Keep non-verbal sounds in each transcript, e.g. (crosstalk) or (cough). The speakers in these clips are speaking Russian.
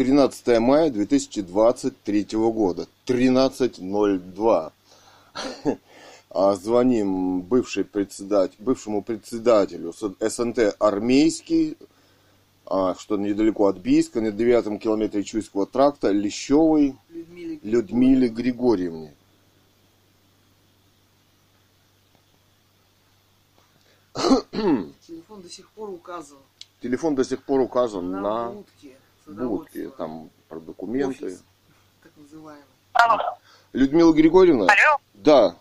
13 мая 2023 года, 13.02. (laughs) А Звоним бывший председатель, бывшему председателю СНТ «Армейский», а, что недалеко от Бийска, на девятом километре Чуйского тракта, Лещевой Людмиле Людмиле Григорьевне. телефон до сих пор указан Телефон до сих пор указан на, на будке будке, садоводства, там про документы. офис, так называемый. Алло. Людмила Григорьевна? Алло. Да.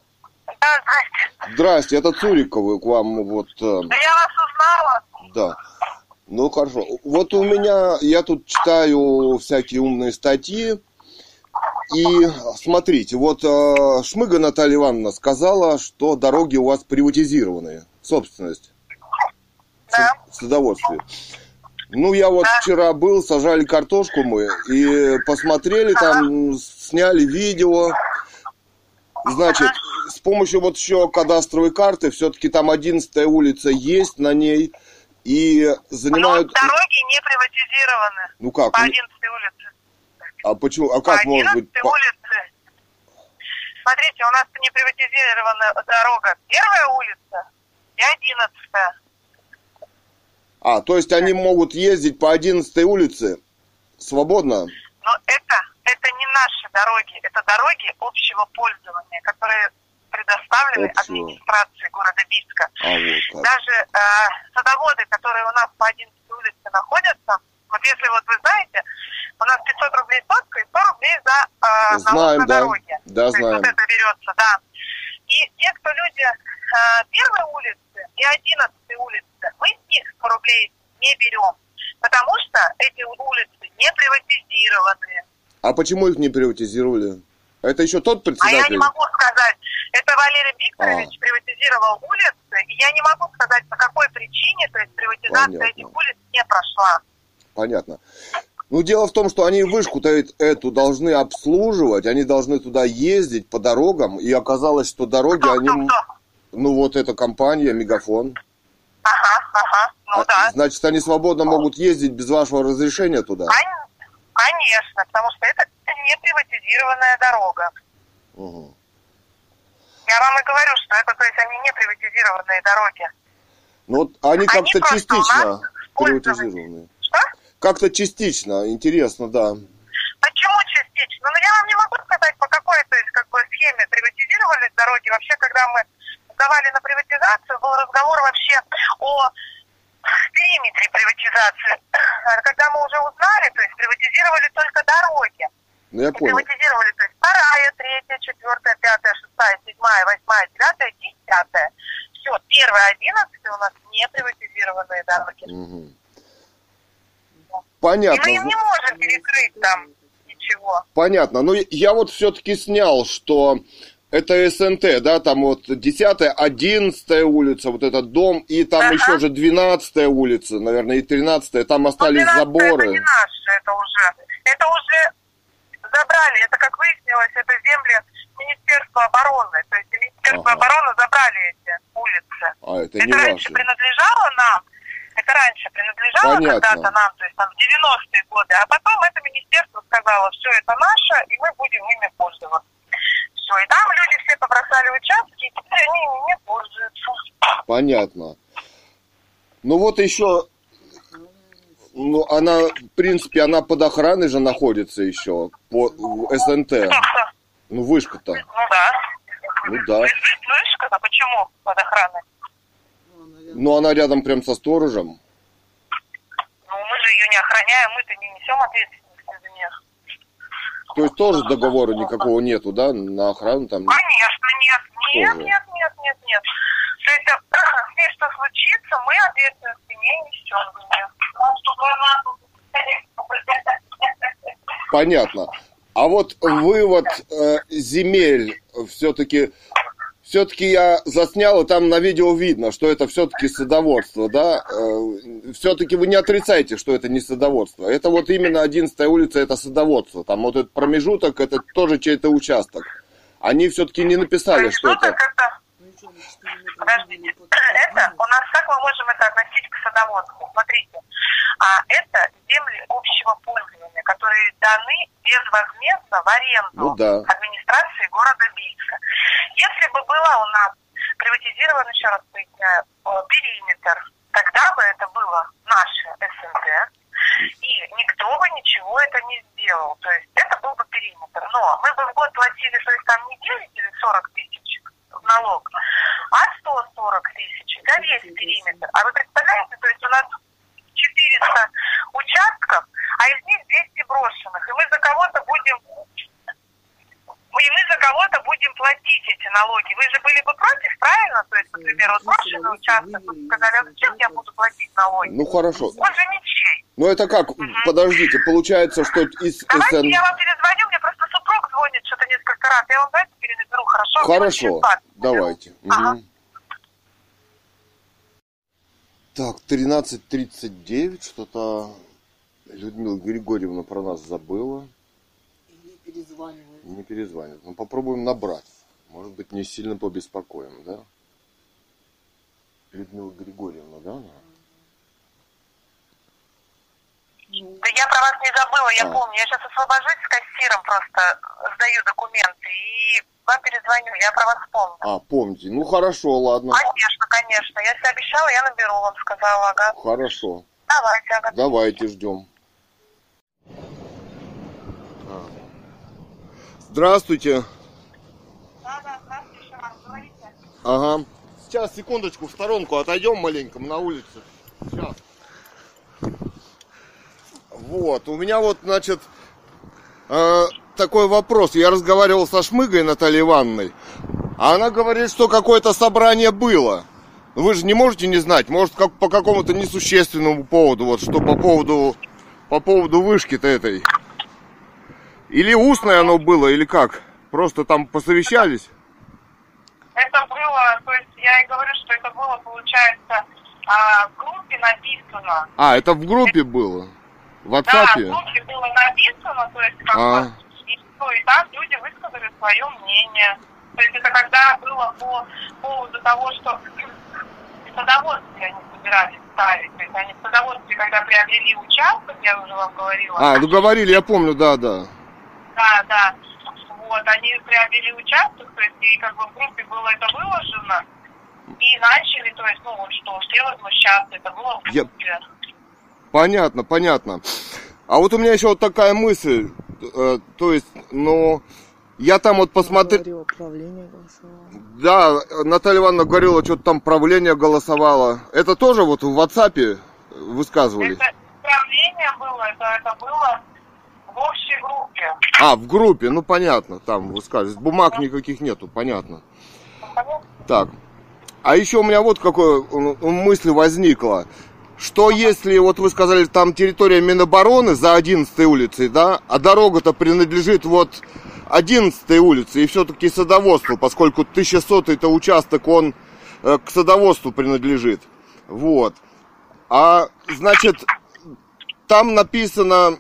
Да, здрасте. Здрасте, это Цуриковы к вам вот, э, Да я вас узнала. да. Ну хорошо. Вот у меня, я тут читаю всякие умные статьи. И смотрите, вот э, Шмыга Наталья Ивановна сказала, что дороги у вас приватизированные, собственность Да. в садоводстве. Ну, я вот вчера был, сажали картошку мы, и посмотрели там, сняли видео. Значит, с помощью вот еще кадастровой карты, все-таки там 11 улица есть на ней, и Но занимают... дороги не приватизированы. Ну как? По ну, 11 улице. А почему? А По как может 11 быть? По- улице. Смотрите, у нас не приватизирована дорога. Первая улица и 11 А, то есть они могут ездить по 11 улице свободно? Но это, это не наши дороги, это дороги общего пользования, которые предоставлены Общего. администрации города Бийска. А вот. Даже э, садоводы, которые у нас по 11 улице находятся, вот если вот вы знаете, у нас 500 рублей сотка и 100 рублей за э, налог Знаем, на да. дороге. Да, То есть знаем. вот это берется, да. И те, кто люди э, первой улицы и 11 улицы, мы с них 100 рублей не берем, потому что эти улицы не приватизированы. А почему их не приватизировали? Это еще тот А я не председатель? могу сказать, это Валерий Викторович А. приватизировал улицы, и я не могу сказать, по какой причине, то есть приватизация Понятно. этих улиц не прошла. Понятно. Ну, дело в том, что они вышку-то эту должны обслуживать, они должны туда ездить по дорогам, и оказалось, что дороги Кто, они... кто, кто? Ну, вот эта компания, Мегафон. Ага, ага, ну А, да. Значит, они свободно могут ездить без вашего разрешения туда? Кон- Конечно, потому что это не приватизированная дорога. Угу. Я вам и говорю, что это, то есть, они не приватизированные дороги. Ну, вот они как-то просто у частично приватизированы. Что? Как-то частично, интересно, да. Почему частично? Ну, я вам не могу сказать, по какой, то есть, как бы, схеме приватизировались дороги. Вообще, когда мы сдавали на приватизацию, был разговор вообще о периметре приватизации. А Когда мы уже узнали, то есть, приватизировали только дороги. Ну, я понял. приватизировали, то есть, вторая, третья, четвертая, пятая, шестая, седьмая, восьмая, девятая, десятая. Все, первая, одиннадцатая у нас не приватизированные дороги. И Понятно. мы им не можем перекрыть там ничего. Понятно. Ну, я вот все-таки снял, что это СНТ, да, там вот 10 11 улица, вот этот дом, и там Ага. еще же 12 улица, наверное, и 13 там Но остались 12 заборы. это не наши, это уже. Это уже забрали. Это, как выяснилось, это земли Министерства обороны. То есть Министерство Ага. обороны забрали эти улицы. А, это Это не раньше ваши. принадлежало нам. Это раньше принадлежало когда-то нам, то есть там в 90-е годы. А потом это министерство сказало, все это наше, и мы будем ими пользоваться. Все. И там люди все побросали участки, и теперь они ими не пользуются. Понятно. Ну вот еще, ну она, в принципе, она под охраной же находится еще, по СНТ. Ну вышка-то. Ну да. Ну да. Вышка, а почему под охраной? Ну, она рядом прям со сторожем. Ну, мы же ее не охраняем, мы-то не несем ответственности за нее. То есть тоже договора никакого нету, да, на охрану там? Конечно, нет. Нет, Тоже. нет, нет, нет, нет. То есть, (clears throat) если что случится, мы ответственности не несем за нее. Ну. Понятно. А вот вывод э, земель все-таки, все-таки я заснял, и там на видео видно, что это все-таки садоводство, да? все-таки вы не отрицаете, что это не садоводство. Это вот именно 11 улица, это садоводство. Там вот этот промежуток, это тоже чей-то участок. Они все-таки не написали, что это... это? и что, на 4 метра Подождите, это у нас как мы можем это относить к садоводству? Смотрите, а это земли общего пользования, которые даны безвозмездно в аренду Ну да. администрации города Бийска. Если бы была у нас приватизирован, еще раз поясняю, э, периметр, тогда бы это было наше СНТ, и никто бы ничего это не сделал. То есть это был бы периметр. Но мы бы в год платили, то есть там не 9 или 40 тысяч в налог, а 140 тысяч за весь периметр. А вы представляете, то есть у нас 400 участков, а из них 200 брошенных. И мы за кого-то будем и мы за кого-то будем платить эти налоги. Вы же были бы против, правильно? То есть, например, вот сказали, а зачем я буду платить налоги? Ну хорошо. Он же ничей. Ну это как? Подождите, получается, что из Давайте СН... я вам перезвоню, мне просто супруг звонит что-то несколько раз. Я вам давайте перенаберу, хорошо? Хорошо, через 20 наберу. давайте. Ага. Мгм. Так, 13.39, что-то Людмила Григорьевна про нас забыла. И не перезванивает. Не перезвонит. Ну, попробуем набрать. Может быть, не сильно побеспокоим, да? Людмила Григорьевна, да? она? Да я про вас не забыла, я А. помню. Я сейчас освобожусь с кассиром, просто сдаю документы и вам перезвоню. Я про вас помню. А, помните. Ну, хорошо, ладно. Конечно, конечно. Я себе обещала, я наберу вам, сказала, ага. Хорошо. Давайте, ага. Давайте ждем. Здравствуйте. Да, да, здравствуйте еще раз, говорите. Ага. Сейчас, секундочку, в сторонку отойдем маленько на улице. Сейчас. Вот, у меня вот, значит, э, такой вопрос. Я разговаривал со Шмыгой Натальей Ивановной, а она говорит, что какое-то собрание было. Вы же не можете не знать, может, как по какому-то несущественному поводу, вот что по поводу, по поводу вышки-то этой. Или устное оно было, или как? Просто там посовещались? Это было, то есть я и говорю, что это было, получается, а, в группе написано. А, это в группе было? В Да, в WhatsApp? группе было написано, то есть как А. бы, и, всё, и там люди высказали свое мнение. То есть это когда было по поводу того, что (clears throat) садоводстве они собирались ставить. То есть они в садоводстве, когда приобрели участок, я уже вам говорила. А, ну говорили, я помню, да, да. Да, да. Вот, они приобрели участок, то есть и как бы в группе было это выложено. И начали, то есть, ну вот что, все возмущаться, это было в Я- группе. Понятно, понятно. А вот у меня еще вот такая мысль, э, то есть, ну, я там вот посмотрел, да, Наталья Ивановна говорила, что-то там правление голосовало. Это тоже вот в WhatsApp высказывались? Это правление было, это, это было общей группе. А, в группе, ну понятно, там высказывались. Бумаг никаких нету, понятно. Понятно? Так. А еще у меня вот какое мысль возникла. Что если, вот вы сказали, там территория Минобороны за 11 улицей, да, а дорога-то принадлежит вот 11 улице и все-таки садоводству, поскольку 1100 это участок, он э, к садоводству принадлежит. Вот. А, значит, там написано,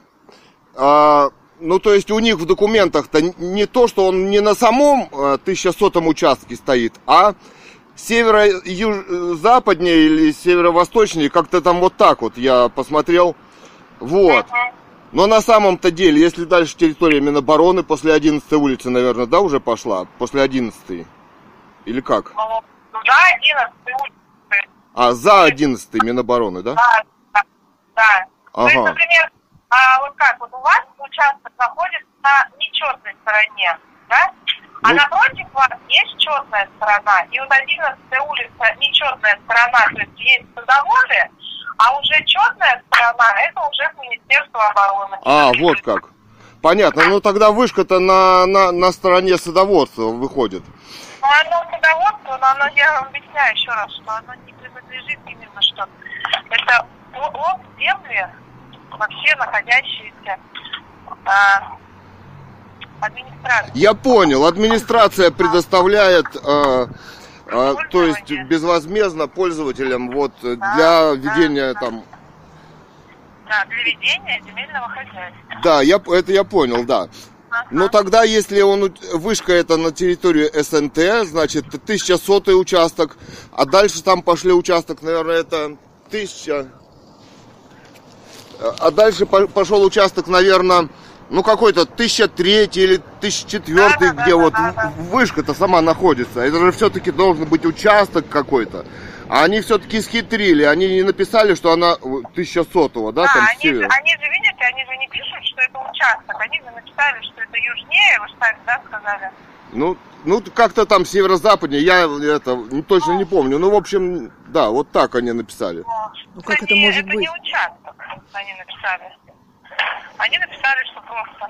а, ну, то есть у них в документах-то не то, что он не на самом э, 1100 участке стоит, а северо-западнее или северо-восточнее, как-то там вот так вот я посмотрел. Вот. Но на самом-то деле, если дальше территория Минобороны после 11 улицы, наверное, да, уже пошла? После 11 Или как? Ну, за 11 улицы. А, за 11 Минобороны, да? Да, да, да. То есть, Ага. например, а вот как, вот у вас участок находится на нечетной стороне, да? А Ну. напротив вас есть четная сторона, и вот 11 улица нечетная сторона, то есть есть садоводы, а уже четная сторона, это уже Министерство обороны. А, вот как. Понятно. Ну тогда вышка-то на, на, на стороне садоводства выходит. Ну, оно садоводство, но оно, я вам объясняю еще раз, что оно не принадлежит именно, что это лоб земли, вообще находящиеся а, администрации. Я понял. Администрация предоставляет, э, э, то есть безвозмездно пользователям вот э, для да, ведения да. там. Да, для ведения земельного хозяйства. Да, я, это я понял, да. Ага. Но тогда, если он, вышка это на территории СНТ, значит, 1100 участок, а дальше там пошли участок, наверное, это 1000. А дальше по- пошел участок, наверное, Ну, какой-то 1003 или 1004, Да-да-да-да-да. где вот вышка-то сама находится. Это же все-таки должен быть участок какой-то. А они все-таки схитрили. Они не написали, что она 1100 да, Да, там они, север. же, они же, видите, они же не пишут, что это участок. Они же написали, что это южнее, вы же сами, да, сказали? Ну, ну как-то там северо-западнее, я это ну, точно не помню. Ну, в общем, да, вот так они написали. Ну, как это не- может это не быть? участок, они написали. Они написали, что просто...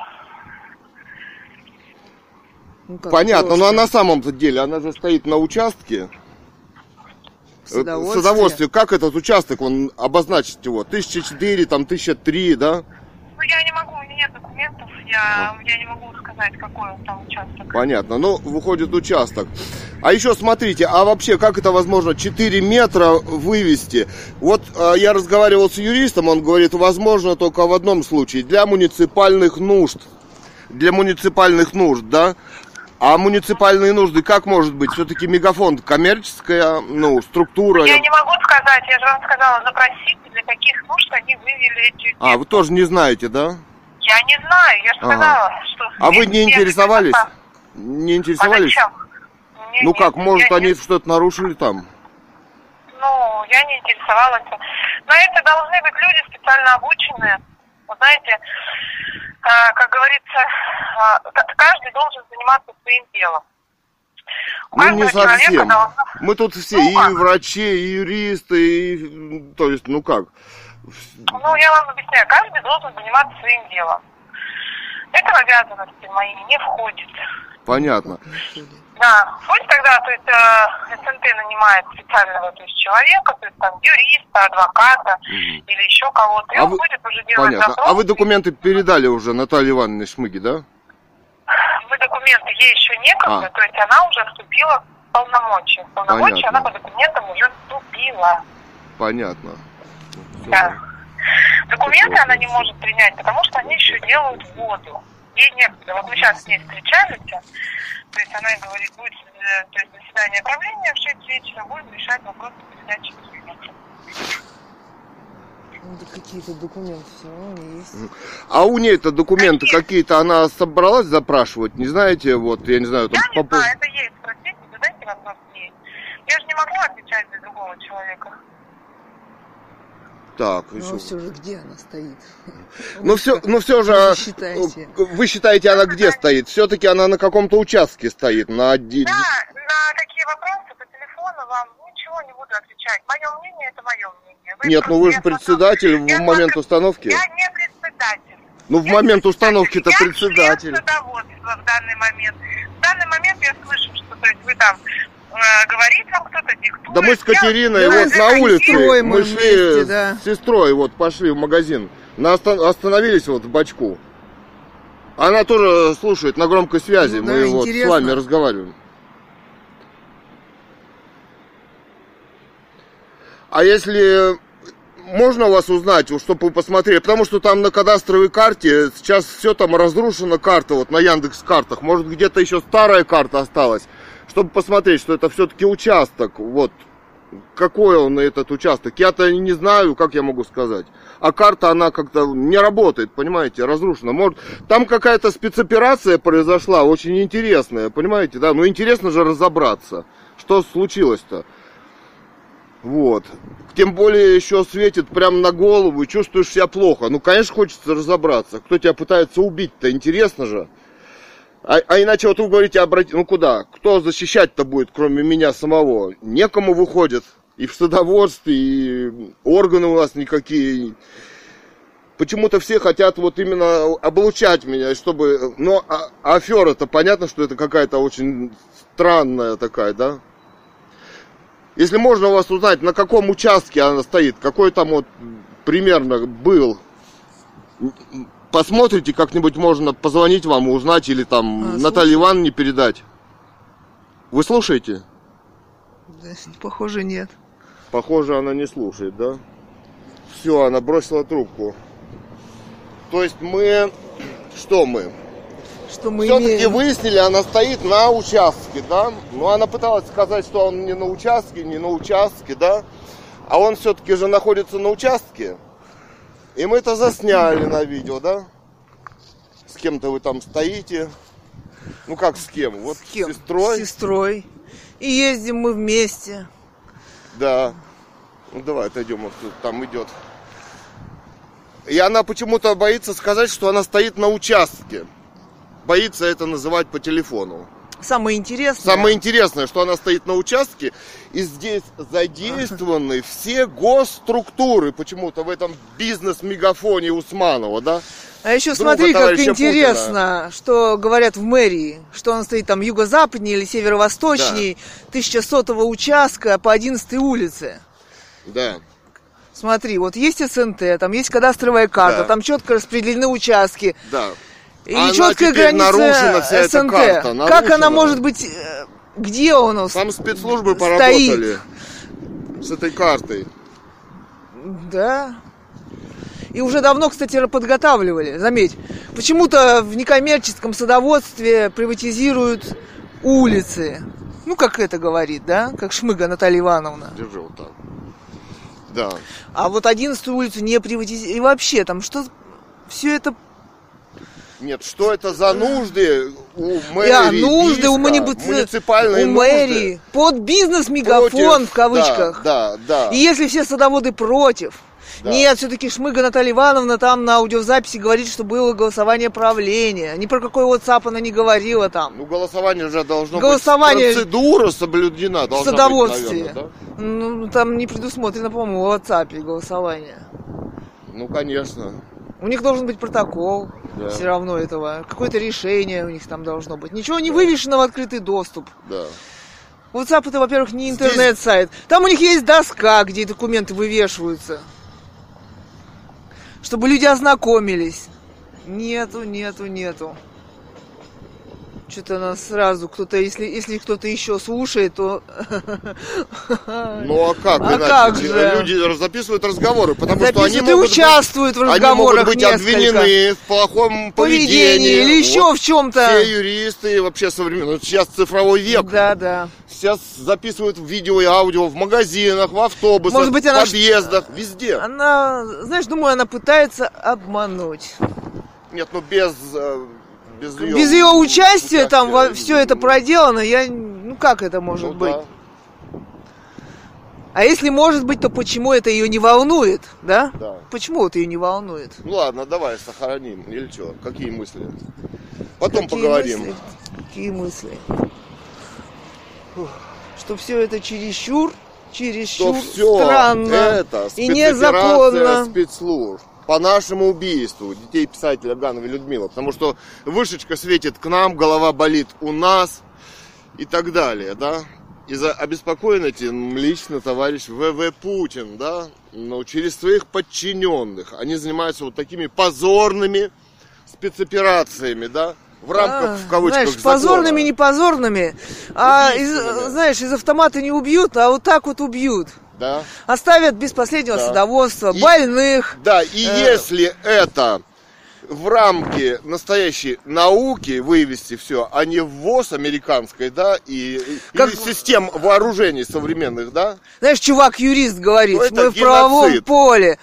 Ну, как Понятно, просто. но а на самом-то деле она же стоит на участке. Садоводстве. Садоводстве. Как этот участок, он обозначить его? 1004, там 1003, да? Ну, я не могу, у меня нет документов, я, я не могу сказать, какой он там участок. Понятно. Ну, выходит участок. А еще смотрите, а вообще, как это возможно 4 метра вывести? Вот э, я разговаривал с юристом, он говорит, возможно только в одном случае, для муниципальных нужд. Для муниципальных нужд, да? А муниципальные нужды как может быть? Все-таки мегафонд коммерческая, ну, структура. Я не могу сказать, я же вам сказала, запросите, для каких нужд они вывели эти... А, вы тоже не знаете, да? Я не знаю, я же Ага. сказала, что... А вы не Нет, интересовались? нет, Не А интересовались? зачем? Не- Ну не- как, может они не- что-то нарушили там? Ну, я не интересовалась. На это должны быть люди специально обученные. Вы знаете, а, как говорится, к- каждый должен заниматься своим делом. У Ну не каждого человека совсем. должно- Мы тут все Ну, и как? врачи, и юристы, и то есть, ну как? Ну, я вам объясняю, каждый должен заниматься своим делом. Это в обязанности мои не входит. Понятно. Да, пусть тогда, то есть э, СНТ нанимает специального то есть, человека, то есть там юриста, адвоката или еще кого-то, и А он вы- будет уже делать Понятно. запрос. А вы документы передали уже Наталье Ивановне Шмыги, да? Мы документы ей еще некогда, А. то есть она уже вступила в полномочия. В полномочия Понятно. она по документам уже вступила. Понятно. Да. Документы она не может принять, потому что они еще делают воду. Ей некогда. Вот мы сейчас с ней встречались, то есть она говорит, будет э, то есть заседание правления в 6 вечера, будем решать вопросы передачи документов. Ну, да какие-то документы все равно есть. А у ней-то документы Какие? какие-то она собралась запрашивать, не знаете, вот, я не знаю, там Я не по- знаю, это ей спросите, задайте вопрос ей. Я же не могу отвечать за другого человека. Так, Ну, еще. а все же где она стоит? Ну все, ну все же, Вы а, считаете. вы считаете, она где стоит? Все-таки она на каком-то участке стоит, на отде- Да, на такие вопросы по телефону вам ничего не буду отвечать. Мое мнение это мое мнение. Вы Нет, ну вы же я председатель смотрю- в я момент установки. Я не председатель. Ну в Я момент установки-то Я председатель. садоводства в данный момент. В данный момент я слышу, что то есть вы там э, говорит вам кто-то, диктует. Да мы с Катериной я вот на улице, мы мы шли вместе, да. с сестрой, вот пошли в магазин. На остан- остановились вот в бачку. Она тоже слушает на громкой связи, Ну мы да, вот с интересно. вами разговариваем. А если можно у вас узнать, чтобы вы посмотрели, потому что там на кадастровой карте сейчас все там разрушена карта, вот на Яндекс картах, может где-то еще старая карта осталась, чтобы посмотреть, что это все-таки участок, вот какой он этот участок. Я-то не знаю, как я могу сказать. А карта, она как-то не работает, понимаете, разрушена. Может, там какая-то спецоперация произошла, очень интересная, понимаете, да? Ну, интересно же разобраться, что случилось-то. Вот. Тем более еще светит прям на голову и чувствуешь себя плохо. Ну, конечно, хочется разобраться. Кто тебя пытается убить-то, интересно же. А, а иначе вот вы говорите, обрати... ну куда? Кто защищать-то будет, кроме меня самого? Некому выходит. И в садоводстве, и органы у нас никакие. Почему-то все хотят вот именно облучать меня, чтобы... Но а, афера-то понятно, что это какая-то очень странная такая, да? Если можно у вас узнать, на каком участке она стоит, какой там вот примерно был, посмотрите, как-нибудь можно позвонить вам узнать, или там А, Наталье Ивановне передать. Вы слушаете? Да, похоже, нет. Похоже, она не слушает, да? Все, она бросила трубку. То есть мы... Что мы? Что мы Все-таки имеем? выяснили, она стоит на участке, да? Но она пыталась сказать, что он не на участке, не на участке, да? А он все-таки же находится на участке. И мы это засняли на видео, да? кем-то вы там стоите. Ну как с кем? Вот С кем? с сестрой. С сестрой. И ездим мы вместе. Да. Ну давай отойдем, вот там идет. И она почему-то боится сказать, что она стоит на участке. Боится это называть по телефону. Самое интересное. Самое интересное, что она стоит на участке, и здесь задействованы все госструктуры почему-то в этом бизнес-мегафоне Усманова, да? А еще друга смотри, как интересно, что говорят в мэрии, что он стоит там юго-западнее или северо-восточнее, 1100 участка по 11 улице. Да. Смотри, вот есть СНТ, там есть кадастровая карта, Да. там четко распределены участки. Да. И Она четкая граница вся СНТ. карта, как нарушена. она может быть, э, где он у нас Там спецслужбы стоит? поработали с этой картой. Да. И уже давно, кстати, подготавливали, заметь. Почему-то в некоммерческом садоводстве приватизируют улицы. Ну, как это говорит, да? Как Шмыга Наталья Ивановна. Держи вот так. Да. А вот 11 улицу не приватизируют. И вообще, там что... Все это... Нет, что это за нужды у мэрии? Да, нужды у Биска, муници- муниципальные у нужды мэрии. Под бизнес-мегафон в кавычках. Да, да, да. И если все садоводы против, Да. нет, все-таки Шмыга Наталья Ивановна там на аудиозаписи говорит, что было голосование правления. Ни про какой WhatsApp она не говорила там. Ну, голосование же должно Голосование- быть. Процедура соблюдена должна садоводстве. быть, наверное, да? Ну, там не предусмотрено, по-моему, в WhatsApp голосование. Ну, конечно. У них должен быть протокол Да. все равно этого. Какое-то решение у них там должно быть. Ничего не вывешено в открытый доступ. Да. WhatsApp это, во-первых, не интернет-сайт. Там у них есть доска, где документы вывешиваются. Чтобы люди ознакомились. Нету, нету, нету. Что-то нас сразу кто-то, если, если кто-то еще слушает, то... (laughs) Ну а как А как же? Люди записывают разговоры, потому что они записывают могут участвуют в быть, они разговорах могут быть несколько. обвинены в плохом Поведении поведении. или еще Вот в чем-то. Все юристы вообще современные. Сейчас цифровой век. Да, да. Сейчас записывают видео и аудио в магазинах, в автобусах, Может быть, в она ш- подъездах, везде. Она, знаешь, думаю, она пытается обмануть. Нет, ну без... Без ее, Без ее участия там участия, все это проделано, я... Ну как это может ну быть? да. А если может быть, то почему это ее не волнует, да? Да. Почему это ее не волнует? Ну ладно, давай сохраним. Или что? Какие мысли? Потом Какие поговорим. мысли? Какие мысли? Что все это чересчур, чересчур Что все странно это и незаконно. спецслужб по нашему убийству детей писателя Гановой Людмилы. Потому что вышечка светит к нам, голова болит у нас и так далее, да. И за обеспокоен этим лично товарищ ВВ Путин, да, но через своих подчиненных. Они занимаются вот такими позорными спецоперациями, да, в рамках, А, в кавычках, знаешь, позорными, не позорными. А из, знаешь, из автомата не убьют, а вот так вот убьют. Да. Оставят без последнего Да. садоводства, И- больных. Да, и Э. если это в рамки настоящей науки вывести все, а не ввоз американской, да, и, Как- и систем вооружений современных, да, Знаешь, чувак-юрист говорит, Ну, это мы в правовом геноцид. поле.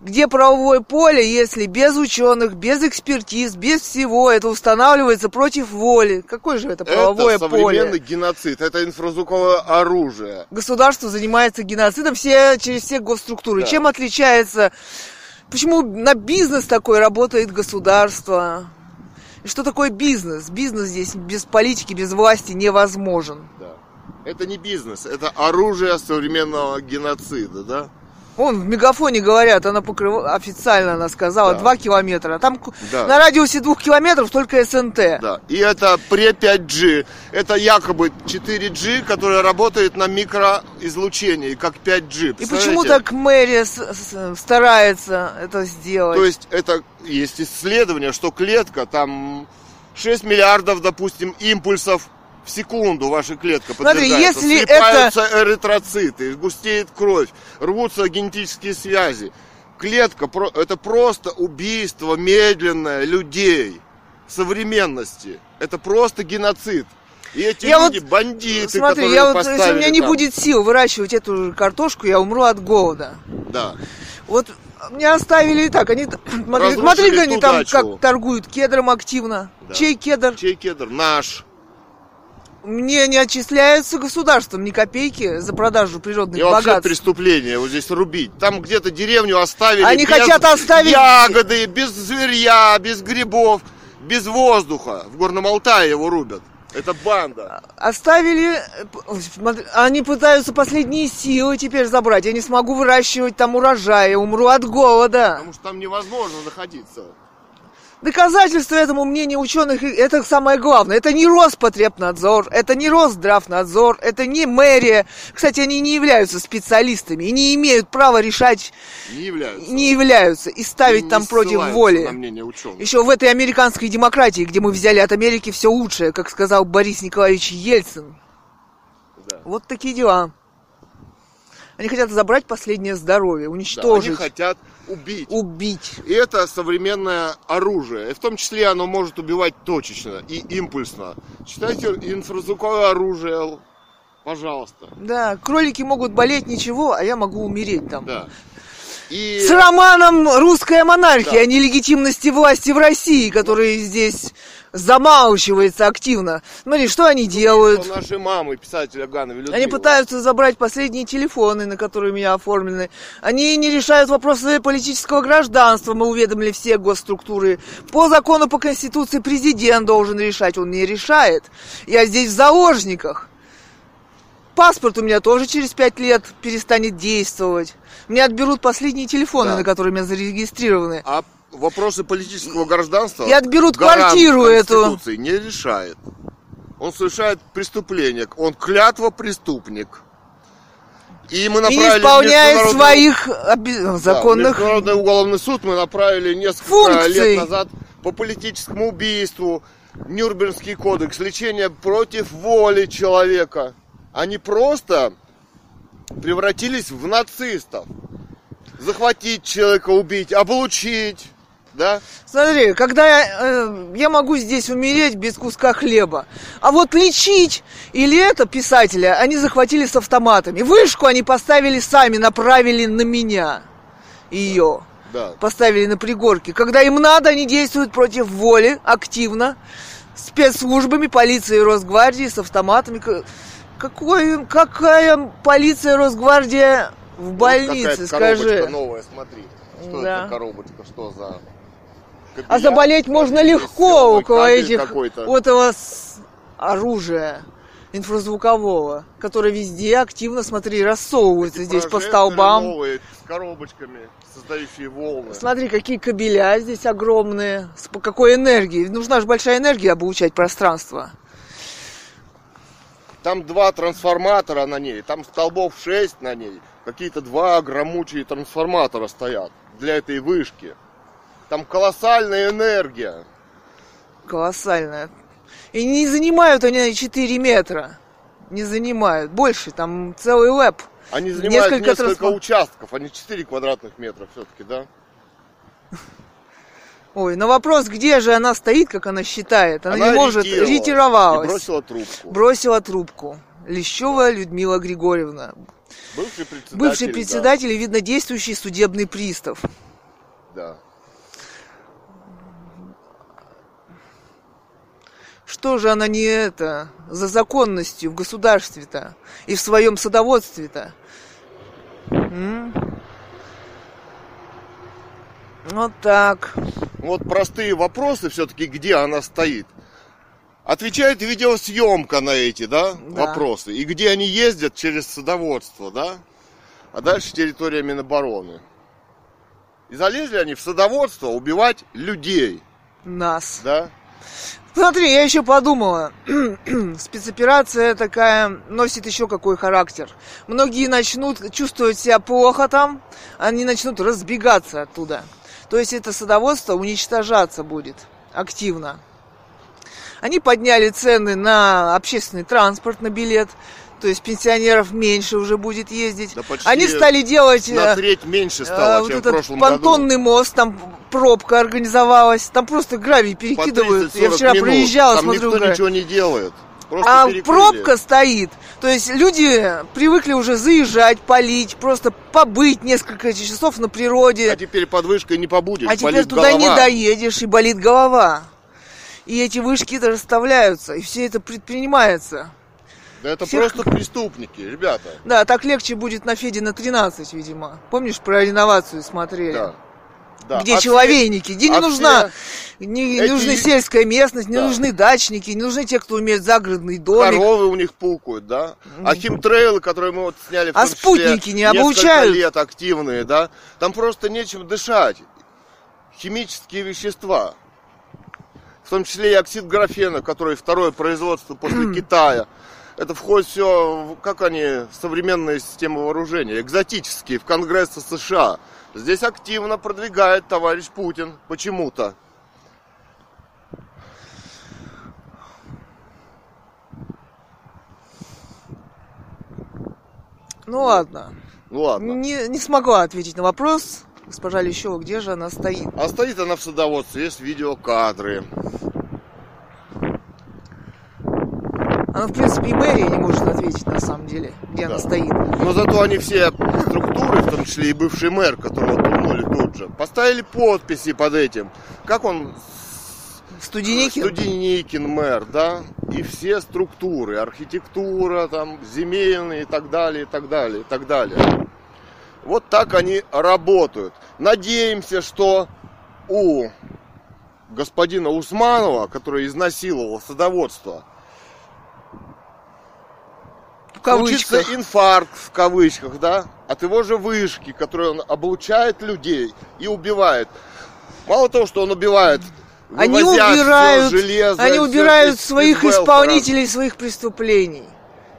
Где правовое поле, если без ученых, без экспертиз, без всего это устанавливается против воли? Какое же это правовое это современный поле? геноцид, это инфразвуковое оружие. Государство занимается геноцидом все, через все госструктуры. Да. Чем отличается? Почему на бизнес такой работает государство? И что такое бизнес? Бизнес здесь без политики, без власти невозможен. Да. Это не бизнес, это оружие современного геноцида, да? Вон в мегафоне говорят, она покрыв... официально она сказала, Да. 2 километра. Там Да. на радиусе двух километров только СНТ. Да. И это пре 5G. Это якобы 4G, которая работает на микроизлучении, как 5G. И почему так мэрия старается это сделать? То есть это есть исследование, что клетка там 6 миллиардов, допустим, импульсов в секунду ваша клетка Смотри, подвергается. если Слипаются эритроциты, густеет кровь, рвутся генетические связи. Клетка это просто убийство медленное людей современности. Это просто геноцид. И эти Я люди вот- бандиты, Смотри, я вот, если у меня не там. будет сил выращивать эту картошку, я умру от голода. Да. Вот Мне оставили и так. Они, (clears throat) смотри, Разрушили смотри они там дачу. как торгуют кедром активно. Да. Чей кедр? Чей кедр? Наш. Мне не отчисляются государством ни копейки за продажу природных И вообще богатств. преступление вот здесь рубить. Там где-то деревню оставили Они без хотят оставить- ягоды, без зверья, без грибов, без воздуха. В Горном Алтае его рубят. Это банда. Оставили, они пытаются последние силы теперь забрать. Я не смогу выращивать там урожай, я умру от голода. Потому что там невозможно находиться. Доказательство этому мнению ученых, и это самое главное. Это не Роспотребнадзор, это не Росздравнадзор, это не мэрия. Кстати, они не являются специалистами и не имеют права решать, Не являются. не являются и ставить Не там против воли. Еще в этой американской демократии, где мы взяли от Америки все лучшее, как сказал Борис Николаевич Ельцин. Да. Вот такие дела. Они хотят забрать последнее здоровье, Да, они уничтожить, хотят убить. убить. И это современное оружие. И в том числе оно может убивать точечно и импульсно. Читайте инфразвуковое оружие. Пожалуйста. Да, кролики могут болеть ничего, а я могу умереть там. Да. И С романом «Русская монархия» Да. о нелегитимности власти в России, который здесь замалчивается активно. Смотри, что они делают? что наши мамы, писателя Гановой Людмилы. Они пытаются забрать последние телефоны, на которые у меня оформлены. Они не решают вопросы политического гражданства, мы уведомили все госструктуры. По закону, по Конституции президент должен решать, он не решает. Я здесь в заложниках. Паспорт у меня тоже через пять лет перестанет действовать. Мне отберут последние телефоны, Да. на которые у меня зарегистрированы. А вопросы политического гражданства... И отберут квартиру эту. Конституции не решает. Он совершает преступление. Он клятва преступник. И мы И направили в исполняет своих оби- Да, законных... Международный уголовный суд мы направили несколько Функций. лет назад по политическому убийству. Нюрнбергский кодекс, лечение против воли человека. Они просто превратились в нацистов. Захватить человека, убить, облучить. Да? Смотри, когда я, э, я могу здесь умереть без куска хлеба, а вот лечить или это писателя они захватили с автоматами. Вышку они поставили сами, направили на меня. Ее. Да. Поставили на пригорке. Когда им надо, они действуют против воли, активно. Спецслужбами, полицией, Росгвардии, с автоматами. Какой, какая полиция, Росгвардия в больнице, Вот скажи. коробочка новая, смотри. Что Да. это коробочка, что за... А заболеть можно легко кабель этих какой-то. у этого с- оружия инфразвукового, которое везде активно, смотри, рассовывается здесь по столбам. новые, с коробочками, создающие волны. Смотри, какие кабеля здесь огромные, с какой энергией. Нужна же большая энергия облучать пространство. Там два трансформатора на ней, там столбов 6 на ней. Какие-то два громучие трансформатора стоят для этой вышки. Там колоссальная энергия. Колоссальная. И не занимают они 4 метра. Не занимают. Больше, там целый лэп. Они занимают Несколько несколько, трансфор- участков, они 4 квадратных метра все-таки, да? (laughs) Ой, на вопрос, где же она стоит, как она считает, она, не может, ретировалась. И бросила трубку. Бросила трубку. Лещева Людмила Григорьевна. Бывший председатель. Бывший да, председатель и, видно, действующий судебный пристав. Да. Что же она не это, за законностью в государстве-то и в своем садоводстве-то? Вот так. Вот простые вопросы все-таки, где она стоит. Отвечает видеосъемка на эти, да, Да. вопросы. И где они ездят через садоводство, да? А дальше территория Минобороны. И залезли они в садоводство убивать людей, Нас. да? Смотри, я еще подумала. (clears throat) Спецоперация такая носит еще какой характер. Многие начнут чувствовать себя плохо там, они начнут разбегаться оттуда. То есть это садоводство уничтожаться будет активно. Они подняли цены на общественный транспорт, на билет. То есть пенсионеров меньше уже будет ездить. Да Они стали делать... На э, треть меньше э, стало, вот чем в этот прошлом понтонный мост, там пробка организовалась, там просто гравий году. Перекидывают. 30-40 Я вчера минут. проезжала, Там смотрю, никто гравий. ничего не делает. Просто А перекрыли. пробка стоит. То есть люди привыкли уже заезжать, полить, просто побыть несколько часов на природе. А теперь под вышкой не побудешь, А теперь туда не голова. доедешь, и болит голова. И эти вышки-то расставляются, и все это предпринимается. Да это Всех- просто преступники, ребята. Да, так легче будет на Феде на 13, видимо. Помнишь, про реновацию смотрели? Да. Да. Где А человейники, где не а нужна, не, не эти- нужны сельская местность, не Да. нужны дачники, не нужны те, кто умеет загородный домик. Коровы у них пукают, да? А химтрейлы, которые мы вот сняли в А спутники не обучают? лет активные, да? Там просто нечем дышать. Химические вещества. В том числе и оксид графена, который второе производство после (clears throat) Китая. Это входит все, как они, современные системы вооружения, экзотические, в Конгресс США. Здесь активно продвигает товарищ Путин почему-то. Ну ладно. Ну ладно. Не, не смогла ответить на вопрос. Госпожа Лещева, где же она стоит? А стоит она в садоводстве, есть видеокадры. Она, в принципе, и мэрия не может ответить, на самом деле, где она Да. стоит. Но зато они все структуры, в том числе и бывший мэр, которого пнули тут же, поставили подписи под этим. Как он? Студеникин? Студеникин мэр, да? И все структуры, архитектура, там, земельные и так далее, и так далее, и так далее. Вот так они работают. Надеемся, что у господина Усманова, который изнасиловал садоводство. Случится инфаркт в кавычках, да, от его же вышки, которой он облучает людей и убивает. Мало того, что он убивает, Они убирают, железо, они убирают из- своих из исполнителей своих преступлений.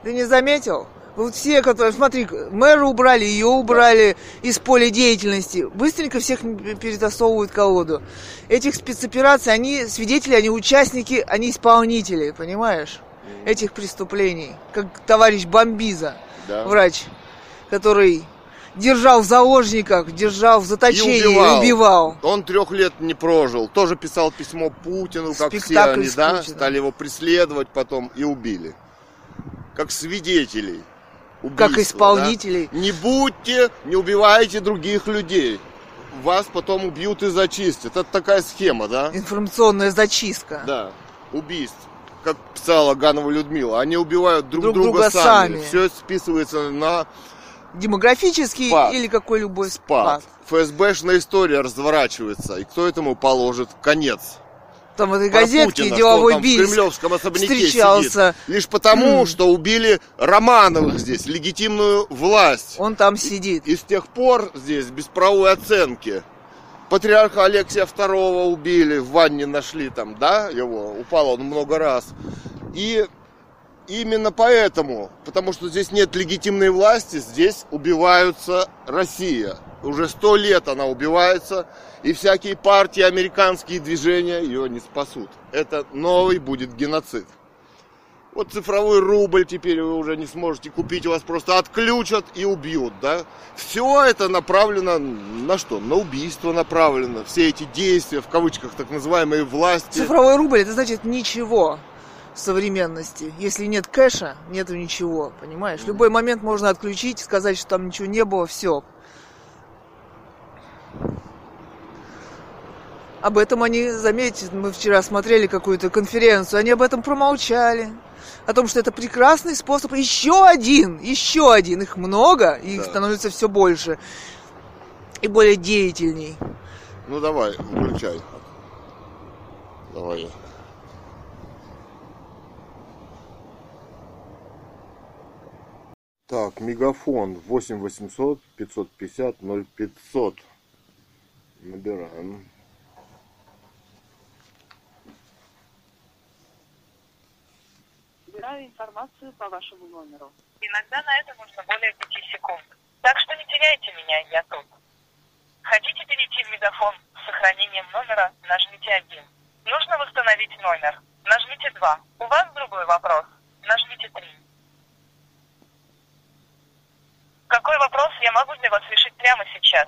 Ты не заметил? Вот все, которые, смотри, мэра убрали, ее убрали из поля деятельности, быстренько всех перетасовывают колоду. Этих спецопераций, они свидетели, они участники, они исполнители, понимаешь? Этих преступлений. Как товарищ Бомбиза, Да. врач, который держал в заложниках, держал в заточении и убивал. убивал. Он трех лет не прожил. Тоже писал письмо Путину, как все Спектакль они, с да, стали его преследовать потом и убили. Как свидетелей. Как убийства, исполнителей. да. Не будьте, не убивайте других людей. Вас потом убьют и зачистят. Это такая схема, да? Информационная зачистка. Да, убийств. Как писала Ганова Людмила, они убивают друг, Друг друга, друга сами. сами. Все списывается на Демографический Спад. или какой любой спад. спад. ФСБшная история разворачивается. И кто этому положит конец? Там в этой Про газетке Путина, деловой там Бийск в кремлевском особняке встречался. сидит. Лишь потому, что убили Романовых здесь, легитимную власть. Он там сидит. И с тех пор здесь без правовой оценки. Патриарха Алексия II убили, в ванне нашли там, да, его, упал он много раз. И именно поэтому, потому что здесь нет легитимной власти, здесь убиваются Россия. Уже сто лет она убивается, и всякие партии, американские движения ее не спасут. Это новый будет геноцид. Вот цифровой рубль теперь вы уже не сможете купить, вас просто отключат и убьют, да? Все это направлено на что? На убийство направлено. Все эти действия, в кавычках, так называемые власти. Цифровой рубль это значит ничего в современности. Если нет кэша, нету ничего, понимаешь? В любой момент можно отключить, сказать, что там ничего не было, все. Об этом они, заметьте, мы вчера смотрели какую-то конференцию, они об этом промолчали. О том, что это прекрасный способ. Еще один, еще один. Их много, их Да. становится все больше. И более деятельней. Ну давай, включай. Давай. Так, мегафон 8 800 550 0500. Набираем. Собираю информацию по вашему номеру. Иногда на это нужно более пяти секунд. Так что не теряйте меня, я тут. Хотите перейти в мегафон с сохранением номера, нажмите один. Нужно восстановить номер. Нажмите два. У вас другой вопрос. Нажмите три. Какой вопрос я могу для вас решить прямо сейчас?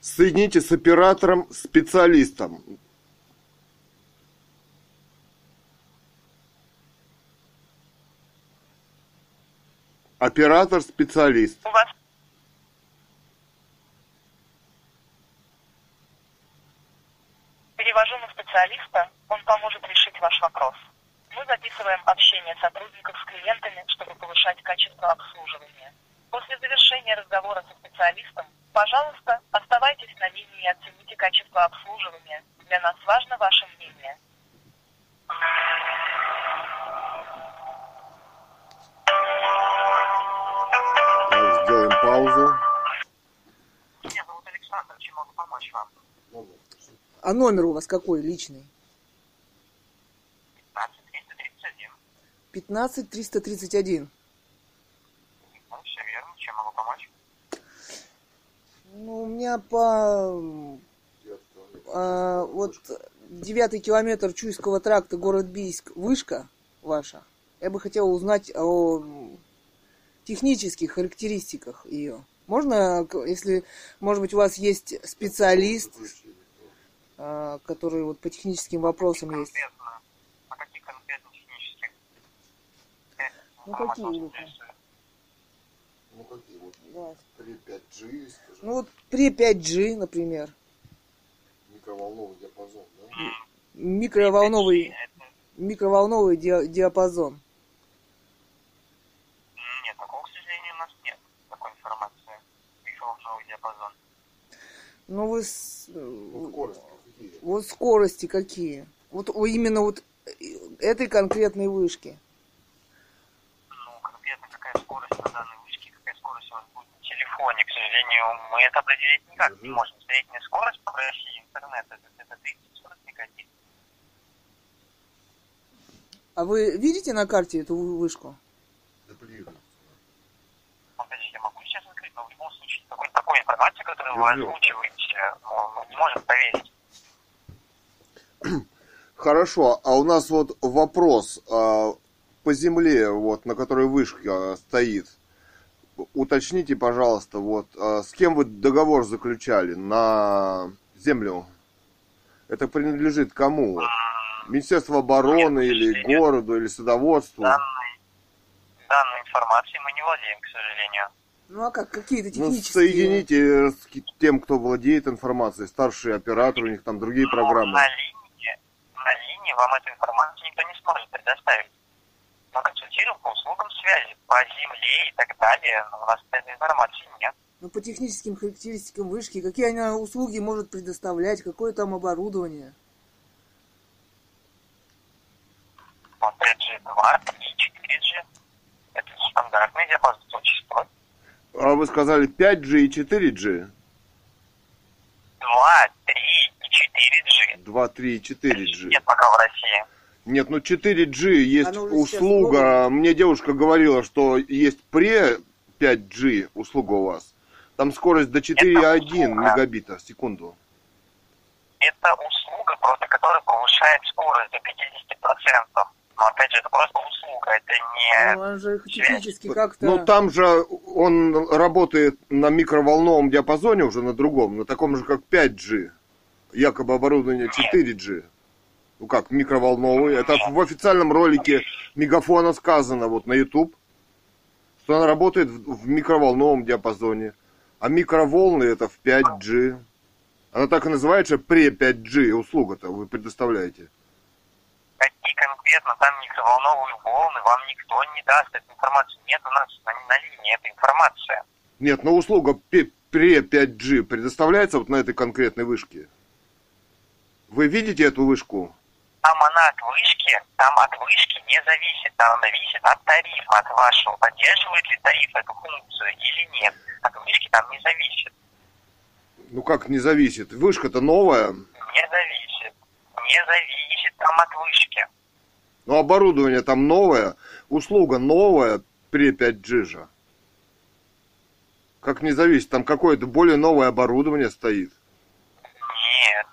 Соедините с оператором, специалистом. Оператор-специалист. У вас Перевожу на специалиста, он поможет решить ваш вопрос. Мы записываем общение сотрудников с клиентами, чтобы повышать качество обслуживания. После завершения разговора со специалистом, пожалуйста, оставайтесь на линии и оцените качество обслуживания. Для нас важно ваше мнение. Паузу. Меня зовут Александр, чем могу помочь вам? А номер у вас какой личный? 15331. 15 331. Ну, все верно, чем могу помочь? Ну, у меня по... а, вот девятый километр Чуйского тракта, город Бийск, вышка ваша. Я бы хотела узнать о технических характеристиках ее. Можно, если, может быть, у вас есть специалист, а, который вот по техническим вопросам есть? Конкретно, а каких конкретно технических? э, Ну, какие вопросов вы? интересует? Ну какие вот Да. при 5G, скажем, Ну вот при 5G, например, микроволновый диапазон, да? микроволновый, микроволновый диа- диапазон. Нет, такого, к сожалению, у нас нет такой информации. Микроволновый диапазон. Ну вы с- скорости какие? Вот скорости какие? Вот именно вот э, этой конкретной вышки. Ну, конкретно какая скорость на данной вышке, какая скорость у вас будет на телефоне, к сожалению, мы это определить никак не можем. Средняя скорость по России интернета это 30-40 мегабит. А вы видите на карте эту вы- вышку? Дублируется. Опять же, я могу сейчас открыть, но в любом случае такой, такой информации, которую вы озвучиваете, ну, мы не можем поверить. (clears throat) Хорошо, а у нас вот вопрос а, по земле, вот на которой вышка стоит. Уточните, пожалуйста, вот а, с кем вы договор заключали на землю? Это принадлежит кому? Вот? Министерству обороны или городу, или садоводству? Данной, данной информацией мы не владеем, к. Ну а как, какие-то Ну, технические... соедините с ки- тем, кто владеет информацией, старший оператор, у них там другие Но программы. На линии, на линии вам эту информацию никто не сможет предоставить. Мы консультируем по услугам связи, по земле и так далее, но у нас этой информации нет. Ну, по техническим характеристикам вышки, какие она услуги может предоставлять, какое там оборудование? Опять же, 2, 3, 4G. Это стандартный диапазон частот. А вы сказали 5G и 4G? 2, 3 и 4G. 2, 3 и 4G. Нет пока в России. Нет, ну 4G есть услуга. Мне девушка говорила, что есть пре 5G услуга у вас. Там скорость до 4,1 услуга. мегабита в секунду. Это услуга, просто которая повышает скорость до 50%. Но опять же, это просто услуга, это не... Ну, он же технически как-то... Ну там же он работает на микроволновом диапазоне уже на другом, на таком же как 5G. Якобы оборудование 4G. Ну как, микроволновый. Это в официальном ролике Мегафона сказано вот на YouTube, что она работает в в микроволновом диапазоне. А микроволны это в 5G. Она так и называется пре 5G услуга-то вы предоставляете. Какие конкретно там микроволновые волны, вам никто не даст эту информацию. Нет у нас на, на линии этой информации. Нет, но услуга пре 5G предоставляется вот на этой конкретной вышке. Вы видите эту вышку? Там она от вышки, там от вышки не зависит. Там зависит от тарифа, от вашего. Поддерживает ли тариф эту функцию или нет. От вышки там не зависит. Ну как не зависит? Вышка-то новая. Не зависит. Не зависит там от вышки. Но оборудование там новое. Услуга новая при 5G же. Как не зависит? Там какое-то более новое оборудование стоит. Нет.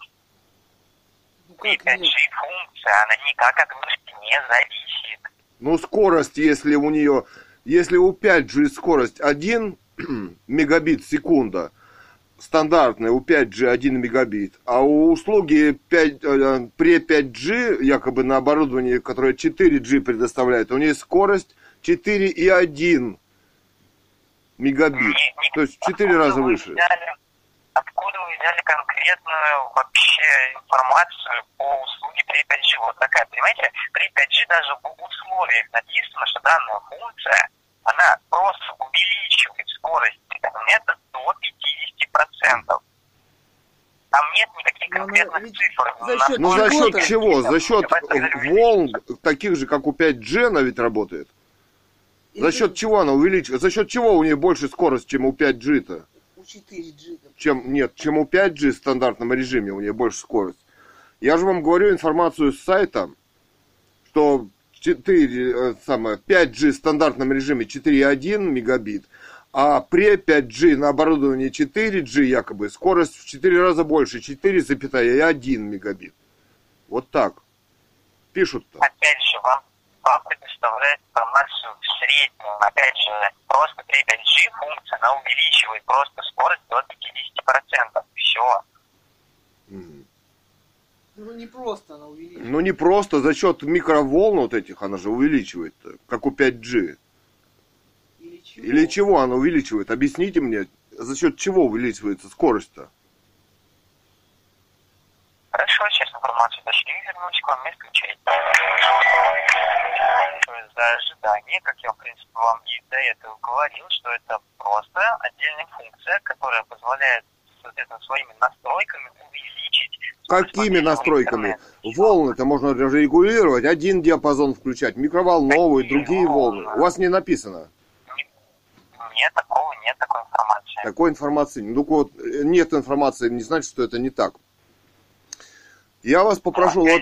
Ну, И как нет? 5G функция, она никак от вышки не зависит. Ну скорость, если у нее... Если у 5G скорость 1 (clears throat) мегабит в секунда, стандартная у 5G 1 мегабит, а у услуги 5, э, при 5G, якобы на оборудовании, которое 4G предоставляет, у нее скорость 4,1 мегабит. То есть в 4 откуда раза вы выше. взяли- откуда вы взяли конкретную вообще информацию по услуге при 5G? Вот такая, понимаете, при 5G даже в условиях написано, что данная функция, она просто увеличивает скорость интернета до 50%. Там нет никаких Но она конкретных ведь цифр. за счет Ну за счет чего? За счет волн, таких же, как у 5G, она ведь работает. За счет чего она увеличивает? За счет чего у нее больше скорость, чем у 5G-то? У 4G. Чем, нет, чем у 5G в стандартном режиме у нее больше скорость. Я же вам говорю информацию с сайта, что 4, э, самое, 5G в стандартном режиме 4,1 мегабит, а при 5G на оборудовании 4G якобы скорость в 4 раза больше, 4,1 мегабит. Вот так. Пишут-то. опять же, вам, вам предоставляет информацию в среднем. Опять же, просто при 5G функция, она увеличивает просто скорость до 50%. Все. Мгм. Ну не просто она увеличивает. Ну не просто за счет микроволн вот этих она же увеличивает, как у 5G. Или чего? Или чего она увеличивает? Объясните мне, за счет чего увеличивается скорость-то? Хорошо, сейчас информацию дошли, вернусь к вам и включайте. За ожидание, как я, в принципе, вам и до этого говорил, что это просто отдельная функция, которая позволяет, соответственно, своими настройками увеличить... Какими настройками? Волны-то можно регулировать, один диапазон включать, микроволновые, другие волны. У вас не написано. Нет такого, нет такой информации. Такой информации. Ну, только вот нет информации, не значит, что это не так. Я вас попрошу, вот,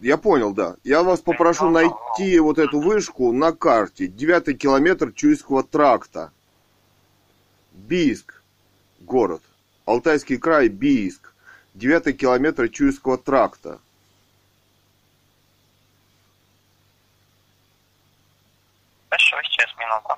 я понял, да. Я вас попрошу найти вот эту вышку на карте. Девятый километр Чуйского тракта. Бийск, город. Алтайский край, Бийск. Девятый километр Чуйского тракта. Хорошо, сейчас минуту.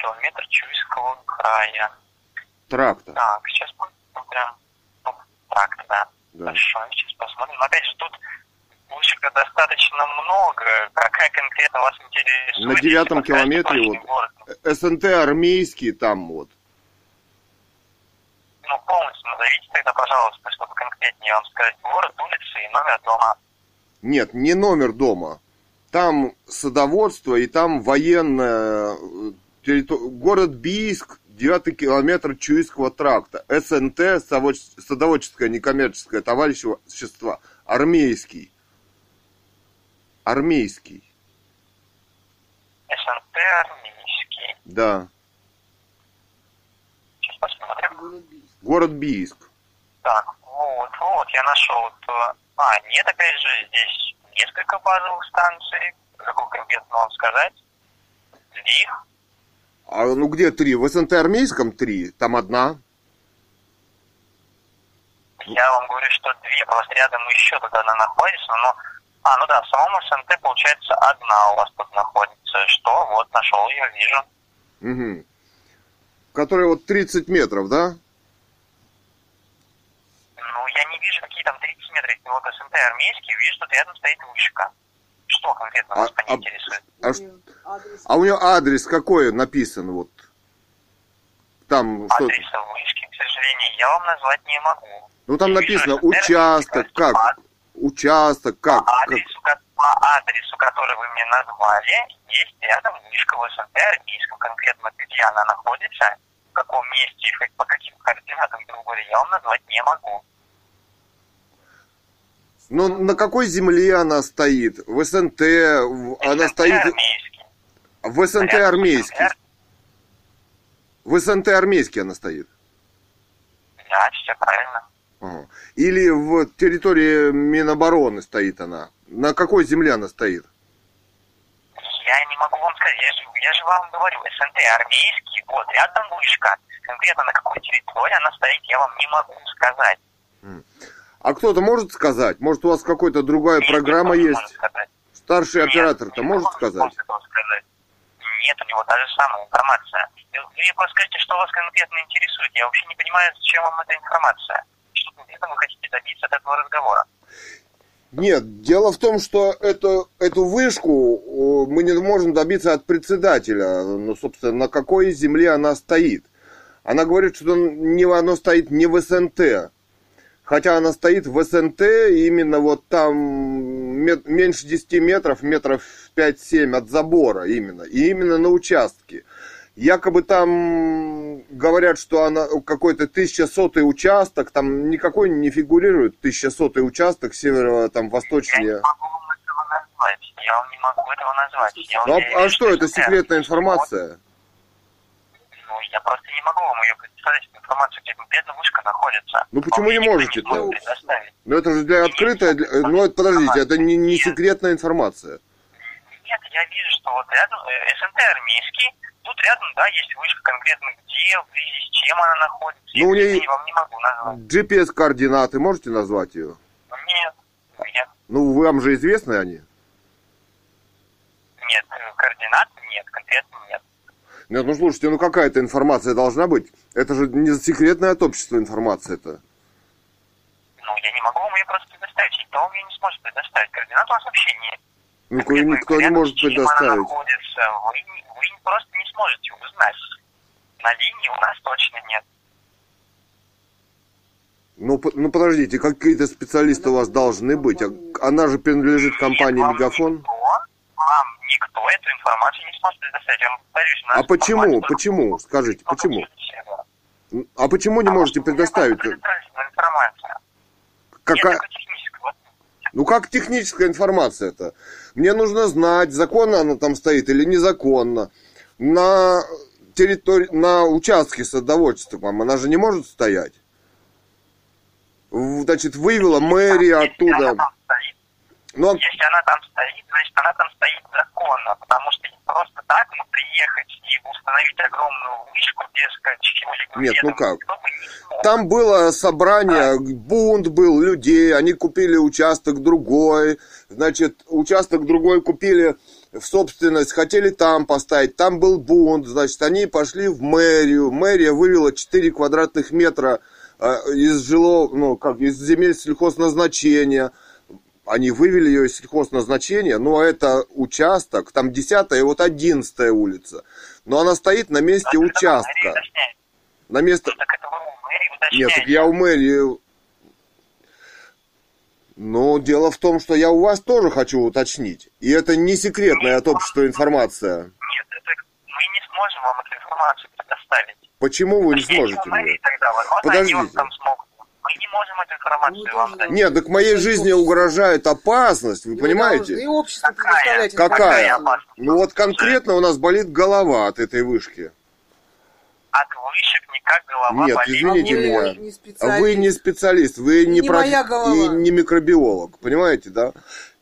Километр Чуйского края. Тракта. Так, сейчас посмотрим. Ну, да. Да. Хорошо, сейчас посмотрим. Но опять же, тут вышек достаточно много. Какая конкретно вас интересует? На девятом километре точный город. СНТ армейский там вот. Ну, полностью назовите тогда, пожалуйста, чтобы конкретнее вам сказать город, улица и номер дома. Нет, не номер дома. Там садоводство и там военная э, террито- город Бийск, девятый километр Чуйского тракта. СНТ, садовод- садоводческое некоммерческое товарищество, армейский. Армейский, СНТ армейский. да. Сейчас посмотрим. Город Бийск. Так, вот, вот, я нашел. вот, э, А, нет, опять же, здесь несколько базовых станций. Какую конкретно вам сказать? Две. А ну где три? В СНТ армейском три, там одна. Я вам говорю, что две, просто рядом еще тут она находится, но... А, ну да, в самом СНТ, получается, одна у вас тут находится. Что? Вот, нашел ее, вижу. Угу. Которая вот 30 метров, да? Ну, я не вижу, какие там 30 метров. Если вот СНТ армейский, вижу, что рядом стоит вышка. Что конкретно вас А- по ней а- интересует? А, а у нее адрес какой написан вот? Там что? Адреса вышки, к сожалению, я вам назвать не могу. Ну там Я написано вижу, участок, как? Участок, как? По как? адресу, ко- по адресу, который вы мне назвали, есть рядом вышка в СНТ армейском. Конкретно где она находится, в каком месте и как- по каким координатам, грубо говоря, я вам назвать не могу. Ну на какой земле она стоит? В СНТ, в- она СНТ стоит армейский. в СНТ с армейский. СНТ. В СНТ армейский она стоит. Да, все правильно. Ага. Или в территории Минобороны стоит она. На какой земле она стоит? Я не могу вам сказать, я же, я же вам говорю, СНТ армейский, вот, рядом вышка. Конкретно на какой территории она стоит, я вам не могу сказать. А кто-то может сказать? Может, у вас какая-то другая Нет, программа есть? Старший Нет, оператор-то может сказать? этого сказать. него та же самая информация. Вы мне просто скажите, что вас конкретно интересует. Я вообще не понимаю, зачем вам эта информация. Что конкретно вы хотите добиться от этого разговора. Нет, дело в том, что эту, эту вышку мы не можем добиться от председателя. Ну, собственно, на какой земле она стоит. Она говорит, что не, она стоит не в СНТ. Хотя она стоит в СНТ, именно вот там мет- меньше 10 метров, метров 5-7 от забора именно. И именно на участке. Якобы там говорят, что она какой-то тысячасотый участок, там никакой не фигурирует тысячасотый участок северо, там, Я не восточнее. могу этого назвать. Я не могу этого назвать. Я Ну, а, а что, это секретная информация? Ну, я просто не могу вам ее предоставить эту информацию, где вышка находится. Ну, почему Вам не никто можете-то? может предоставить. Ну это же для открытая, для- ну подождите, это не, не секретная информация. Нет, я вижу, что вот рядом э, СНТ армейский, тут рядом, да, есть вышка конкретно где, в связи с чем она находится. Ну, у нее- Я вам не могу назвать. GPS-координаты, можете назвать ее? Нет, нет, Ну, вам же известны они. нет, э, координат нет, конкретно нет. Нет, ну слушайте, ну какая-то информация должна быть. Это же не секретная от общества информация это. Ну, я не могу вам ее просто предоставить, никто вам ее не сможет предоставить. Координат у вас вообще нет. Ну, никто не может чем она предоставить. находится, вы, вы просто не сможете узнать. На линии у нас точно нет. Ну, ну подождите, какие-то специалисты у вас должны быть. А Она же принадлежит компании Мегафон. Никто, никто эту информацию не сможет предоставить. Я вам повторюсь, А почему? Почему? Скажите, почему? А почему не А можете предоставить? Какая? Ну как техническая информация это? Мне нужно знать, законно она там стоит или незаконно. На территории, на участке садоводчества, вам она же не может стоять. Значит, вывела мэрия оттуда. Стоит, Ну, а- Если она там стоит, значит она там стоит законно, потому что просто так ну, приехать и установить огромную вышку без чего-либо Нет, ну как? там было собрание, бунт был людей, они купили участок другой, значит, участок другой купили в собственность, хотели там поставить, там был бунт, значит, они пошли в мэрию, мэрия вывела 4 квадратных метра э, из жилого, ну, как, из земель сельхозназначения, они вывели ее из сельхозназначения, но это участок, там 10 и вот 11 улица, но она стоит на месте Так у мэрии участка, на место, Так это вы у мэрии нет, так я у мэрии. Но дело в том, что я у вас тоже хочу уточнить. И это не секретная от общества информация. Нет, это мы не сможем вам эту информацию предоставить. Почему вы не сможете мэрии тогда, возможно, Подождите. они вам там смогут. Мы не можем эту информацию Ну, вам дать. Нет, так моей жизни угрожает опасность, вы И понимаете? общество Какая? Какая? информацию. Ну вот конкретно у нас болит голова от этой вышки. От вышек никак голова Нет, болит. извините А меня. не А вы не специалист, вы не, Не проф- и не микробиолог, понимаете, да?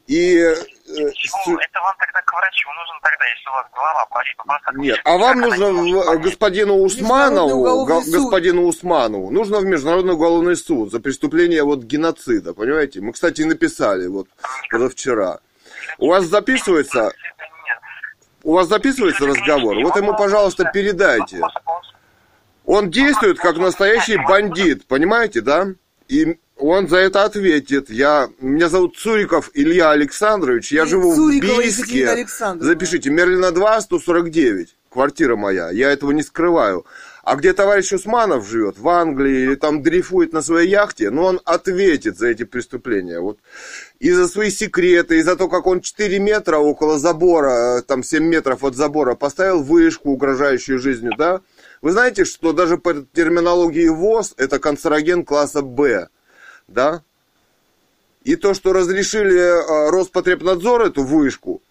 И Почему? с- Это вам тогда к врачу нужно тогда, если у вас голова болит. Просто Нет, а вам никак нужно понять. господину Усманову, господину Усманову, нужно в Международный уголовный суд за преступление вот геноцида, понимаете? Мы, кстати, и написали вот позавчера. У вас записывается, у вас записывается разговор? Вот ему, пожалуйста, передайте. Он действует как настоящий бандит, понимаете, да? И он за это ответит. Я, меня зовут Цуриков Илья Александрович, я И живу Цурикова в Бийске. Запишите, Мерлина 2, 149, квартира моя, я этого не скрываю. А где товарищ Усманов живет, в Англии, или там дрейфует на своей яхте, ну он ответит за эти преступления. Вот. И за свои секреты, и за то, как он 4 метра около забора, э, там 7 метров от забора поставил вышку, угрожающую жизнью, да? Вы знаете, что даже по терминологии ВОЗ это канцероген класса Б, да? И то, что разрешили э, Роспотребнадзор эту вышку,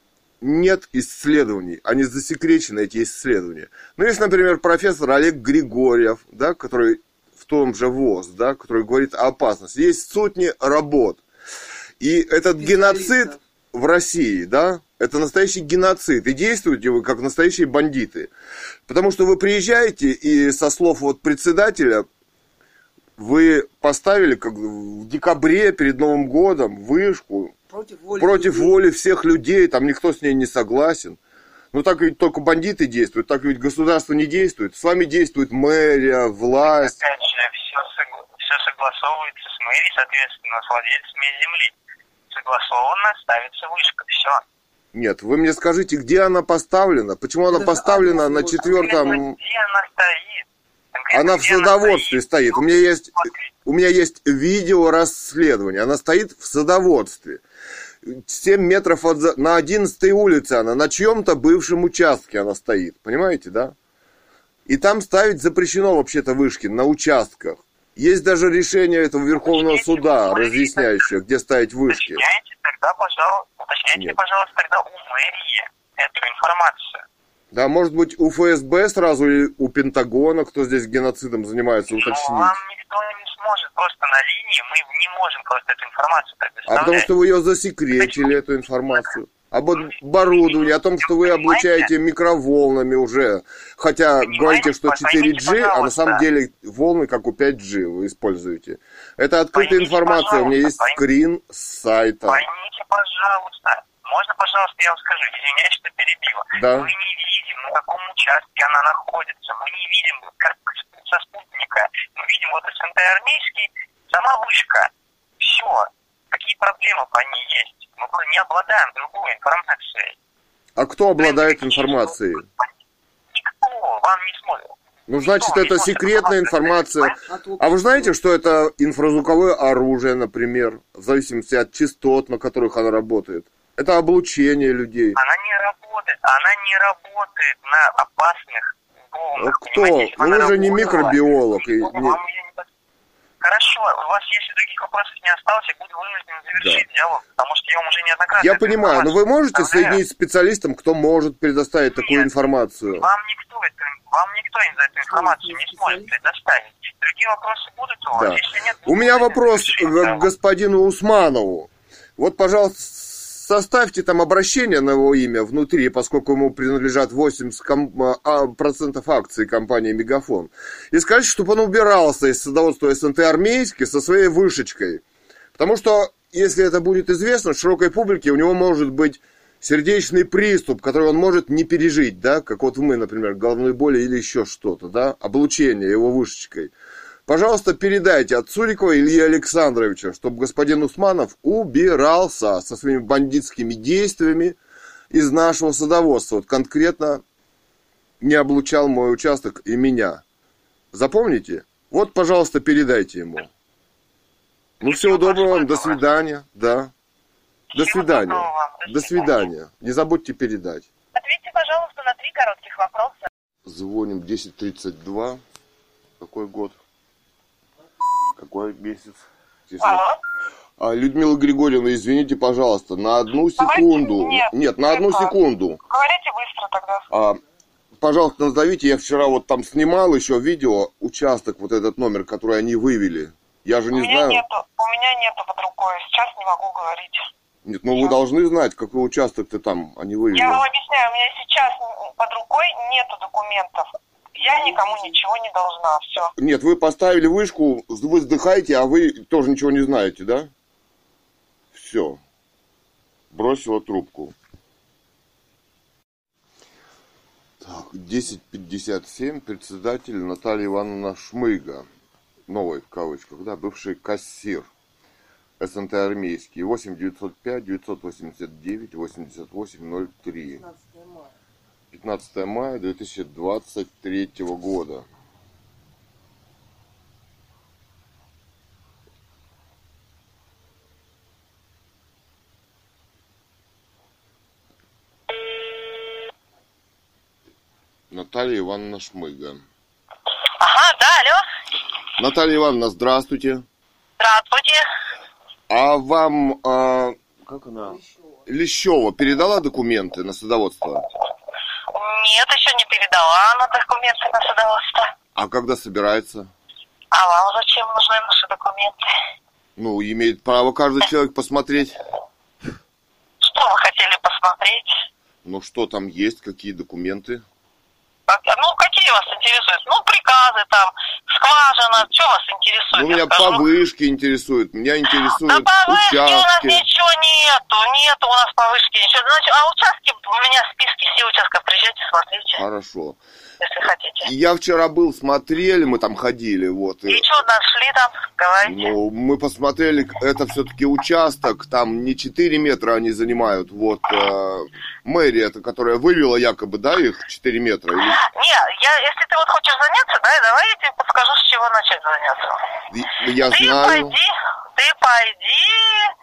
нет исследований, они засекречены, эти исследования. Ну, есть, например, профессор Олег Григорьев, да, который в том же ВОЗ, да, который говорит о опасности. Есть сотни работ. И этот геноцид в России, да, это настоящий геноцид. И действуете вы как настоящие бандиты. Потому что вы приезжаете, и со слов вот председателя, вы поставили как в декабре перед Новым годом вышку Против воли. против людей. воли всех людей, там никто с ней не согласен. Ну так ведь только бандиты действуют, так ведь государство не действует. С вами действует мэрия, власть. Опять же, все, все согласовывается с мэрией, соответственно, с владельцами земли. Согласованно ставится вышка. Все. Нет, вы мне скажите, где она поставлена? Почему она Это же поставлена на четвертом... Где она стоит? Она в садоводстве стоит. У меня есть, у меня есть видео расследование. Она стоит в садоводстве. 7 метров от, за- на 11 улице она, на чьем-то бывшем участке она стоит. Понимаете, да? И там ставить запрещено вообще-то вышки на участках. Есть даже решение этого Верховного суда, разъясняющее, где ставить вышки. Уточняйте тогда, пожалуйста, уточняйте, Нет. пожалуйста, тогда у мэрии эту информацию. Да, может быть, у ФСБ сразу или у Пентагона, кто здесь геноцидом занимается, уточнить. вам никто не сможет просто на линии, мы не можем просто эту информацию А предоставлять. потому что вы ее засекретили, эту информацию. Об оборудовании, о том, что вы облучаете микроволнами уже. Хотя Понимаете, говорите, что поймите, 4G, а на самом деле волны, как у 5G вы используете. Это открытая Поймите, информация, у меня есть скрин с сайта. Поймите, пожалуйста. Можно, пожалуйста, я вам скажу, извиняюсь, что перебила. Да. Мы не видим, на каком участке она находится. Мы не видим, как со спутника. Мы видим вот СНТ армейский, сама вышка. Все. Какие проблемы по ней есть? Мы не обладаем другой информацией. А кто обладает информацией? Никто вам не смотрит. Ну, значит, Никто не это может секретная информация. А вы знаете, что это инфразвуковое оружие, например, в зависимости от частот, на которых оно работает? Это облучение людей. Она не работает. Она не работает на опасных волнах. А кто? понимаете? Ну, она вы же не микробиолог, и вам не- Хорошо, у вас если других вопросов не осталось, я буду вынужден завершить диалог, потому что я вам уже неоднократно... Я понимаю, но вы можете представляю. соединить с специалистом, кто может предоставить такую Нет. информацию? Вам никто, это, вам никто из эту информацию не сможет предоставить. Другие вопросы будут у вас? Да. Если нет, У меня вопрос к господину Усманову. Вот, пожалуйста, составьте там обращение на его имя внутри, поскольку ему принадлежат 80% ком- а, процентов акций компании «Мегафон». И скажите, чтобы он убирался из садоводства СНТ «Армейский» со своей вышечкой. Потому что, если это будет известно широкой публике, у него может быть сердечный приступ, который он может не пережить, да, как вот мы, например, головной боли или еще что-то, да, облучение его вышечкой. Пожалуйста, передайте от Цурикова Ильи Александровича, чтобы господин Усманов убирался со своими бандитскими действиями из нашего садоводства. Вот конкретно не облучал мой участок и меня. Запомните? Вот, пожалуйста, передайте ему. Ну, всего доброго вам, до свидания, да. До свидания. До свидания. Не забудьте передать. Ответьте, пожалуйста, на три коротких вопроса. Звоним 1032. Какой год? Какой месяц? Алло. А, Людмила Григорьевна, извините, пожалуйста, на одну Давайте секунду. нет, на одну это- секунду. Говорите быстро тогда. А, пожалуйста, назовите, я вчера вот там снимал еще видео, участок, вот этот номер, который они вывели. Я же у не меня знаю. нету, у меня нету под рукой. Сейчас не могу говорить. Нет, ну вы должны знать, какой участок-то там они вывели. Я вам объясняю, у меня сейчас под рукой нету документов. Я никому ничего не должна. Все. Нет, вы поставили вышку, вы вздыхаете, а вы тоже ничего не знаете, да? Все. Бросила трубку. Так, 10.57, председатель Наталья Ивановна Шмыга. Новый в кавычках, да, бывший кассир. СНТ армейский. 8 905 989 88 03. 15 мая 2023 года. Наталья Ивановна Шмыга. Ага, да, алло. Наталья Ивановна, здравствуйте. Здравствуйте. А вам, а, как она? Лещева передала документы на садоводство? Нет, еще не передала она документы на садоводство. А когда собирается? А вам зачем нужны наши документы? Ну, имеет право каждый человек посмотреть. Что вы хотели посмотреть? Ну, что там есть, какие документы. Как- Ну, какие вас интересуют? Ну, приказ рассказы там, скважина, что вас интересует? Ну, меня скажу? повышки интересуют, меня интересуют повышке у нас участки. ничего нету, нету у нас повышки, ничего. Значит, а участки, у меня в списке все участков, приезжайте, смотрите, Хорошо. Если хотите. Я вчера был, смотрели, мы там ходили, вот. и- И что нашли там, говорите? Ну, мы посмотрели, это все-таки участок, там не 4 метра они занимают, вот, э, мэрия, это, которая вывела якобы, да, их 4 метра, или Не, я, если ты вот хочешь заняться, да, давай я тебе подскажу, с чего начать заняться. Я ты знаю, пойди, ты пойди,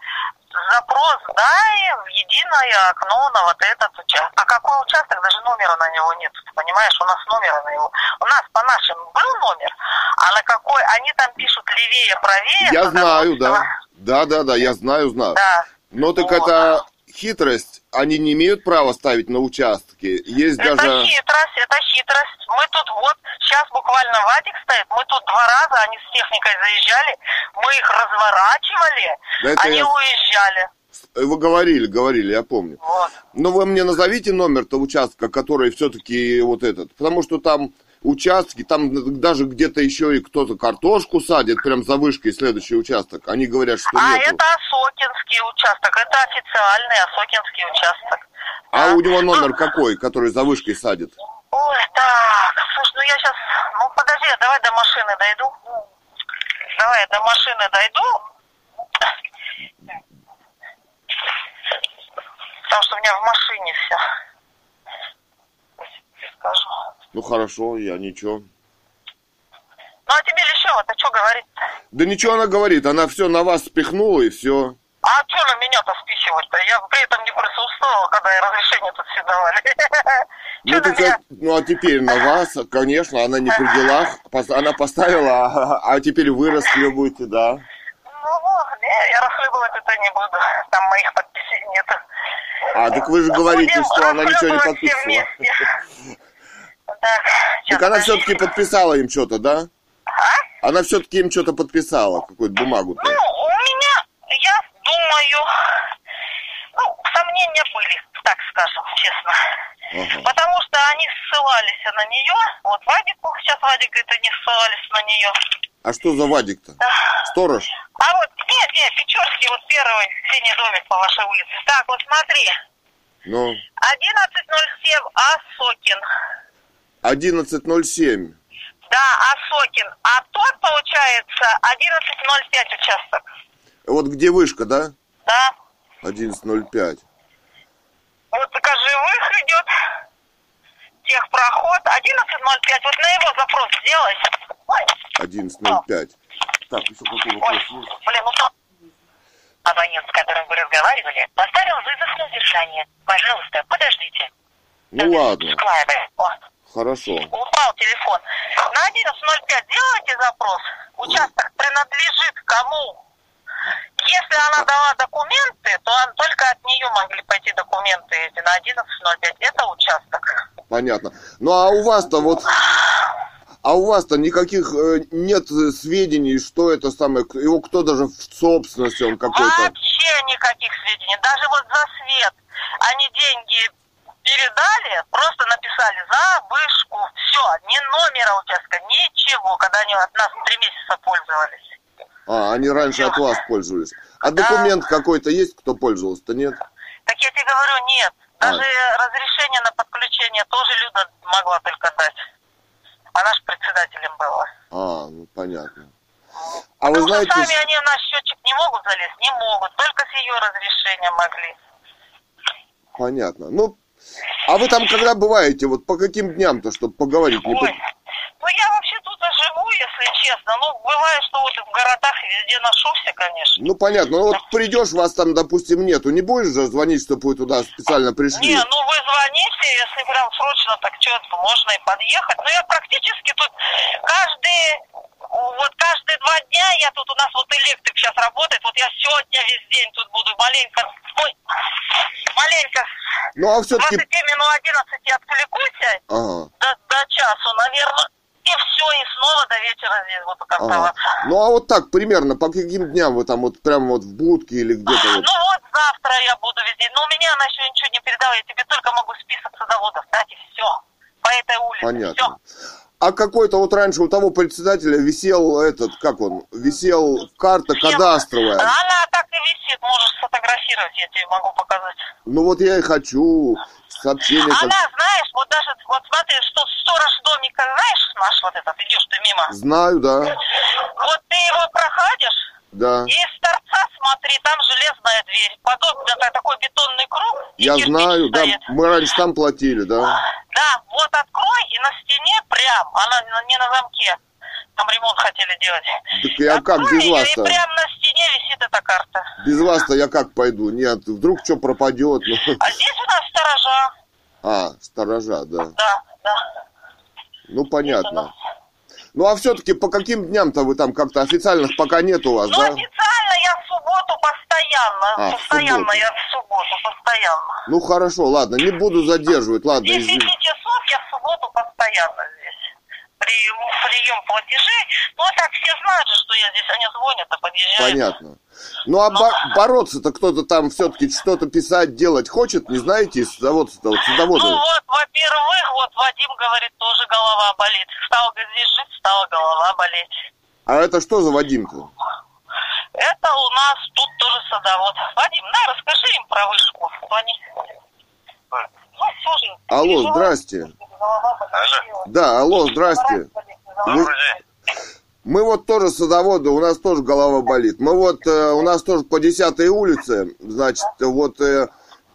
запрос дай в единое окно на вот этот участок. А какой участок, даже номера на него нет, понимаешь, у нас номера на него. У нас по нашим был номер, а на какой, они там пишут левее, правее. я на знаю, да, да, да, да, я знаю, знаю. Да. Но так Вот. это хитрость, они не имеют права ставить на участке, есть Это даже... хитрость, это хитрость. Мы тут вот, сейчас буквально Вадик стоит, мы тут два раза, они с техникой заезжали, мы их разворачивали, Да это они я- уезжали. Вы говорили, говорили, я помню. Вот. Но вы мне назовите номер-то участка, который все-таки вот этот. Потому что там участки, там даже где-то еще и кто-то картошку садит, прям за вышкой следующий участок. Они говорят, что А нету. это Осокинский участок, это официальный Осокинский участок. А Да. у него номер Ну, какой, который за вышкой садит? Ой, так, слушай, ну я сейчас, ну подожди, давай до машины дойду. Давай я до машины дойду. Потому что у меня в машине все. Скажу. Ну хорошо, я ничего. Ну а тебе Лещева, ты что говорит? Да ничего она говорит, она все на вас спихнула и все. А что на меня-то спихивать-то? Я при этом не присутствовала, когда и разрешение тут все давали. (laughs) Ну, так, меня? ну а теперь на вас, конечно, она не при делах. Она поставила, а, теперь вы расхлебываете, да. Ну, вот, не, я расхлебывать это не буду. Там моих подписей нету. А, так вы же говорите, Будем что она ничего не подписывала. Вместе. Так, она все-таки подписала им что-то, да? А? Она все-таки им что-то подписала, какую-то бумагу. Ну, у меня, я думаю, ну, сомнения были, так скажем, честно. Ага. Потому что они ссылались на нее. Вот Вадику, сейчас Вадик говорит, они ссылались на нее. А что за Вадик-то? Сторож? А вот, нет, нет, Печорский, вот первый синий домик по вашей улице. Так, вот смотри, Ну, 1107 Асокин. 11.07. Да, Асокин. А тот, получается, 1105 участок. Вот где вышка, да? Да. 11.05. Вот покажи, их идет. Техпроход 1105. Вот на его запрос сделай. Ой, 11.05. Так, еще какой ой, вопрос есть? блин, ну то... Абонент, с которым вы разговаривали, поставил вызов на удержание. Пожалуйста, подождите. Ну ладно. О, хорошо. упал телефон. На 1105 делайте запрос. Участок принадлежит кому? Если она дала документы, то только от нее могли пойти документы эти на 11.05. Это участок. Понятно. Ну а у вас-то вот... А у вас-то никаких э, нет сведений, что это самое, его кто даже в собственности он какой-то. Вообще никаких сведений. Даже вот за свет они деньги передали, просто написали за вышку. Все, ни номера участка, ничего, когда они от нас три месяца пользовались. А, они раньше от вас пользовались. А документ какой-то есть, кто пользовался-то нет? Так я тебе говорю, нет. А. Даже разрешение на подключение тоже Люда могла только дать. Она же председателем была. А, ну понятно. А вы знаете, что сами они на счетчик не могут залезть, не могут. Только с ее разрешения могли. понятно. Ну, а вы там когда бываете, вот по каким дням-то, чтобы поговорить? Ой, ну я вообще тут живу, если честно. Ну, бывает, что вот в городах везде ношуся, конечно. Ну, понятно. Ну, вот придешь, вас там, допустим, нету. Не будешь же звонить, чтобы вы туда специально пришли? Не, ну вы звоните, если прям срочно, так что можно и подъехать. Но я практически тут каждый, вот каждые два дня я тут, у нас вот электрик сейчас работает, вот я сегодня весь день тут буду маленько, ой, маленько, Ну, а все-таки... 20 минут 11 отвлекусь Ага. до, до часу, наверное, и все, и снова до вечера здесь буду Ага. оставаться. Ну, а вот так, примерно, по каким дням вы там вот прямо вот в будке или где-то вот? Ну вот завтра я буду везде. Но у меня она еще ничего не передала. Я тебе только могу список садоводов дать и все. По этой улице. Понятно. Все. А какой-то вот раньше у того председателя висел этот, как он, висел карта кадастровая. Она так и висит, можешь сфотографировать, я тебе могу показать. Ну вот я и хочу сообщение. как- Она, знаешь, вот даже, вот смотри, что сторож домика, знаешь, наш вот этот, идешь ты мимо. Знаю, да, Вот ты его проходишь, да. и из торца смотри, там железная дверь. Та- такой бетонный круг. Я знаю, да, стоит. мы раньше там платили, да. Да, вот открой, и на стене прям, она на- не на замке. Там ремонт хотели делать. Так я как Открой без её, вас-то? И прям на стене висит эта карта. Без вас-то я как пойду? Нет, вдруг что пропадет. Ну, А здесь у нас сторожа. а, сторожа, да. Да, да. Ну, понятно. Ну, а все-таки по каким дням-то вы там как-то официальных пока нет у вас, Ну, да? официально я в субботу постоянно. А, в постоянно субботу. я в субботу, постоянно. Ну, хорошо, ладно, не буду задерживать, ладно, С 10 извини. часов я в субботу постоянно здесь. Прием, прием платежей. Ну, а так все знают же, что я здесь. Они звонят, а подъезжают. Понятно. Ну, а бо- бороться-то кто-то там все-таки что-то писать, делать хочет, не знаете, из заводства, вот, садовода? Ну вот, во-первых, вот Вадим говорит, тоже голова болит. Стал здесь жить, стала голова болеть. А это что за Вадим-то? Это у нас тут тоже садовод. Вадим, на, расскажи им про вышку. Звони. Ну, слушай, Алло, здрасте. Болит. Да, алло, здрасте. Вы- день. Мы вот тоже садоводы, у нас тоже голова болит. Мы вот, э, у нас тоже по 10 улице, значит, вот, э,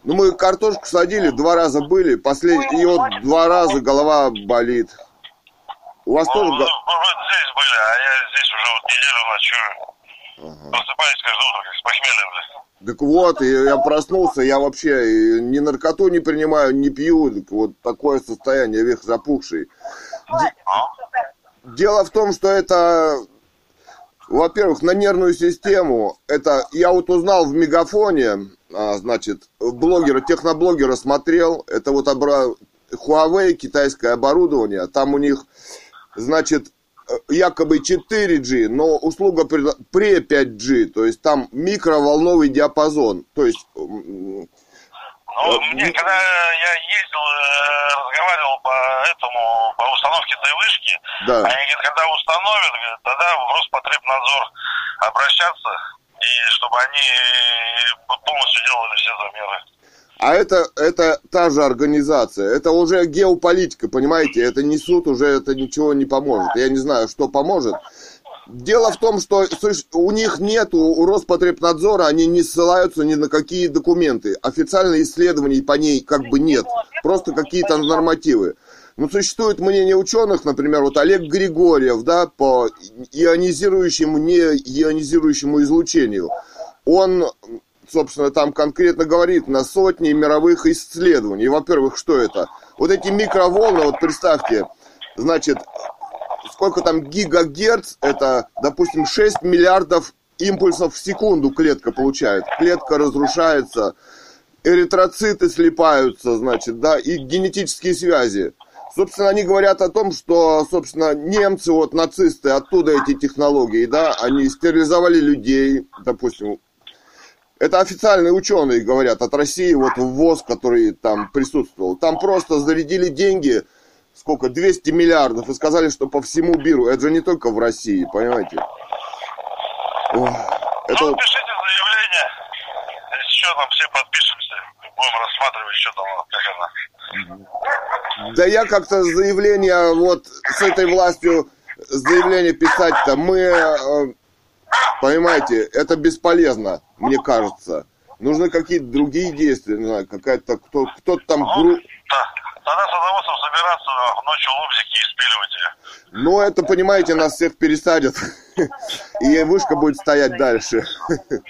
ну мы картошку садили, два раза были, послед... и вот два раза голова болит. У вас Ну, тоже... вы, вы вот здесь были, а я здесь уже вот неделю ночую. Просыпаюсь каждое утро, как с похмелья, блядь. Так вот, и я проснулся, я вообще ни наркоту не принимаю, не пью, так вот такое состояние, век запухший. Де- Дело в том, что это, во-первых, на нервную систему, это, я вот узнал в Мегафоне, а, значит, блогера, техноблогера смотрел, это вот обра... Huawei, китайское оборудование, там у них, значит, якобы 4G, но услуга пре 5G, то есть там микроволновый диапазон, то есть Ну, Э, мне, когда я ездил, э, разговаривал по этому, по установке этой вышки, да. они говорят, когда установят, тогда в Роспотребнадзор обращаться, и чтобы они э, полностью делали все замеры. А это, это та же организация, это уже геополитика, понимаете, это не суд, уже это ничего не поможет. Я не знаю, что поможет. Дело в том, что у них нет, у Роспотребнадзора, они не ссылаются ни на какие документы. Официальных исследований по ней как бы нет, просто какие-то нормативы. Но существует мнение ученых, например, вот Олег Григорьев, да, по ионизирующему, не ионизирующему излучению. Он, собственно, там конкретно говорит на сотни мировых исследований. Во-первых, что это? Вот эти микроволны, вот представьте, значит, сколько там гигагерц, это, допустим, 6 миллиардов импульсов в секунду клетка получает. Клетка разрушается, эритроциты слипаются, значит, да, и генетические связи. Собственно, они говорят о том, что, собственно, немцы, вот нацисты, оттуда эти технологии, да, они стерилизовали людей, допустим. Это официальные ученые говорят от России, вот ввоз, который там присутствовал. Там просто зарядили деньги, сколько, 200 миллиардов, и сказали, что по всему миру. Это же не только в России, понимаете? Ох, это ну, пишите заявление, если что, там все подпишемся, будем рассматривать, что там, как она. Да я как-то заявление вот с этой властью заявление писать-то мы, э, понимаете, это бесполезно, мне кажется. Нужны какие-то другие действия, не знаю, какая-то кто, кто-то там гру... Да, тогда садоводцам собираться ночью лобзики и спиливать ее. Ну, это, понимаете, нас всех пересадят, (laughs) и вышка будет стоять дальше. (laughs)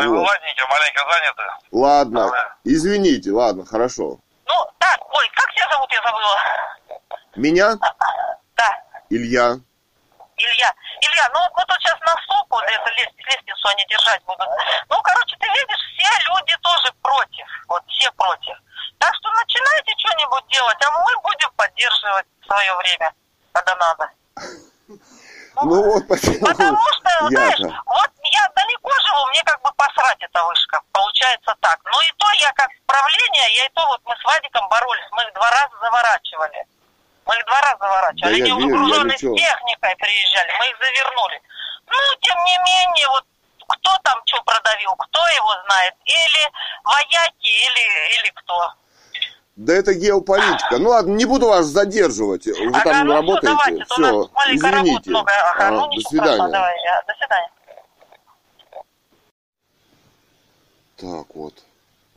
Ну, Вот. ладненько, маленько заняты. Ладно, извините, ладно, хорошо. Ну, так, ой, как тебя зовут, я забыла. Меня? Да, Илья. Илья. Илья, ну вот тут сейчас на столб, вот эту лес- лестницу они держать будут. Ну, короче, ты видишь, все люди тоже против. Вот все против. Так что начинайте что-нибудь делать, а мы будем поддерживать в свое время, когда надо. (laughs) Ну вот, почему Потому что, знаешь, я-то. вот я далеко живу, мне как бы посрать эта вышка. Получается так. Ну и то я как правление, я и то вот мы с Вадиком боролись, мы их два раза заворачивали. Мы их два раза заворачивали. Да Они я груженной лечу. техникой приезжали, мы их завернули. Ну, тем не менее, вот кто там что продавил, кто его знает. Или вояки, или, или кто. Да это геополитика. Ну ладно, не буду вас задерживать. Вы Ага, там ну работаете. давайте, Все, извините. много. Ага, А, ну, до ничего страшного, свидания. давай, до свидания. Так вот.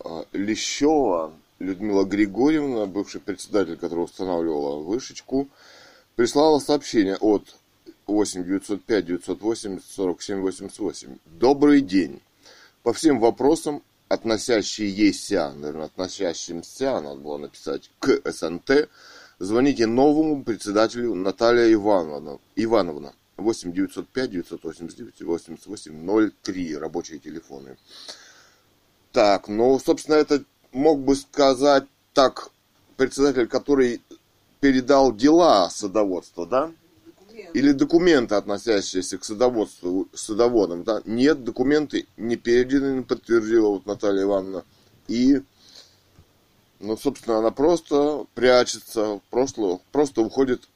А, Лещева Людмила Григорьевна, бывший председатель, который устанавливала вышечку, прислала сообщение от 8 905 980 47 88. Добрый день. По всем вопросам, относящиеся, наверное, относящимся, надо было написать, к СНТ, звоните новому председателю Наталья Ивановна. Ивановна. 8 905 989 88 03. Рабочие телефоны. Так, ну, собственно, это мог бы сказать так председатель, который передал дела садоводства, да? Или документы, относящиеся к садоводству, садоводам, да? Нет, документы не переданы, подтвердила вот Наталья Ивановна. И, ну, собственно, она просто прячется, прошлое, просто уходит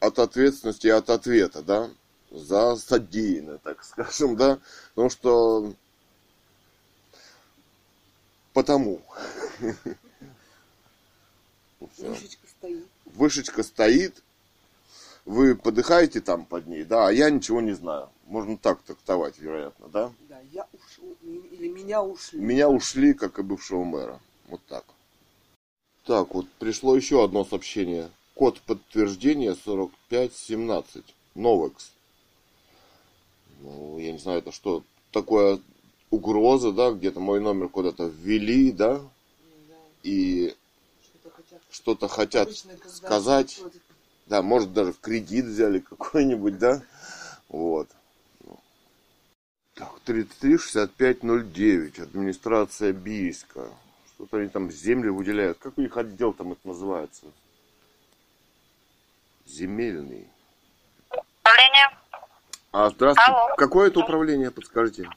от ответственности и от ответа, да? За содеянное, так скажем, да? Потому что Потому. (laughs) Вышечка стоит. Вышечка стоит, вы подыхаете там под ней, да, а я ничего не знаю. Можно так трактовать, вероятно, да? Да, я ушел. Или меня ушли. Меня ушли, как и бывшего мэра. Вот так. Так, вот пришло еще одно сообщение. Код подтверждения 4517. Новекс. Ну, я не знаю, это что такое угроза, да, где-то мой номер куда-то ввели, да, Да, и что-то хотят. что-то хотят Обычно, сказать. Да, может даже в кредит взяли какой-нибудь, да? Вот. Так, 33 65 09, администрация Бийска. Что-то они там земли выделяют. Как у них отдел там это называется? Земельный. Управление, А, здравствуйте. Алло. Какое это управление, подскажите?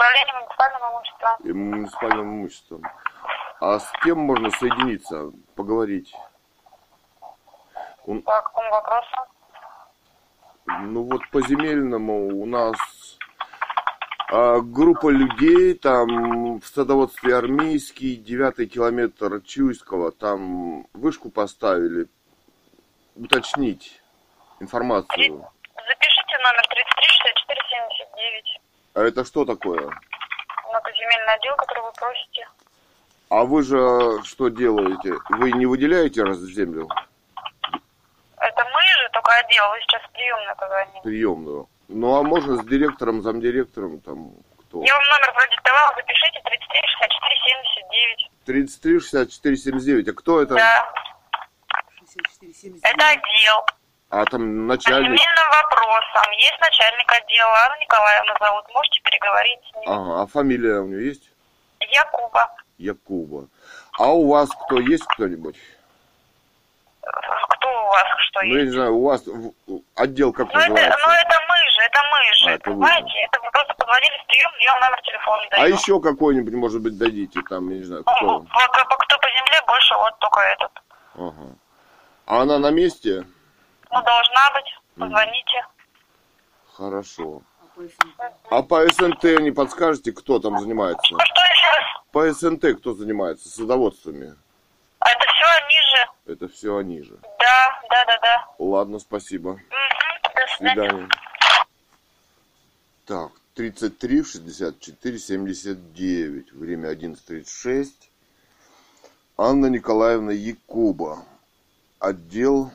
Управление муниципальным имуществом. И Муниципальным имуществом. А с кем можно соединиться, поговорить? У- По какому вопросу? Ну вот по земельному у нас а, группа людей, там в садоводстве армейский, девятый километр Чуйского, там вышку поставили, уточнить информацию. Запишите номер 33 64 79. А это что такое? Многоземельный отдел, который вы просите. А вы же что делаете? Вы не выделяете раз землю Это мы же, только отдел. Вы сейчас приемную позвонили. приемную? Ну а можно с директором, замдиректором, там кто? Я вам номер продиктовала, запишите 33 64 79. 33 64 79. А кто это? Да, 64, 79. это отдел. А там По начальник. земельным вопросам. Есть начальник отдела, Анна Николаевна зовут. Можете переговорить с ним. Ага, а фамилия у нее есть? Якуба. Якуба. А у вас кто есть кто-нибудь? Кто у вас, что Ну, я есть? не знаю, у вас отдел как Ну это, называется? ну это мы же, это мы А, же, это вы понимаете? Это вы просто позвонили в прием, я вам номер телефона даю. А еще какой-нибудь, может быть, дадите, там, я не знаю, Ну, кто? по- по- кто по земле, больше вот только этот. Ага. А она на месте? Ну, должна быть. Позвоните. Хорошо. А по СНТ? А не подскажете, кто там занимается? Ну, что еще раз? По СНТ кто занимается? Садоводствами? А Это все они же. Это все они же. Да, да, да, да. Ладно, спасибо. До До свидания. свидания. Так, 33, 64, 79. Время 11.36. Анна Николаевна Якуба. Отдел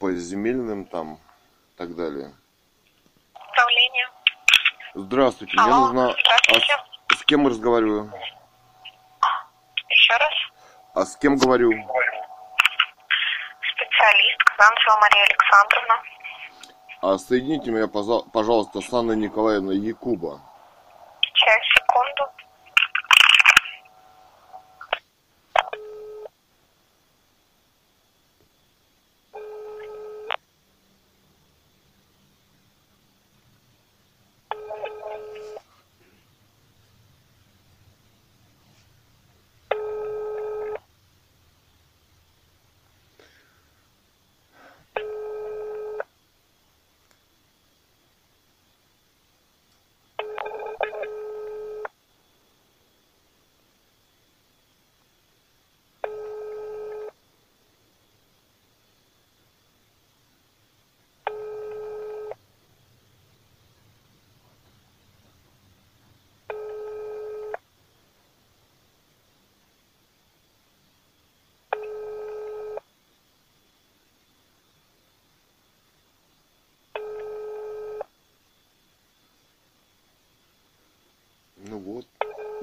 по земельным там и так далее. Управление. Здравствуйте, мне Алло, нужно... здравствуйте. А с, с кем разговариваю? Еще раз. А с кем говорю? Специалист Казанцева Мария Александровна. А соедините меня, пожалуйста, с Анной Николаевной Якуба. Сейчас, секунду.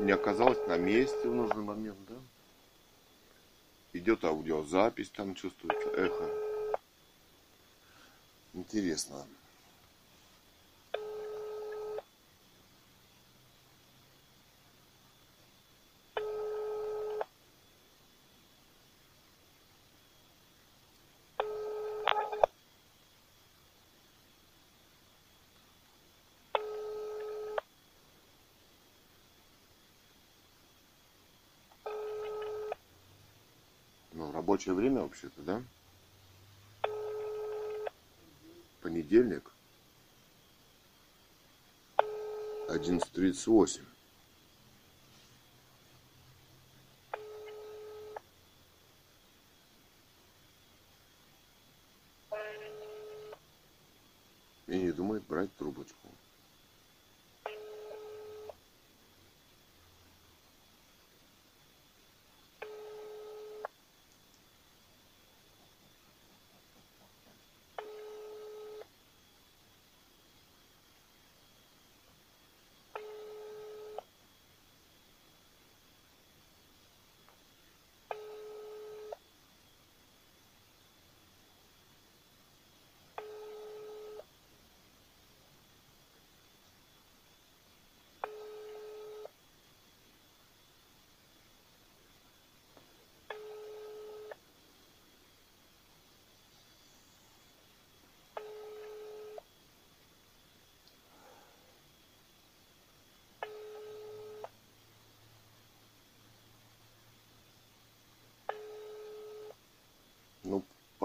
Не оказалась на месте в нужный момент, да? Идет аудиозапись, там чувствуется эхо. Интересно. Ну, рабочее время вообще-то, да? Понедельник. 11.38. И не думает брать трубочку.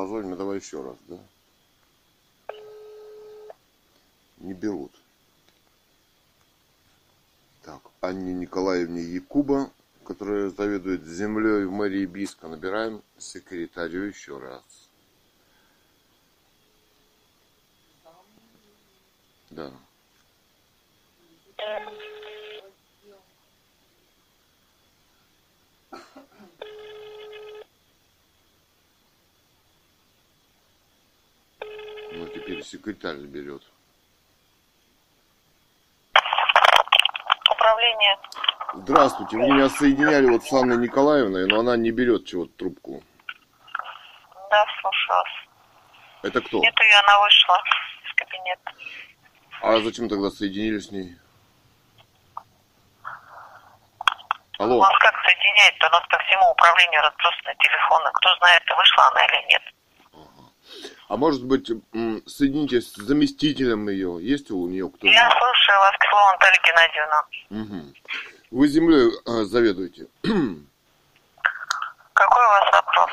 Мне давай еще раз, да? Не берут. Так, Анне Николаевне Якуба, которая заведует землей в мэрии Биска, набираем секретарю еще раз. Да. Ну, теперь секретарь берет. Управление. Здравствуйте, вы меня соединяли вот с Анной Николаевной, но она не берет чего-то трубку. Да, слушаю вас. Это кто? Нету ее, она вышла из кабинета. А зачем тогда соединили с ней? У Алло, вас как соединяет-то? У нас по всему управлению разбросаны телефоны. Кто знает, вышла она или нет. А может быть, соединитесь с заместителем ее? Есть у нее кто Я слушаю вас, Кислова Наталья Геннадьевна. Мгм. Вы землей э, заведуете. (clears throat) Какой у вас вопрос?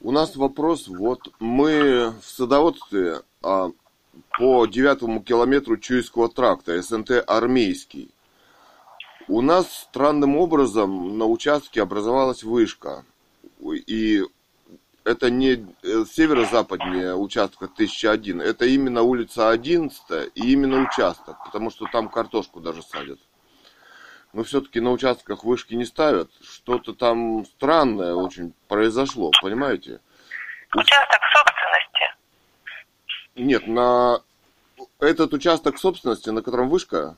У нас вопрос, вот мы в садоводстве а, по девятому километру Чуйского тракта, СНТ «Армейский». У нас странным образом на участке образовалась вышка. И это не э, северо-западнее участка 1001, это именно улица 11 и именно участок, потому что там картошку даже садят. Но все-таки на участках вышки не ставят. Что-то там странное очень произошло, понимаете? Участок собственности. Нет, на этот участок собственности, на котором вышка,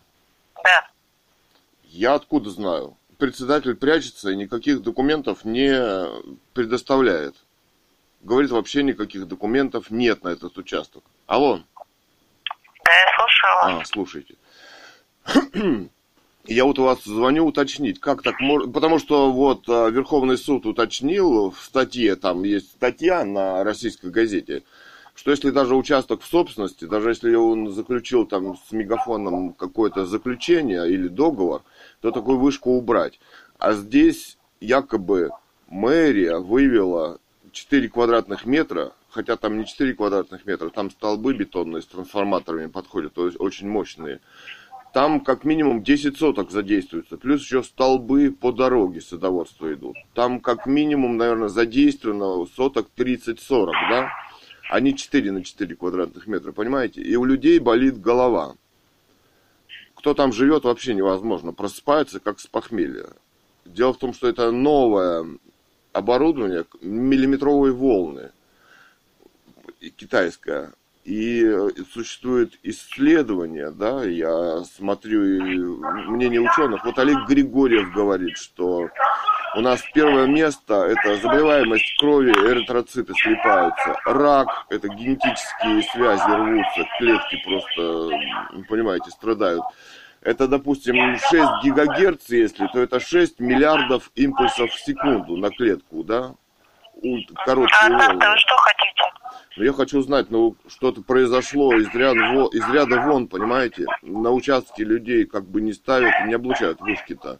Да. я откуда знаю? Председатель прячется и никаких документов не предоставляет. Говорит, вообще никаких документов нет на этот участок. Алло, Да, я слушаю вас. а, слушайте. (clears throat) Я вот у вас звоню уточнить, как так можно... Потому что вот а, Верховный суд уточнил в статье, там есть статья на российской газете, что если даже участок в собственности, даже если он заключил там с мегафоном какое-то заключение или договор, то такую вышку убрать. А здесь якобы мэрия вывела 4 квадратных метра, хотя там не 4 квадратных метра, там столбы бетонные с трансформаторами подходят, то есть очень мощные. Там как минимум 10 соток задействуется, плюс еще столбы по дороге садоводства идут. Там как минимум, наверное, задействовано соток 30-40, да? А не 4 на 4 квадратных метра, понимаете? И у людей болит голова. Кто там живет, вообще невозможно. Просыпаются как с похмелья. Дело в том, что это новое оборудование, миллиметровые волны, китайское. И э, существует исследование, да, я смотрю мнение ученых. Вот Олег Григорьев говорит, что у нас первое место – это заболеваемость крови, эритроциты слипаются. Рак – это генетические связи рвутся, клетки просто, понимаете, страдают. Это, допустим, 6 гигагерц, если, то это 6 миллиардов импульсов в секунду на клетку, да? Короткие а так-то вы что хотите? Ну, я хочу узнать, ну, что-то произошло из ряда, из ряда вон, понимаете? На участке людей как бы не ставят и не облучают вышки-то.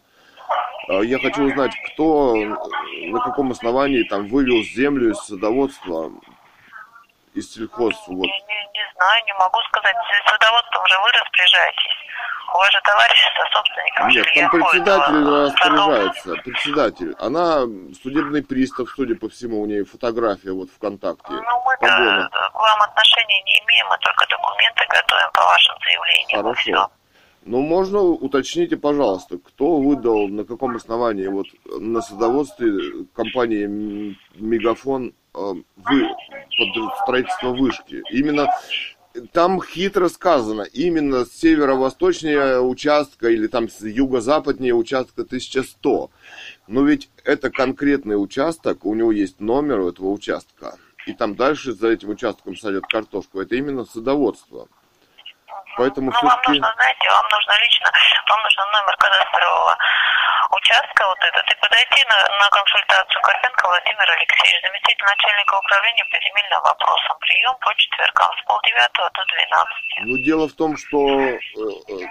А я хочу узнать, кто, на каком основании там вывел землю из садоводства, из сельхозства. Вот. Не, не, не знаю, не могу сказать. Садоводством уже вы распоряжаетесь. У вас же товарищ со собственником Нет, там председатель распоряжается. Председатель. Она судебный пристав, судя по всему, у нее фотография вот ВКонтакте. Ну, мы к вам отношения не имеем, мы только документы готовим по вашим заявлениям. Хорошо. Ну, можно уточните, пожалуйста, кто выдал, на каком основании вот на садоводстве компании Мегафон э, вы, под строительство вышки? Именно там хитро сказано, именно с северо-восточнее участка или там с юго-западнее участка 1100. Но ведь это конкретный участок, у него есть номер у этого участка. И там дальше за этим участком садят картошку. Это именно садоводство. Поэтому ну, вам нужно, знаете, вам нужно лично, вам нужно номер кадастрового участка вот этот и подойти на, на консультацию Карпенко Владимир Алексеевич, заместитель начальника управления по земельным вопросам. Прием по четвергам с полдевятого до двенадцати. Ну, дело в том, что э, э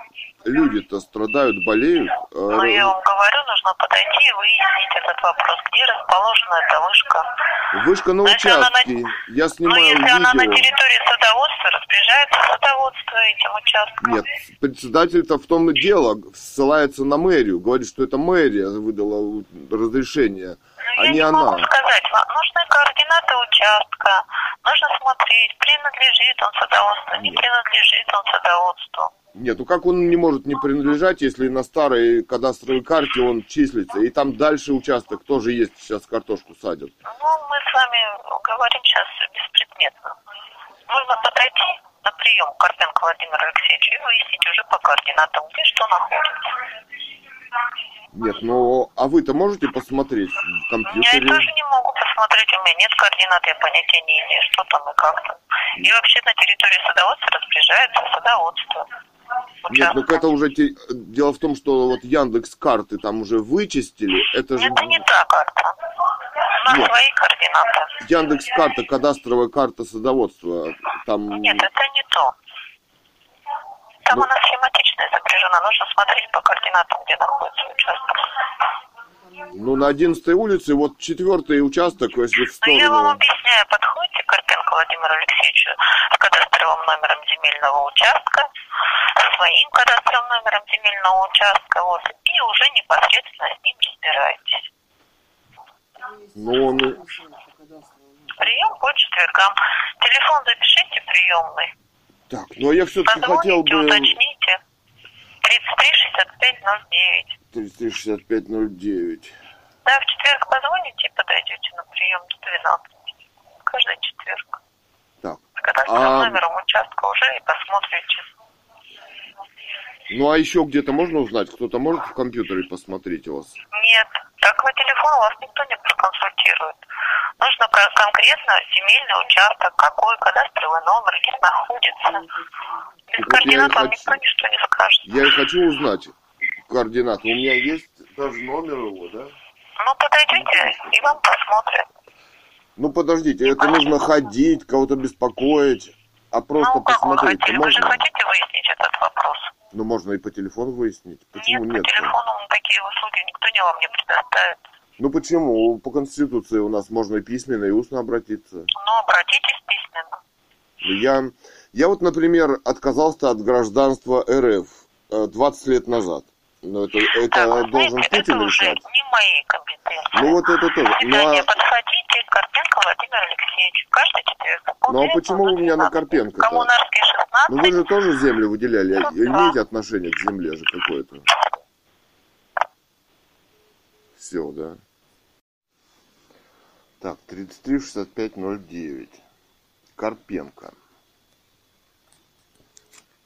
люди-то страдают, болеют. А ну, я вам говорю, нужно подойти и выяснить этот вопрос. Где расположена эта вышка? Вышка на участке. На... Я снимаю Ну, если видео. она на территории садоводства, распоряжается садоводство этим участком. Нет, председатель-то в том и дело, ссылается на мэрию, говорит, что это мэрия выдала разрешение, ну, а я не, не она. могу сказать. Нужны координаты участка. Нужно смотреть, принадлежит он садоводству, не принадлежит он садоводству. Нет, ну как он не может не принадлежать, если на старой кадастровой карте он числится, и там дальше участок тоже есть, сейчас картошку садят. Ну, мы с вами говорим сейчас беспредметно. Нужно подойти на прием к Карпенко Владимиру Алексеевичу и выяснить уже по координатам, где что находится. Нет, ну, а вы-то можете посмотреть в компьютере? Я тоже не могу посмотреть, у меня нет координат, я понятия не имею, что там и как там. И вообще на территории садоводства распоряжается садоводство. Нет, ну это уже те... дело в том, что вот Яндекс карты там уже вычистили. Это же. Это не та карта. У нас Нет. свои координаты. Яндекс карта, кадастровая карта садоводства. Там. Нет, это не то. Там Ну- она схематично изображена. Нужно смотреть по координатам, где находится участок. Ну, на 11 улице, вот четвертый участок, если в Но Ну, я вам сторону. объясняю, подходите к Карпенко Владимиру Алексеевичу с кадастровым номером земельного участка, со своим кадастровым номером земельного участка, вот, и уже непосредственно с ним разбирайтесь. Ну, он. Прием по четвергам. Телефон запишите приемный. Так, ну а я все-таки хотел бы. уточните. 33 65 09. 336509. Да, в четверг позвоните и подойдете на прием до 12. Каждый четверг. Так. С кадастровым А- номером участка уже и посмотрите. Ну а еще где-то можно узнать? Кто-то может в компьютере посмотреть у вас? Нет, так по телефону вас никто не проконсультирует. Нужно кон- конкретно земельный участок, какой кадастровый номер, где находится. Без вот я и координат вам хочу. никто ничто не скажет. Я и хочу узнать координаты. У меня есть даже номер его, да? Ну, подойдите и вам посмотрят. Ну подождите, это нужно ходить, кого-то беспокоить, а просто ну, как вы посмотреть хотите? Вы же можно? хотите выяснить этот вопрос? Ну можно и по телефону выяснить. Почему нет, нет? по телефону такие услуги никто не вам не предоставит. Ну почему? По Конституции у нас можно и письменно, и устно обратиться. Ну, обратитесь письменно. Я, я вот, например, отказался от гражданства РФ э, 20 лет назад. Но это, это так, должен знаете, Путин это уже решать. не мои компетенции. Ну вот это тоже. Ну Свидание, а, подходите Карпенко Владимиру Алексеевичу. Каждый четверг. ну а почему вы меня на Карпенко-то? Коммунарский 16. Ну вы же тоже землю выделяли, а Ну, имеете отношение к земле же какое-то. Все, да. Так, 336509. Карпенко.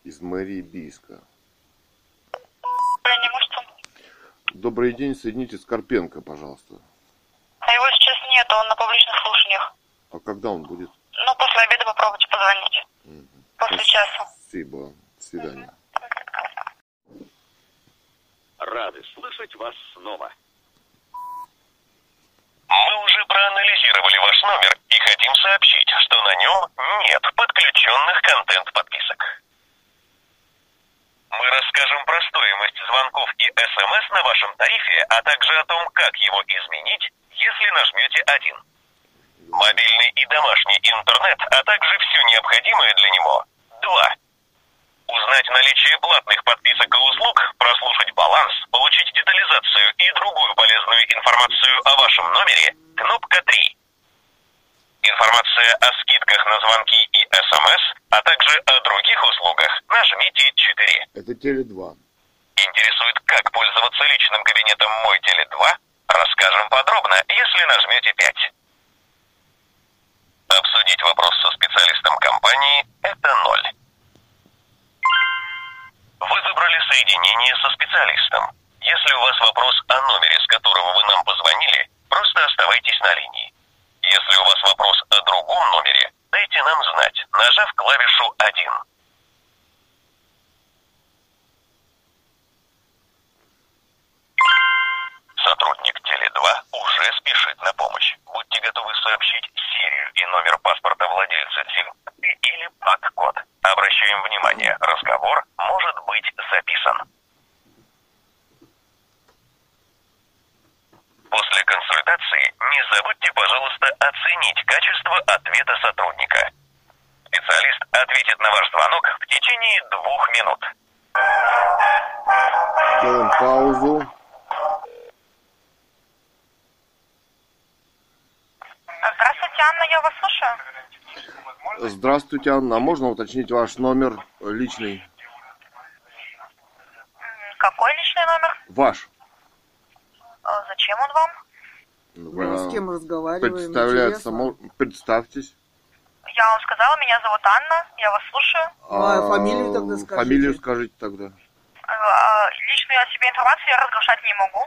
из мэрии Бийска. Я не может. Добрый день, соедините Скорпенко, пожалуйста. А его сейчас нет, он на публичных слушаниях. А когда он будет? Ну, после обеда попробуйте позвонить. После часа. Спасибо. До свидания. Рады слышать вас снова. Мы уже проанализировали ваш номер и хотим сообщить, что на нем нет подключенных контент-подписок. Мы расскажем про стоимость звонков и СМС на вашем тарифе, а также о том, как его изменить, если нажмете один. Мобильный и домашний интернет, а также все необходимое для него – два. Узнать наличие платных подписок и услуг, прослушать баланс, получить детализацию и другую полезную информацию о вашем номере – кнопка 3. Информация о скидках на звонки и СМС, а также о других услугах нажмите 4. Это Теле2. Интересует, как пользоваться личным кабинетом «Мой Теле2»? Расскажем подробно, если нажмете 5. Обсудить вопрос со специалистом компании – это 0. Вы выбрали соединение со специалистом. Если у вас вопрос о номере, с которого вы нам позвонили, просто оставайтесь на линии. Если у вас вопрос о другом номере, дайте нам знать, нажав клавишу 1. Сотрудник Теле2 уже спешит на помощь. Будьте готовы сообщить серию и номер паспорта владельца сим-карты или ПАК-код. Обращаем внимание, разговор может быть записан. После консультации не забудьте, пожалуйста, оценить качество ответа сотрудника. Специалист ответит на ваш звонок в течение двух минут. Делаем паузу. Здравствуйте, Анна, я вас слушаю. Здравствуйте, Анна. А можно уточнить ваш номер личный? Какой личный номер? Ваш. А Зачем он вам? Ну, с кем разговариваем? Представляется, интересно. мо- представьтесь. Я вам сказала, меня зовут Анна, я вас слушаю. А фамилию тогда скажите. Фамилию скажите тогда. А, Личную о себе информацию я разглашать не могу.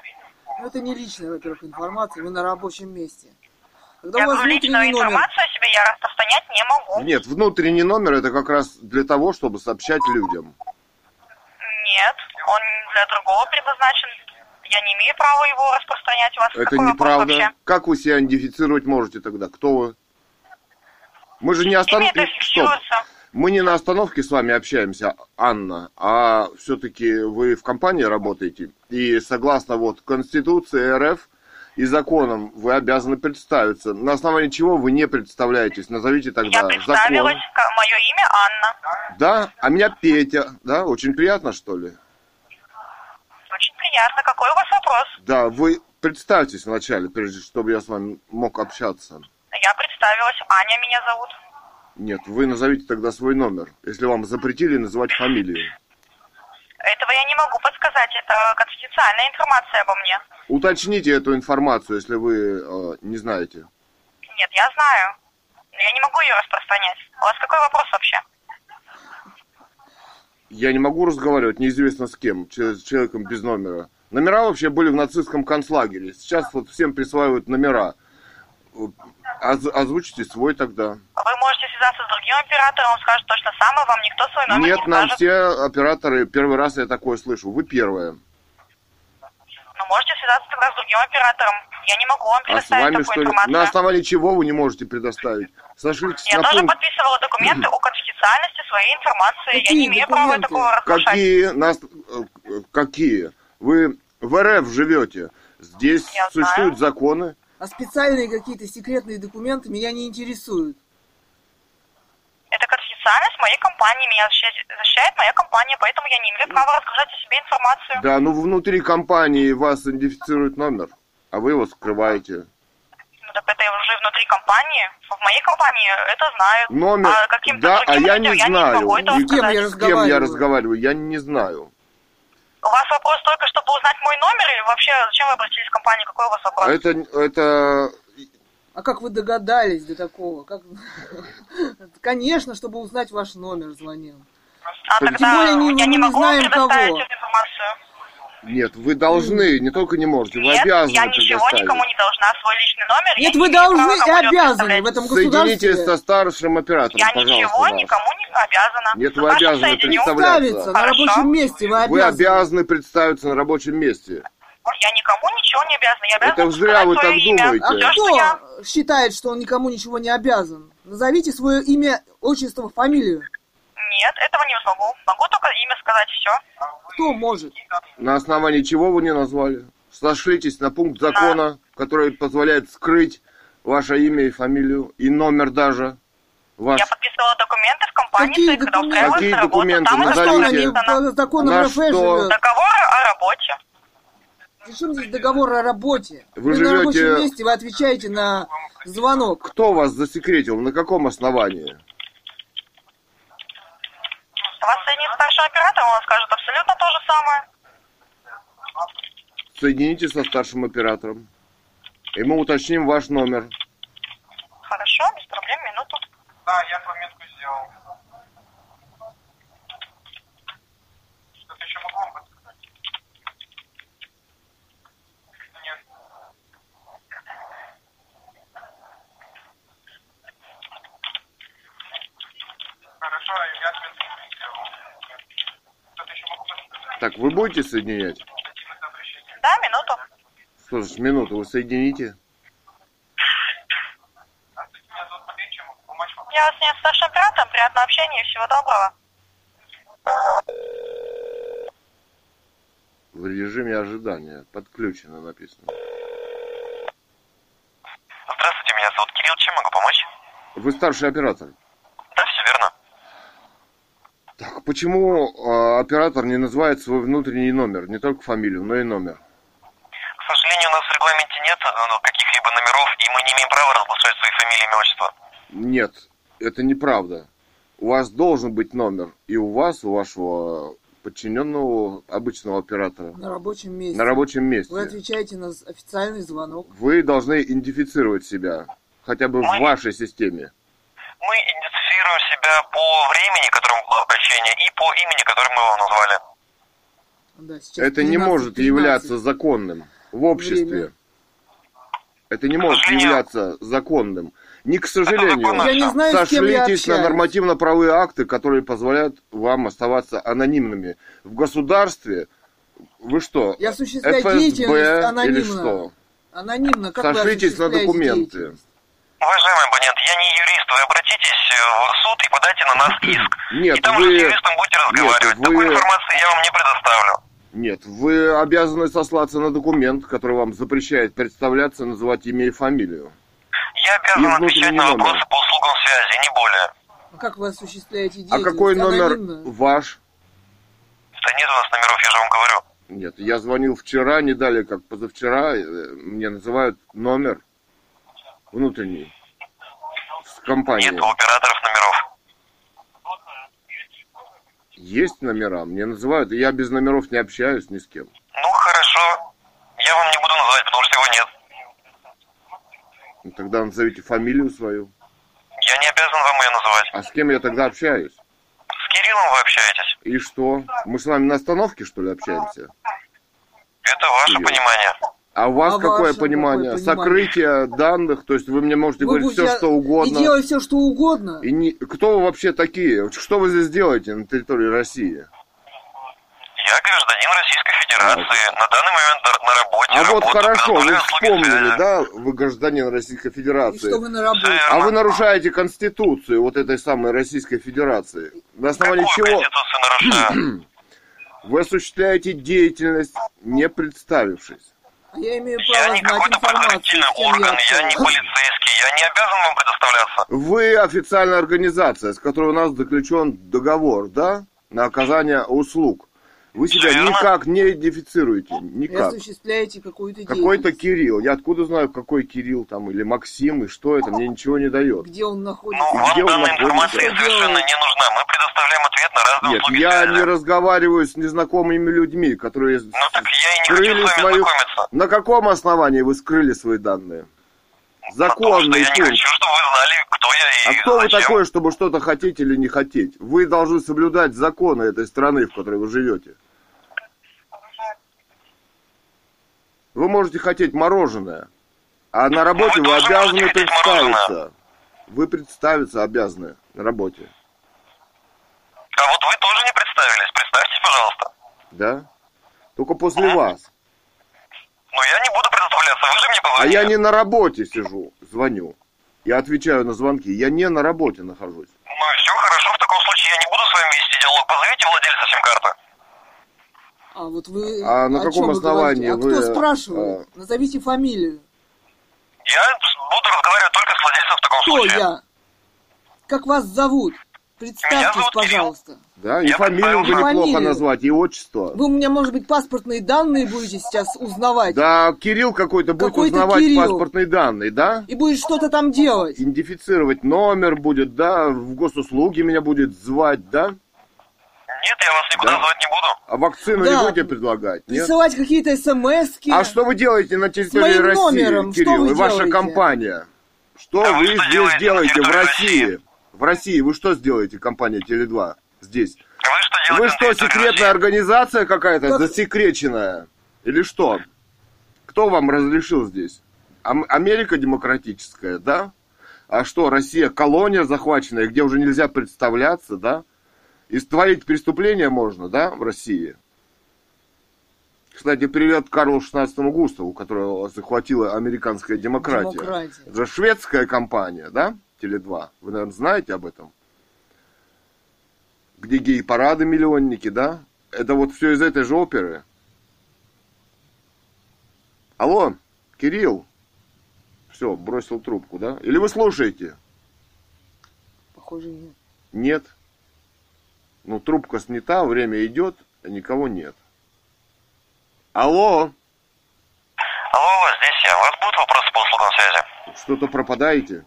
Ну, это не личная, во-первых, информация, вы на рабочем месте. Когда Я у вас говорю, личную номер, информацию о себе я распространять не могу. Нет, внутренний номер это как раз для того, чтобы сообщать людям. Нет, он для другого предназначен. Я не имею права его распространять. У вас Это какой неправда. вообще? Как вы себя идентифицировать можете тогда? Кто вы? Мы же не это фиксируется. Мы не на остановке с вами общаемся, Анна, а все-таки вы в компании работаете. И согласно вот Конституции РФ и законам вы обязаны представиться. На основании чего вы не представляетесь? Назовите тогда Я представилась. закон. Мое имя Анна. Да, а меня Петя, да? Очень приятно, что ли? Очень приятно. Какой у вас вопрос? Да, вы представьтесь вначале, прежде чтобы я с вами мог общаться. Я представилась. Аня меня зовут. Нет, вы назовите тогда свой номер, если вам запретили называть фамилию. Этого я не могу подсказать. Это конфиденциальная информация обо мне. Уточните эту информацию, если вы э, не знаете. Нет, я знаю. Но я не могу ее распространять. У вас какой вопрос вообще? Я не могу разговаривать неизвестно с кем, с человеком без номера. Номера вообще были в нацистском концлагере. Сейчас вот всем присваивают номера. Оз- озвучите свой тогда. Вы можете связаться с другим оператором, он скажет точно самое, вам никто свой номер Нет, не нам скажет. все операторы, первый раз я такое слышу. Вы первая. Ну, можете связаться тогда с другим оператором. Я не могу вам А с предоставить вами такую информацию. На основании чего вы не можете предоставить? Сошлитесь Я на тоже пункт. подписывала документы о конфиденциальности своей информации. Я Какие не имею права документы? такого разглашать. Какие нас э, какие? Вы в РФ живете. Здесь Я существуют знаю. законы. А специальные какие-то секретные документы меня не интересуют. Это конфиденциальность моей компании. Меня защищает, защищает моя компания, поэтому я не имею права разглашать о себе информацию. Да, ну внутри компании вас идентифицирует номер, а вы его скрываете. Ну, так это уже внутри компании. В моей компании это знают. Номер, А каким-то да, а я людям не я знаю. не могу этого С кем сказать. я С кем я разговариваю? разговариваю, я не знаю. У вас вопрос только, чтобы узнать мой номер, или вообще зачем вы обратились в компанию? Какой у вас вопрос? Это, это, А как вы догадались до такого? Как... (laughs) Конечно, чтобы узнать ваш номер, звонил. А Тем тогда более не- я мы не не могу знаем, предоставить кого. эту информацию. Нет, вы должны, не только не можете, вы Нет, обязаны я ничего предоставить. никому не должна, свой личный номер. Нет, не вы должны и обязаны в этом Соединитесь государстве со старшим оператором, Я пожалуйста, ничего вас. никому не обязана. Нет, вы обязаны представляться. представиться на Хорошо. рабочем месте. Вы Вы обязаны. обязаны представиться на рабочем месте. Я никому ничего не обязана. Я обязана Это зря вы так имя. думаете. А кто что я... считает, что он никому ничего не обязан? Назовите свое имя, отчество, фамилию. Нет, этого не смогу. Могу только имя сказать, все. Кто может? На основании чего вы не назвали? Сошлитесь на пункт закона, который позволяет скрыть ваше имя и фамилию, и номер даже ваш. Я подписывала документы в компании, Какие когда документы? устраивалась Какие на работу. документы? Там что Назовите. по законам На РФ что? живет? Договор о работе. Причем здесь договор о работе? Вы на живете- рабочем месте, вы отвечаете на звонок. Кто вас засекретил? На каком основании? Вас соединит старший оператор, он скажет абсолютно то же самое. Соедините со старшим оператором. И мы уточним ваш номер. Хорошо, без проблем, минуту. Да, я пометку сделал. Что-то еще могу вам подсказать? Нет. Хорошо, я отметку сделал. Что-то еще могу подсказать? Так, вы будете соединять? Да, минуту. Что ж, минуту, вы соедините. Здравствуйте, меня зовут Матвей, чем могу помочь вам? Я вас не старший оператор, приятного общения и всего доброго. В режиме ожидания. Подключено написано. Здравствуйте, меня зовут Кирилл, чем могу помочь? Вы старший оператор. Да, все верно. Так, почему э, оператор не называет свой внутренний номер? Не только фамилию, но и номер. К сожалению, у нас в регламенте нет э, каких-либо номеров, и мы не имеем права разглашать свои фамилии, имя, отчество. Нет, это неправда. У вас должен быть номер. И у вас, у вашего подчиненного обычного оператора. На рабочем месте. На рабочем месте. Вы отвечаете на официальный звонок. Вы должны идентифицировать себя. Хотя бы в Мы- вашей системе. Мы идентифицируем себя по времени, которым было обращение, и по имени, которое мы вам назвали. Да, Это не 13:13. может являться законным в обществе. Время. Это не может сожалению. являться законным. Не к сожалению. Я не знаю, Сошлитесь на общаюсь. нормативно-правовые акты, которые позволяют вам оставаться анонимными. В государстве вы что, Я осуществляю ФСБ деятельность анонимно. или что? Анонимно. Как вы Сошлитесь на документы. Уважаемый абонент, я не юрист, вы обратитесь э, в суд и подайте на нас иск. (clears throat) Нет, и там вы- уже с юристом будете разговаривать. вы- Такой информации я вам не предоставлю. Нет, вы обязаны сослаться на документ, который вам запрещает представляться, называть имя и фамилию. Я обязан отвечать на номер. вопросы по услугам связи, не более. А как вы осуществляете А деятельность? какой номер Анонимно? ваш? Да нет у нас номеров, я же вам говорю. Нет, я звонил вчера, не далее, как позавчера, э, мне называют номер внутренний с компании. Нет у операторов номеров. Есть номера, мне называют, и я без номеров не общаюсь ни с кем. Ну, хорошо. Я вам не буду называть, потому что его нет. Ну, Тогда назовите фамилию свою. Я не обязан вам ее называть. А с кем я тогда общаюсь? С Кириллом вы общаетесь. И что? Мы с вами на остановке, что ли, общаемся? Это ваше Кирилл. понимание. А у вас А какое ваше понимание? какое понимание? Сокрытие данных, то есть вы мне можете Вы говорить все, что угодно. И делать все, что угодно. И не... Кто вы вообще такие? Что вы здесь делаете на территории России? Я гражданин Российской Федерации. На данный момент на- работе. А вот работаю, хорошо, вы вспомнили, связи. да, вы гражданин Российской И что Федерации. вы на работе? А вы нарушаете Конституцию вот этой самой Российской Федерации. На основании Какую чего Конституцию нарушаю? (clears throat) вы осуществляете деятельность, не представившись. Я имею Я право не знать какой-то орган, я не полицейский, я не обязан вам предоставляться. Вы официальная организация, с которой у нас заключен договор, да, на оказание услуг. Вы себя Верно. никак не идентифицируете, Вы никак. осуществляете какую-то Какой-то. Кирилл. Я откуда знаю, какой Кирилл там, или Максим, и что это, мне ничего не дает. Где он находится? Ну, где вам он данная находится? информация совершенно не нужна. Мы предоставляем ответ на разные Нет, услуги я связи. не разговариваю с незнакомыми людьми, которые Ну так я и не хочу скрыли с вами свою... знакомиться. На каком основании вы скрыли свои данные? Потому что Законный я не пункт. хочу, чтобы вы знали, кто я и А кто вы зачем. такой, чтобы что-то хотеть или не хотеть? Вы должны соблюдать законы этой страны, в которой вы живете. Вы можете хотеть мороженое, а на работе вы вы обязаны представиться. Вы представиться обязаны на работе. А вот вы тоже не представились. Представьтесь, пожалуйста. Да? Только после вас. Ну, я не буду представляться, вы же мне А позвонили. я не на работе сижу, звоню. Я отвечаю на звонки. Я не на работе нахожусь. Ну, все хорошо, в таком случае я не буду с вами вести диалог. Позовите владельца сим-карты. А вот вы А на каком вы основании говорите? А вы, кто спрашивает? Назовите фамилию. Я буду разговаривать только с владельцем в таком Кто случае. я? Как вас зовут? Меня Представьтесь, зовут Кирилл. Да, и Я фамилию бы неплохо Фамилию. назвать, и отчество. Вы у меня, может быть, паспортные данные будете сейчас узнавать? Да, Кирилл какой-то будет Какой-то узнавать Кирилл. паспортные данные, да? И будет что-то там делать? Идентифицировать номер будет, да? В госуслуги меня будет звать, да? Нет, я вас никуда Да. звать не буду. А вакцину Да. не будете предлагать, нет? Присылать какие-то смс А что вы делаете на территории моим России, номером? Что Кирилл, вы и ваша делаете? компания? Что А вы что здесь делаете делаете в России? России? В России вы что сделаете, компания Теле2, здесь? Вы что Вы что, секретная России? организация какая-то, Как- засекреченная? Или что? Кто вам разрешил здесь? Ам- Америка демократическая, да? А что, Россия колония захваченная, где уже нельзя представляться, да? И творить преступления можно, да, в России? Кстати, привет Карлу XVI Густаву, которого захватила американская демократия. Демократия. Это же шведская компания, да? Теле2. Вы, наверное, знаете об этом? Где гей-парады миллионники, да? Это вот все из этой же оперы. Алло, Кирилл. Все, бросил трубку, да? Или вы слушаете? Похоже, нет. Нет. Ну, трубка снята, время идет, а никого нет. Алло, Алло, здесь я. У вас будут вопросы по услугам связи? что-то пропадаете?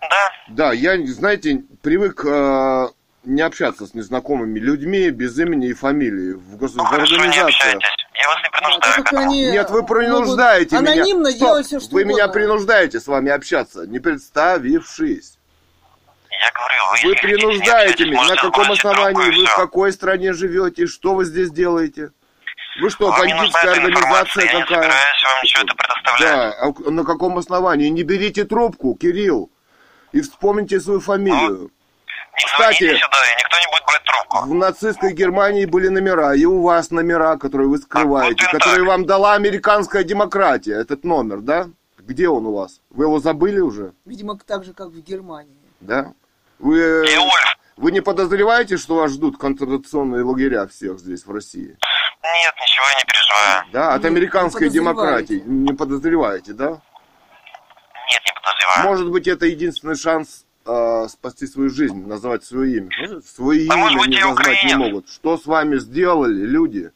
Да. Да, я, знаете, привык э, не общаться с незнакомыми людьми без имени и фамилии в, гос... Ну в организациях. Я вас не Да, принуждаю они Нет, вы могут принуждаете меня. анонимно Стоп, делать все, что Вы меня угодно. принуждаете с вами общаться, не представившись. Я говорю, вы, Вы принуждаете меня. На каком основании? Вы в какой стране живете? Что вы здесь делаете? Вы что, Вам бандитская организация я какая? собираюсь вам ничего это предоставлять. Да, а на каком основании? Не берите трубку, Кирилл, и вспомните свою фамилию. Не Кстати- сюда, и никто не будет брать трубку. В нацистской Германии были номера, и у вас номера, которые вы скрываете, вот и которые так. вам дала американская демократия. Этот номер, да? Где он у вас? Вы его забыли уже? Видимо, так же, как в Германии. Да? Вы, э, И Ольф, вы не подозреваете, что вас ждут концентрационные лагеря всех здесь, в России? нет, ничего я не переживаю. Да? От Не- американской не демократии. Не подозреваете, да? Нет, не подозреваю. Может быть, это единственный шанс э, спасти свою жизнь, назвать свое имя. Свое А имя быть, не назвать не могут. Что с вами сделали люди?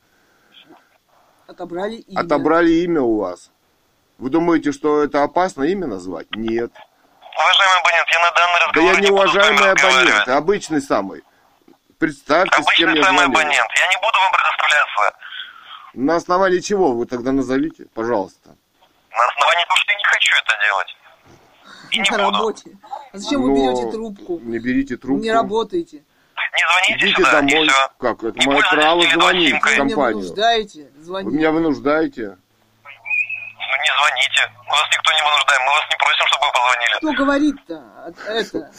Отобрали имя. Отобрали имя у вас. Вы думаете, что это опасно имя назвать? Нет. Уважаемый абонент, я на данный Да разговор я не уважаемый абонент, обычный самый. Представьтесь, с кем Обычный я с вами звоню. абонент. Я не буду вам предоставляться. На основании чего вы тогда назовите, пожалуйста? На основании того, что я не хочу это делать. И не На буду. работе. А зачем вы Но берете трубку? Не берите трубку. Не работаете. Не звоните Идите сюда, домой. Как? Это Не мое право звонить в Вы меня компанию. вынуждаете Вы звонить. меня вынуждаете. Ну не звоните. Мы вас никто не вынуждаем. Мы вас не просим, чтобы вы позвонили. Кто говорит-то это?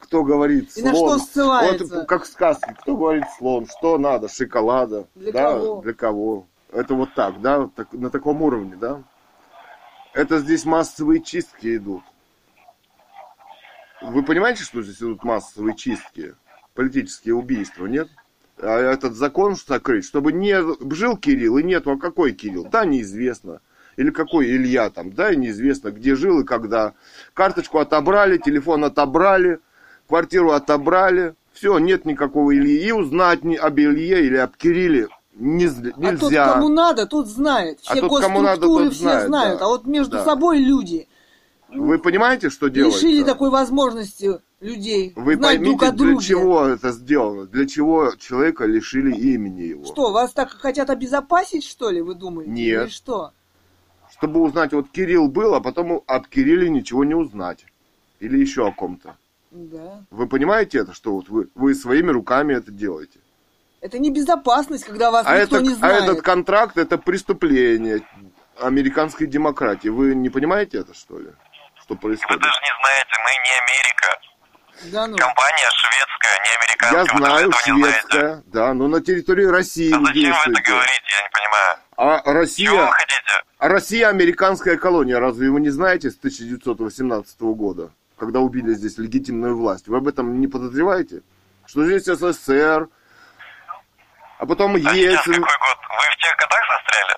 Кто говорит И на слон? что ссылается? Вот как в сказке. Кто говорит слон? Что надо? Шоколада. Для да? кого? Для кого? Это вот так, да? Так- на таком уровне, да? Это здесь массовые чистки идут. Вы понимаете, что здесь идут массовые чистки? Политические убийства, нет? А этот закон закрыть, чтобы не жил Кирилл и нету, а какой Кирилл? Да, неизвестно. Или какой Илья там, да, и неизвестно, где жил и когда. Карточку отобрали, телефон отобрали, квартиру отобрали. Все, нет никакого Ильи. И узнать ни об Илье или об Кирилле не, з- А тот, нельзя. кому надо, тот знает. А Все тот, кому надо, тот все знает, знают. да. А вот между Да. собой люди Вы понимаете, что делается? лишили такой возможности людей Вы знать друг поймите, о для друге. чего это сделано? Для чего человека лишили имени его? Что, вас так хотят обезопасить, что ли, вы думаете? Нет. Или что? чтобы узнать, вот Кирилл был, а потом об Кирилле ничего не узнать. Или еще о ком-то. Да. Вы понимаете это, что вот вы, вы своими руками это делаете? Это не безопасность, когда вас А, никто это, не а знает. этот контракт это преступление американской демократии. Вы не понимаете это, что ли? Что Вы происходит? даже не знаете, мы не Америка. Да ну. Компания шведская, не американская. Я Вы знаю, знаете. шведская, да, но на территории России А зачем вы это говорите, я не понимаю. А Чего вы Россия, хотите? а Россия американская колония, разве вы не знаете с 1918 года, когда убили здесь легитимную власть? Вы об этом не подозреваете? Что здесь СССР, а потом А сейчас какой год? Вы в тех годах застряли?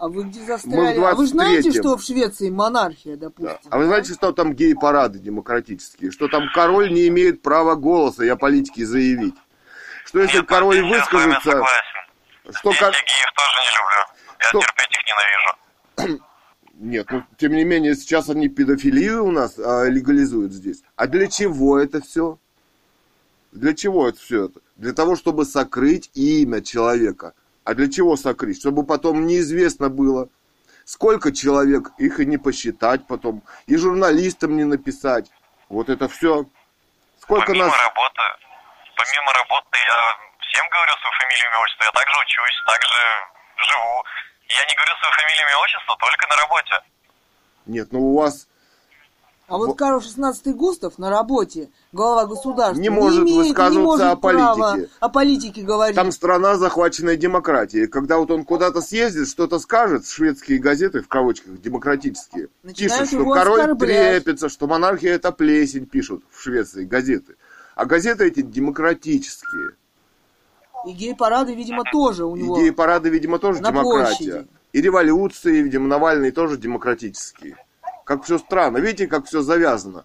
А вы где застряли? Мы в а вы знаете, 23-м. что в Швеции монархия, Да. допустим? А вы знаете, что там гей-парады демократические? Что там король не имеет права голоса и о политике заявить? Что если Нет, король я выскажется, согласен. что кор- я геев тоже не люблю. Я Что- терпеть их ненавижу. (clears throat) Нет, ну, тем не менее, сейчас они педофилию у нас а, легализуют здесь. А для чего это все? Для чего это все это? Для того, чтобы сокрыть имя человека. А для чего сокрыть? Чтобы потом неизвестно было, сколько человек, их и не посчитать потом, и журналистам не написать. Вот это все. Сколько Помимо нас... работы, помимо работы я всем говорю свою фамилию, имя, отчество. Я также учусь, также живу. Я не говорю свою фамилию, имя, отчество только на работе. Нет, ну у вас А вот Карл 16 Густав на работе, глава государства, Не может имеет, высказываться не может о политике. права о политике говорить. Там страна, захваченная демократией. Когда вот он куда-то съездит, что-то скажет, шведские газеты, в кавычках, демократические, Начинают пишут, что король оскорблять. трепется, что монархия это плесень, пишут в Швеции газеты. А газеты эти демократические. И гей-парады, видимо, тоже у него. Идеи парады, видимо, тоже на демократия. площади. И революции, видимо, Навальный тоже демократические. Как все странно. Видите, как все завязано.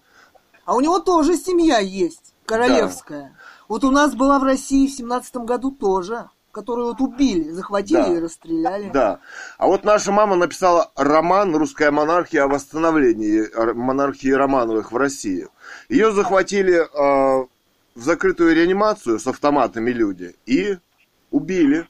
А у него тоже семья есть, королевская. Вот у нас была в России в семнадцатом году тоже, которую вот убили, захватили Да. и расстреляли. Да. А вот наша мама написала роман «Русская монархия» о восстановлении р- монархии Романовых в России. Ее захватили э, в закрытую реанимацию с автоматами люди и убили.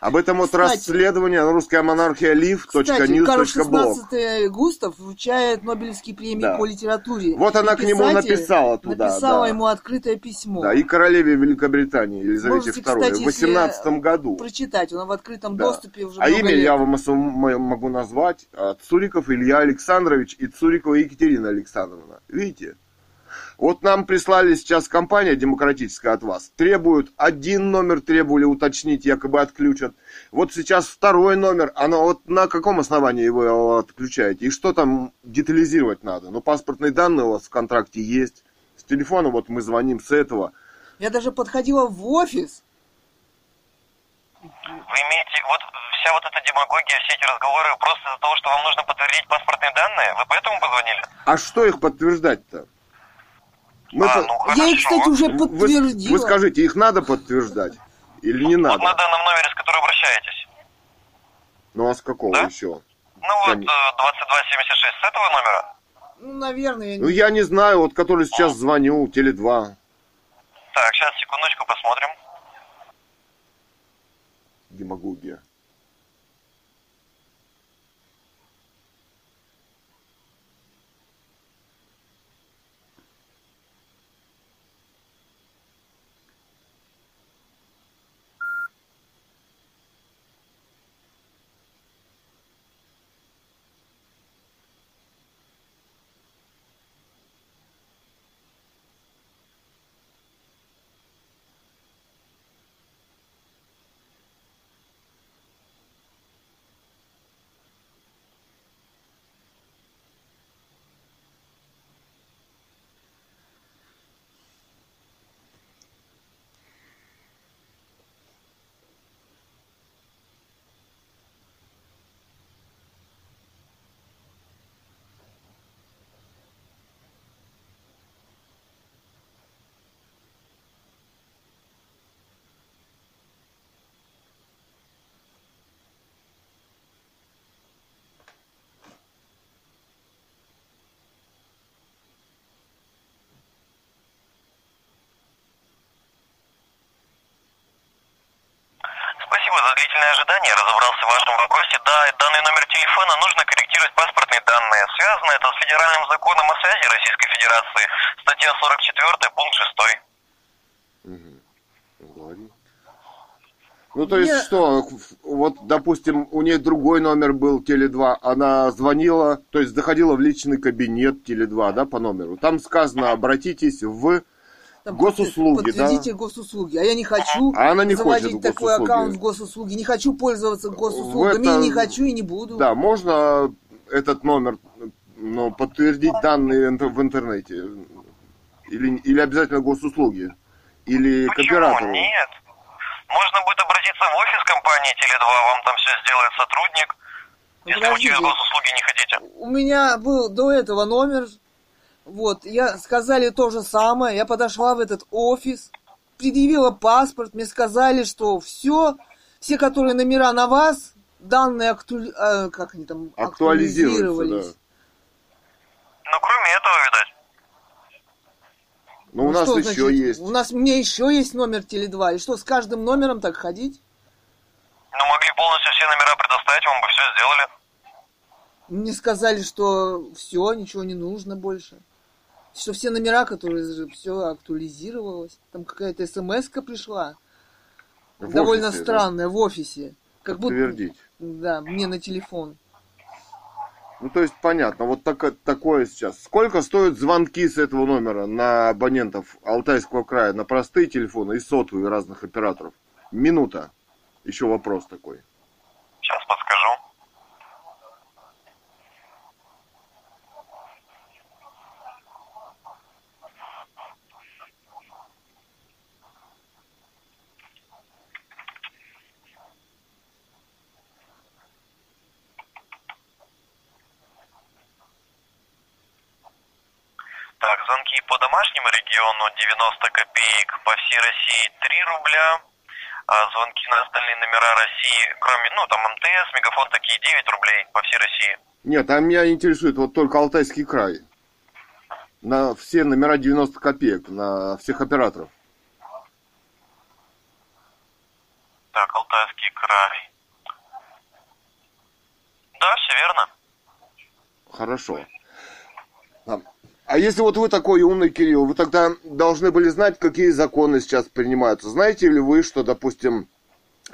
Об этом вот Кстати. расследование русская монархия live.news.blog. Густав вручает Нобелевские премии Да. по литературе. Вот она И к нему написала туда, Написала да. ему открытое письмо. Да, и королеве Великобритании Елизавете Можете, II кстати, в если 18 году. Прочитать, он в открытом Да. доступе уже А имя лет. я вам могу назвать. а, Цуриков Илья Александрович и Цурикова Екатерина Александровна. Видите? Вот нам прислали сейчас компания демократическая от вас. Требуют, один номер требовали уточнить, якобы отключат. Вот сейчас второй номер. Оно вот на каком основании вы его отключаете? И что там детализировать надо? Ну, паспортные данные у вас в контракте есть. С телефона вот мы звоним с этого. Я даже подходила в офис. Вы имеете, вот вся вот эта демагогия, все эти разговоры просто из-за того, что вам нужно подтвердить паспортные данные? Вы поэтому позвонили? А что их подтверждать-то? Мы а, по- ну Я их, хорошо. кстати, уже Вы- подтвердила. Вы, скажите, их надо подтверждать? Или не Вот на надо? данном номере, с которым обращаетесь. Ну а с какого Да? еще? Ну вот, Конечно. э, 2276 с этого номера? Ну, наверное, я не- Ну я не знаю, вот который сейчас звоню, Теле2. Так, сейчас, секундочку, посмотрим. Демагогия. Длительное ожидание. Разобрался в вашем вопросе. Да, данный номер телефона нужно корректировать паспортные данные. Связано это с федеральным законом о связи Российской Федерации. Статья 44, пункт 6. Говори. Ну, то есть Я- что, вот, допустим, у нее другой номер был, Теле2, она звонила, то есть заходила в личный кабинет Теле2, да, по номеру. Там сказано, обратитесь в Там госуслуги, да? Подтвердите госуслуги. А я не хочу А она не заводить хочет такой госуслуги. аккаунт в госуслуги. Не хочу пользоваться госуслугами. Это- не хочу, и не буду. Да, можно этот номер, ну, подтвердить данные в интернете? Или, или обязательно госуслуги? Или к Почему? оператору? Нет. Можно будет обратиться в офис компании Теле2, вам там все сделает сотрудник. Если вы через Подождите. госуслуги не хотите. У меня был до этого номер. Вот, я сказали то же самое. Я подошла в этот офис, предъявила паспорт. Мне сказали, что все, все, которые номера на вас, данные акту- э, как они там актуализировались. да. Но кроме этого, видать. Ну, у нас что еще значит? есть. У нас, у меня еще есть номер Теле2. И что, с каждым номером так ходить? Ну, могли полностью все номера предоставить, вам бы все сделали. Мне сказали, что все, ничего не нужно больше. Что все номера, которые все актуализировалось. Там какая-то смс пришла. В довольно офисе, да? странная в офисе. Как будто. Подтвердить. Да, мне на телефон. Ну, то есть, понятно, вот так- такое сейчас. Сколько стоят звонки с этого номера на абонентов Алтайского края, на простые телефоны и сотовые разных операторов? Минута. Еще вопрос такой. Сейчас подскажу. Так, звонки по домашнему региону 90 копеек, по всей России 3 рубля, а звонки на остальные номера России, кроме, ну, там МТС, Мегафон, такие 9 рублей по всей России. Нет, а меня интересует вот только Алтайский край. На все номера 90 копеек, на всех операторов. Так, Алтайский край. Да, все верно. Хорошо. А- если вот вы такой умный, Кирилл, вы тогда должны были знать, какие законы сейчас принимаются. Знаете ли вы, что, допустим,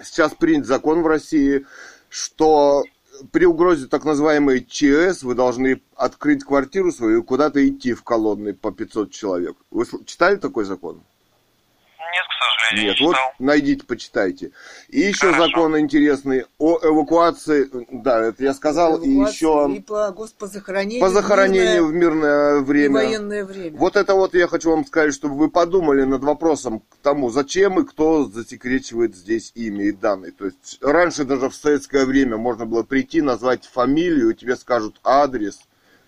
сейчас принят закон в России, что при угрозе так называемой ЧС вы должны открыть квартиру свою и куда-то идти в колонны по 500 человек. Вы читали такой закон? Нет, вот найдите, почитайте. И еще Хорошо. закон интересный о эвакуации, да, это я сказал, и еще И по господзахоронению. по захоронению в в мирное мирное и время. военное время. Вот это вот я хочу вам сказать, чтобы вы подумали над вопросом к тому, зачем и кто засекречивает здесь имя и данные. То есть раньше даже в советское время можно было прийти, назвать фамилию, и тебе скажут адрес,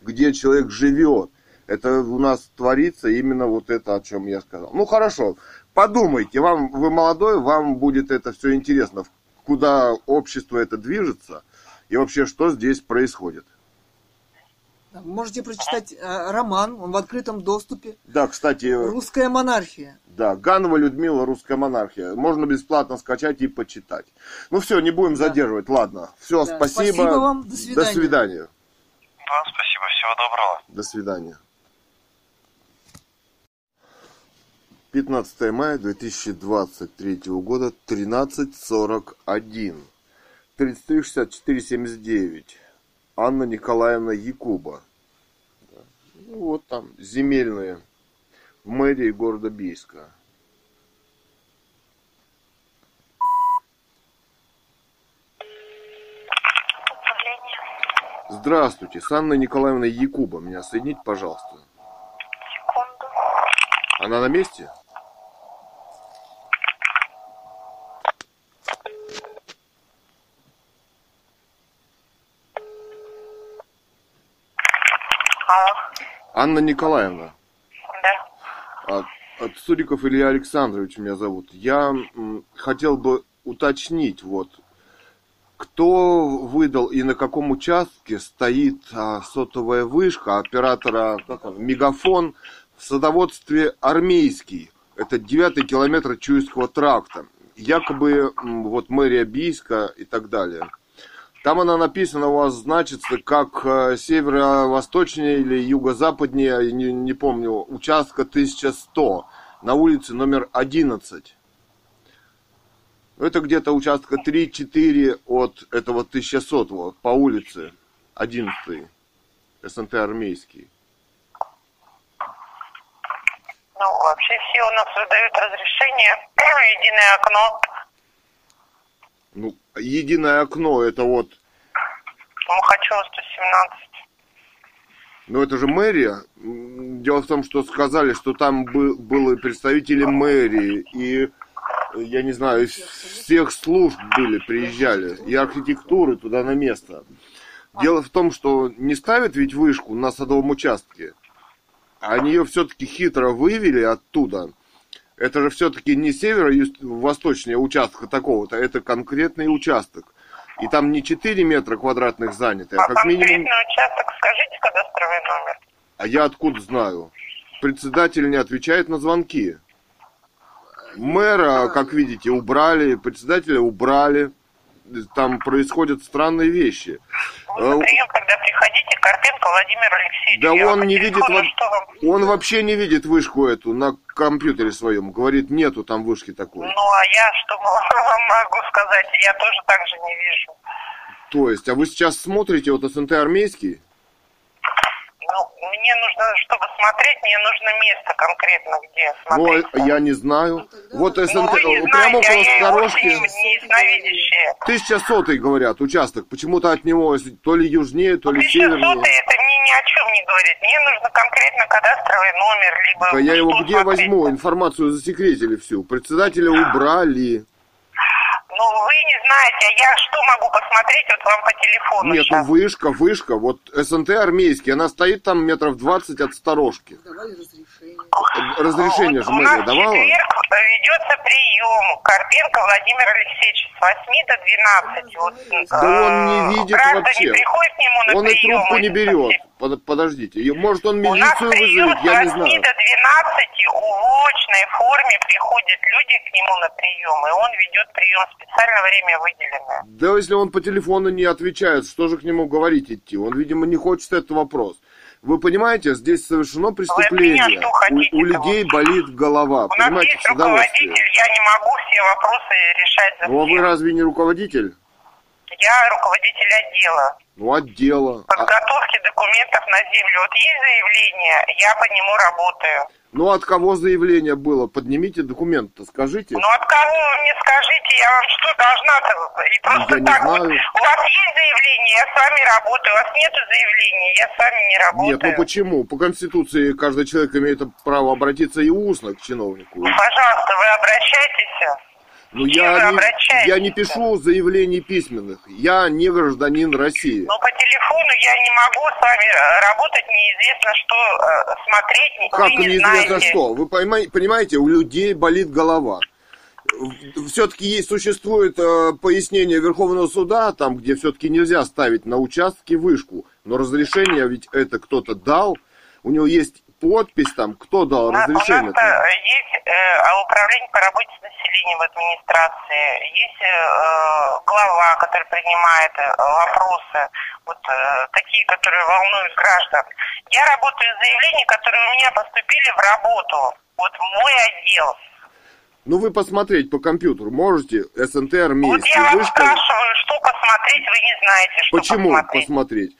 где человек живет. Это у нас творится именно вот это, о чем я сказал. Ну хорошо, подумайте, вам, вы молодой, вам будет это все интересно, куда общество это движется и вообще что здесь происходит. Да, Можете прочитать э, роман, он в открытом доступе. Да, кстати, Русская монархия. Да, Ганова Людмила, русская монархия. Можно бесплатно скачать и почитать. Ну все, не будем задерживать. Ладно. Все, Да, спасибо. спасибо вам, до свидания. До свидания. Вам спасибо, всего доброго. До свидания. 15 мая 2023 года, 13.41. 336479. Анна Николаевна Якуба. Ну, вот там, земельные. В мэрии города Бийска. Здравствуйте, с Анной Николаевной Якуба. Меня соедините, пожалуйста. Секунду. Она на месте? Анна Николаевна. Да. А, а, Суриков Илья Александрович меня зовут. Я хотел бы уточнить, вот, кто выдал и на каком участке стоит а, сотовая вышка оператора как он, Мегафон в садоводстве Армейский. Это девятый километр Чуйского тракта. якобы вот мэрия Бийска и так далее. Там она написана у вас значится как э, северо-восточнее или юго-западнее, не, не помню, участка 1100 на улице номер 11. Это где-то участка 3-4 от этого 1100 по улице 11 СНТ армейский. Ну, вообще все у нас выдают разрешение, (clears throat) единое окно, Ну, единое окно, это вот, Мухачева 117. ну это же мэрия. Дело в том, что сказали, что там бы- были представители мэрии, и, я не знаю, из всех служб были, приезжали, и архитектуры туда на место. Дело в том, что не ставят ведь вышку на садовом участке, а они ее все-таки хитро вывели оттуда. Это же все-таки не северо-восточнее участка такого-то, это конкретный участок. И там не 4 метра квадратных заняты, а А как минимум... конкретный участок, скажите кадастровый номер. А я откуда знаю? Председатель не отвечает на звонки. Мэра, как видите, убрали, председателя убрали. Там происходят странные вещи. Вы на прием, когда приходите, Карпенко Владимир Алексеевич. Да он не видит, во- он вообще не видит вышку эту на компьютере своем. Говорит, нету там вышки такой. Ну, а я что (laughs) вам могу сказать? Я тоже так же не вижу. То есть, а вы сейчас смотрите вот СНТ армейский? Ну, мне нужно, чтобы смотреть, мне нужно место конкретно, где смотреть. Ну, я не знаю. Вот Ну, СНТ, вы не прямо знаете, а около сторожки. не, сотый, говорят, участок. Почему-то от него то ли южнее, то ли Тысяча севернее. сотый это ни, ни о чем не говорит. Мне нужно конкретно кадастровый номер, либо... А я его где смотреть. возьму? Информацию засекретили всю. Председателя убрали. Ну, вы не знаете, а я что могу посмотреть вот вам по телефону Нет, ну сейчас? вышка, вышка. Вот СНТ армейский, она стоит там метров 20 от сторожки. Давали разрешение. Разрешение же Вот у нас мэрия в давала? четверг ведется прием Карпенко Владимир Алексеевич с 8 до 12. Вот, Да он не видит вообще. приходят к нему на Он и прием. трубку не берет. Подождите. И Может он У нас милицию прием вызовет, с я не 8 знаю. до 12 в очной форме приходят люди к нему на прием, и он ведет прием в специальное время выделенное. Да если он по телефону не отвечает, что же к нему говорить идти? Он, видимо, не хочет этот вопрос. Вы понимаете, здесь совершено преступление. у, у людей болит голова. У нас понимаете, есть с удовольствием. руководитель, я не могу все вопросы решать за Ну а вы разве не руководитель? Я руководитель отдела Ну, отдела. А- подготовки документов на землю. Вот есть заявление, я по нему работаю. Ну, от кого заявление было? Поднимите документ-то, скажите. Ну от кого вы мне скажите, я вам что должна-то? И просто Я так вот. У вас есть заявление, я с вами работаю. У вас нету заявления, я с вами не работаю. Нет, ну почему? По Конституции каждый человек имеет право обратиться и устно к чиновнику. Ну, пожалуйста, вы обращайтесь. Ну, я не, я не пишу заявлений письменных. Я не гражданин России. Но по телефону я не могу с вами э, работать, неизвестно что э, смотреть, Как не неизвестно знаете. что? Вы понимаете, у людей болит голова. Все-таки есть, существует э, пояснение Верховного суда, там, где все-таки нельзя ставить на участке вышку. Но разрешение ведь это кто-то дал. У него есть подпись там, кто дал нас, у нас разрешение. есть э, а, управление по работе с населением в администрации, есть э, глава, который принимает э, вопросы, вот э, такие, которые волнуют граждан. Я работаю с заявлениями, которые у меня поступили в работу, вот мой отдел. Ну вы посмотреть по компьютеру можете СНТ Вот армейский, я вас вышка. спрашиваю, что посмотреть, вы не знаете, что Почему посмотреть. посмотреть?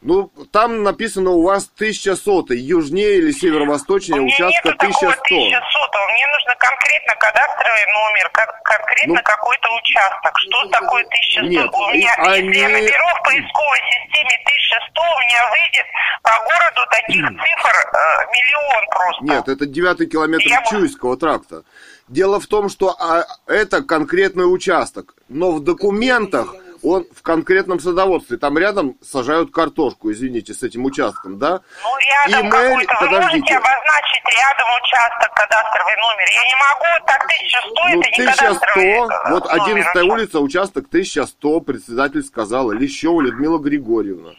Ну, там написано у вас 1100, южнее или северо-восточнее У меня участка нету такого 1100. 1100, мне нужно конкретно кадастровый номер, кон- конкретно Ну, какой-то участок. Что такое 1100? Нет, у меня, и если я они- наберу в поисковой системе 1100, у меня выйдет по городу таких цифр э, миллион просто. Нет, это девятый километр Я Чуйского тракта. Дело в том, что а, это конкретный участок, но в документах он в конкретном садоводстве. Там рядом сажают картошку, извините, с этим участком, да? Ну, рядом И мэр- какой-то. Вы подождите. можете обозначить рядом участок, кадастровый номер? Я не могу, так 1100, Ну, это не кадастровый 1100, э, вот номер 11 участка. улица, участок 1100, председатель сказала, Лещева Людмила Григорьевна.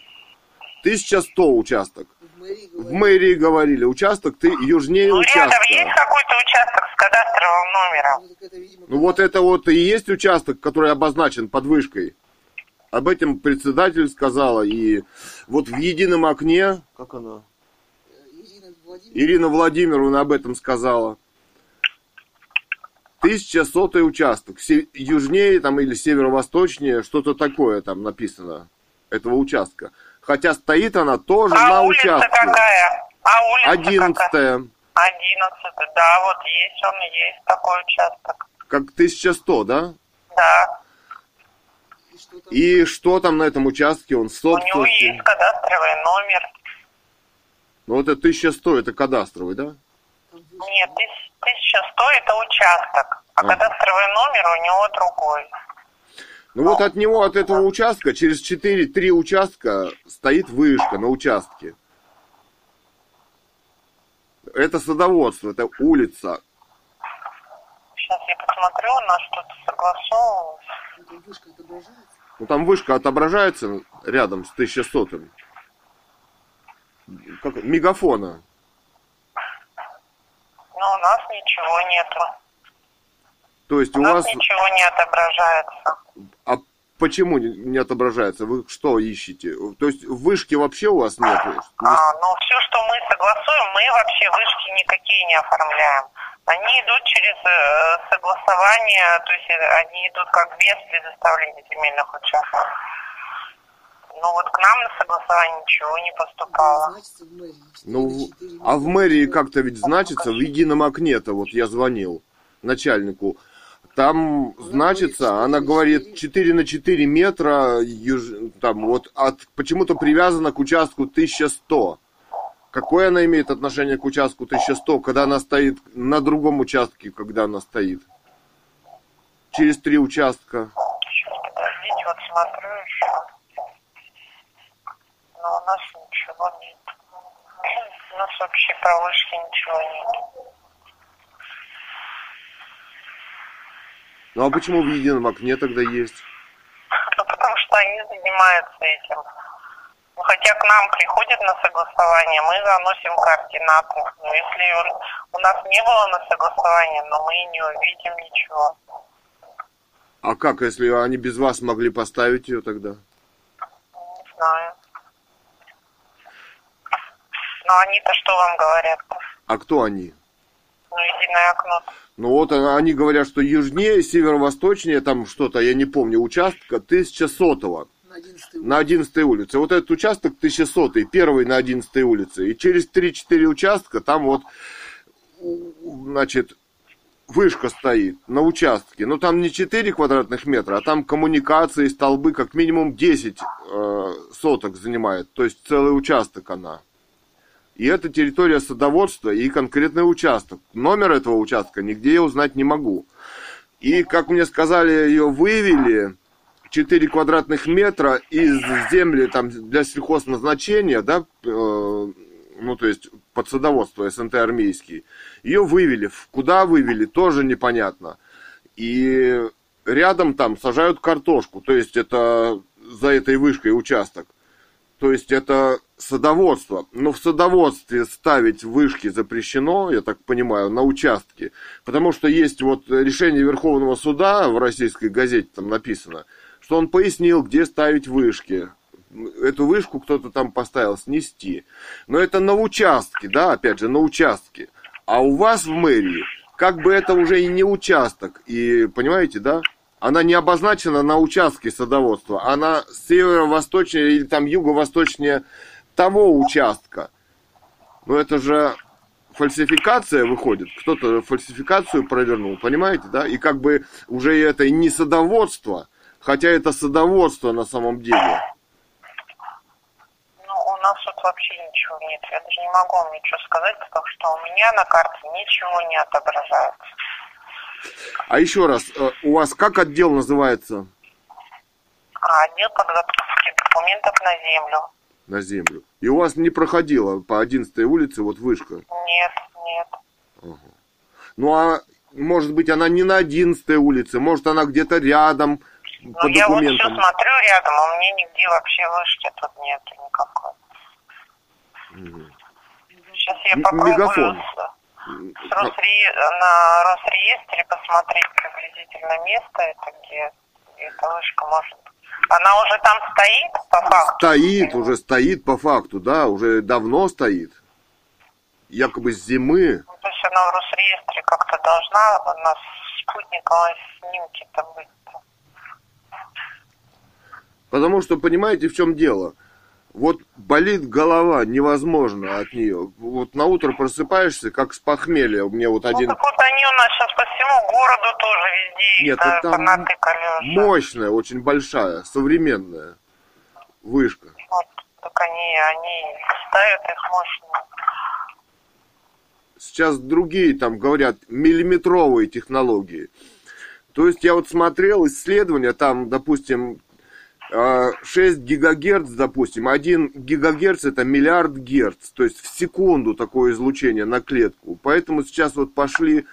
1100 участок. В мэрии говорили, участок ты южнее Ну, рядом участка. есть какой-то участок с кадастровым номером? Ну вот это вот и есть участок, который обозначен под вышкой. Об этом председатель сказала. И вот в едином окне, как она? Ирина Владимировна об этом сказала. Тысяча сотый участок. Се- южнее там или северо-восточнее, что-то такое там написано этого участка. Хотя стоит она тоже а на улица участке. какая? А улица какая? Одиннадцатая. Одиннадцатый, да, вот есть он, есть такой участок. Как 1100, да? Да, И что там на этом участке? Он у него есть кадастровый номер. Ну вот это 1100, это кадастровый, да? Нет, тыс- 1100 это участок, а А. кадастровый номер у него другой. Ну вот от него, от этого участка, через 4-3 участка стоит вышка на участке. Это садоводство, это улица. Сейчас я посмотрю, у нас что-то согласовывалось. Ну там вышка отображается рядом с 1100 как, мегафона. Но у нас ничего нету. То есть У у нас вас... ничего не отображается. А почему не не отображается? Вы что ищете? То есть вышки вообще у вас нет? А, ну все, что мы согласуем, мы вообще вышки никакие не оформляем. Они идут через э, согласование, то есть э, они идут как без предоставления земельных участков. Ну вот к нам на согласование ничего не поступало. Ну, в- а в мэрии как-то ведь значится, в едином окне-то, вот я звонил начальнику, там значится, она говорит 4 на 4 метра, юж- там вот от, почему-то привязана к участку 1100. Какое она имеет отношение к участку 1100, когда она стоит на другом участке, когда она стоит? Через три участка. Сейчас, подождите, вот смотрю еще. Но у нас ничего нет. У нас вообще про вышки ничего нет. Ну а почему в едином окне тогда есть? Ну, потому что они занимаются этим. Ну, хотя к нам приходят на согласование, мы заносим координаты. Но если он- у нас не было на согласовании, но мы не увидим ничего. А как, если они без вас могли поставить ее тогда? Не знаю. Но они-то что вам говорят? А кто они? Ну, единое окно. Ну вот они говорят, что южнее, северо-восточнее, там что-то, я не помню, участка 1100 на 11 улице. Вот этот участок 1100, первый на 11 улице. И через 3-4 участка там вот, значит, вышка стоит на участке. Но там не 4 квадратных метра, а там коммуникации, столбы как минимум 10 э, соток занимает. То есть целый участок она. И это территория садоводства и конкретный участок. Номер этого участка нигде я узнать не могу. И, как мне сказали, ее вывели 4 квадратных метра из земли там, для сельхозназначения, да, э, ну, то есть под садоводство СНТ армейский. Ее вывели. Куда вывели, тоже непонятно. И рядом там сажают картошку. То есть это за этой вышкой участок. То есть это садоводство. Но в садоводстве ставить вышки запрещено, я так понимаю, на участке. Потому что есть вот решение Верховного суда в российской газете, там написано, что он пояснил, где ставить вышки. Эту вышку кто-то там поставил снести. Но это на участке, да, опять же, на участке. А у вас в мэрии как бы это уже и не участок. И понимаете, да? Она не обозначена на участке садоводства. Она северо-восточнее или там юго-восточнее того участка. Но это же фальсификация выходит. Кто-то фальсификацию провернул, понимаете, да? И как бы уже это и не садоводство, хотя это садоводство на самом деле. Ну, у нас тут вообще ничего нет. Я даже не могу вам ничего сказать, потому что у меня на карте ничего не отображается. А еще раз, э, у вас как отдел называется А отдел подготовки документов на землю? на землю? И у вас не проходила по 11 улице вот вышка? Нет, нет. Ну а может быть она не на 11 улице, может она где-то рядом по Ну, я вот все документам. смотрю рядом, а у меня нигде вообще вышки тут нету никакой. Сейчас я попробую мегафон. с- с Росре- на Росреестре посмотреть приблизительно место, это где, эта вышка может. Она уже там стоит, по факту? Стоит, уже стоит по факту, да, уже давно стоит. Якобы с зимы. Ну, То есть она в Росреестре как-то должна на спутниковой снимке-то быть. Потому что, понимаете, в чем дело? Вот болит голова, невозможно от нее. Вот на утро просыпаешься, как с похмелья. У меня вот Ну, один так вот они у нас сейчас по всему городу тоже везде Нет, это там мощная, очень большая, современная вышка. Вот, так они, они ставят их мощно. Сейчас другие там говорят миллиметровые технологии. То есть я вот смотрел исследования, там, допустим, 6 гигагерц, допустим, 1 гигагерц это миллиард герц, то есть в секунду такое излучение на клетку. Поэтому сейчас вот пошли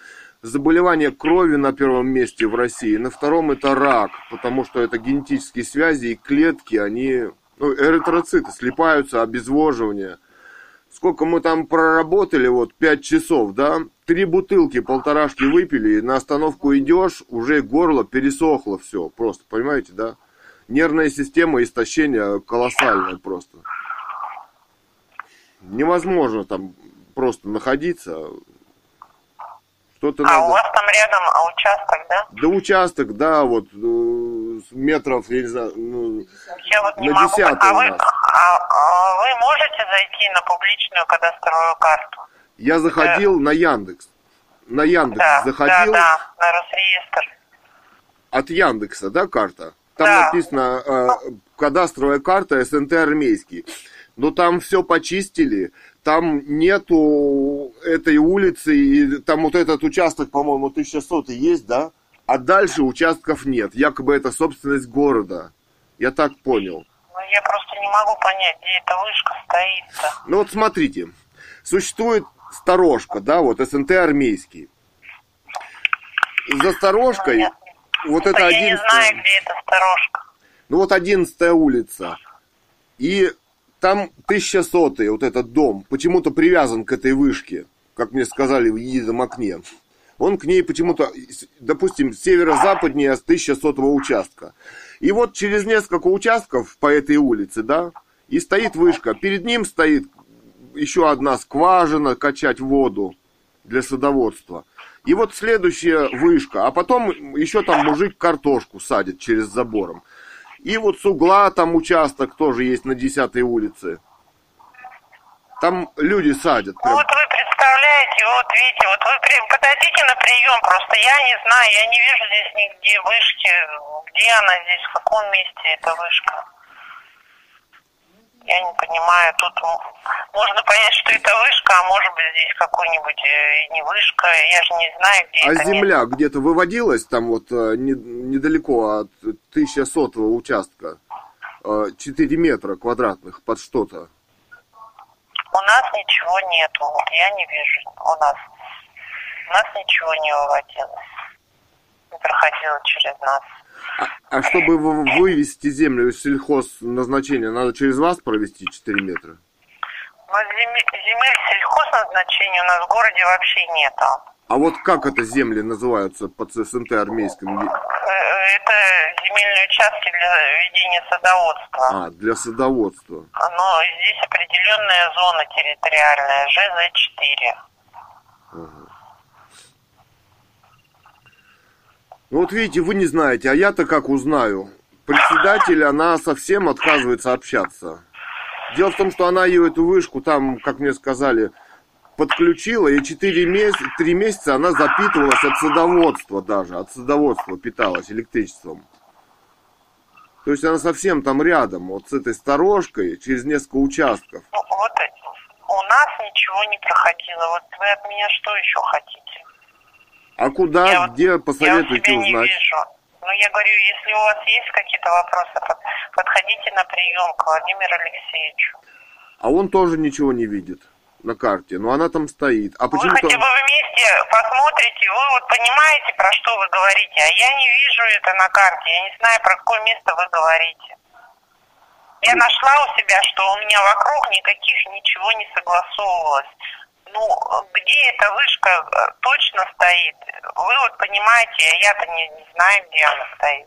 заболевания крови на первом месте в России, на втором это рак, потому что это генетические связи и клетки, они, ну, эритроциты слипаются, обезвоживание. Сколько мы там проработали, вот 5 часов, да, три бутылки, полторашки выпили, и на остановку идешь, уже горло пересохло все, просто, понимаете, да? Нервная система, истощение колоссальное просто. Невозможно там просто находиться. Что-то А у надо... вас там рядом а участок, да? Да участок, да, вот э, метров, я не знаю, ну, Я вот не На могу. десятый а, у вы, а, а вы можете зайти на публичную кадастровую карту? я заходил на Яндекс. На Яндекс Да, заходил. да, да, на Росреестр. от Яндекса, да, карта? Там Да. написано э, кадастровая карта СНТ армейский. Но там все почистили, там нету этой улицы, и там вот этот участок, по-моему, 1100 есть, да? А дальше участков нет. Якобы это собственность города. Я так понял. Ну, я просто не могу понять, где эта вышка стоит-то. Ну вот смотрите, существует сторожка, да, вот СНТ армейский. За сторожкой, Нет. Вот это я не 11 знаю, где эта сторожка. Ну вот 11 улица. И там 1100 вот этот дом почему-то привязан к этой вышке, как мне сказали в едином окне. Он к ней почему-то, допустим, северо-западнее с 1100 участка. И вот через несколько участков по этой улице, да, и стоит вышка. Перед ним стоит еще одна скважина качать воду для садоводства. И вот следующая вышка. А потом еще там мужик картошку садит через забором. И вот с угла там участок тоже есть на 10 улице. Там люди садят. Прям. вот вы представляете, вот видите, вот вы при- подойдите на прием, просто я не знаю, я не вижу здесь нигде вышки, где она здесь, в каком месте эта вышка. Я не понимаю, тут можно понять, что это вышка, а может быть здесь какой-нибудь э, не вышка, я же не знаю, где А это земля где-то выводилась там вот э, не- недалеко от 1100 участка. э, 4 метра квадратных под что-то. У нас ничего нету, я не вижу у нас. У нас ничего не выводилось. Не проходило через нас. А, а чтобы вы- вывести землю из сельхозназначения, надо через вас провести 4 метра? Земель сельхозназначения у нас в городе вообще нету. А вот как это земли называются под СНТ армейским? Е- Э, Это земельные участки для ведения садоводства. А, для садоводства. Но здесь определенная зона территориальная, ЖЗ-4. Ну вот видите, вы не знаете, а я-то как узнаю. Председатель, она совсем отказывается общаться. Дело в том, что она ее эту вышку там, как мне сказали, подключила, и 4 месяца, 3 месяца она запитывалась от садоводства даже, от садоводства питалась электричеством. То есть она совсем там рядом, вот с этой сторожкой, через несколько участков. Ну, вот у нас ничего не проходило. Вот вы от меня что еще хотите? А куда, Я где, Я посоветуйте не узнать? вижу. Ну, я говорю, если у вас есть какие-то вопросы, под- подходите на прием к Владимиру Алексеевичу. А он тоже ничего не видит на карте, но она там стоит. А Вы почему-то... хотя бы вместе посмотрите, вы вот понимаете, про что вы говорите, а я не вижу это на карте, я не знаю, про какое место вы говорите. Я нашла у себя, что у меня вокруг никаких ничего не согласовывалось. Ну, где эта вышка э, точно стоит? Вы вот понимаете, а я-то не, не знаю, где она стоит.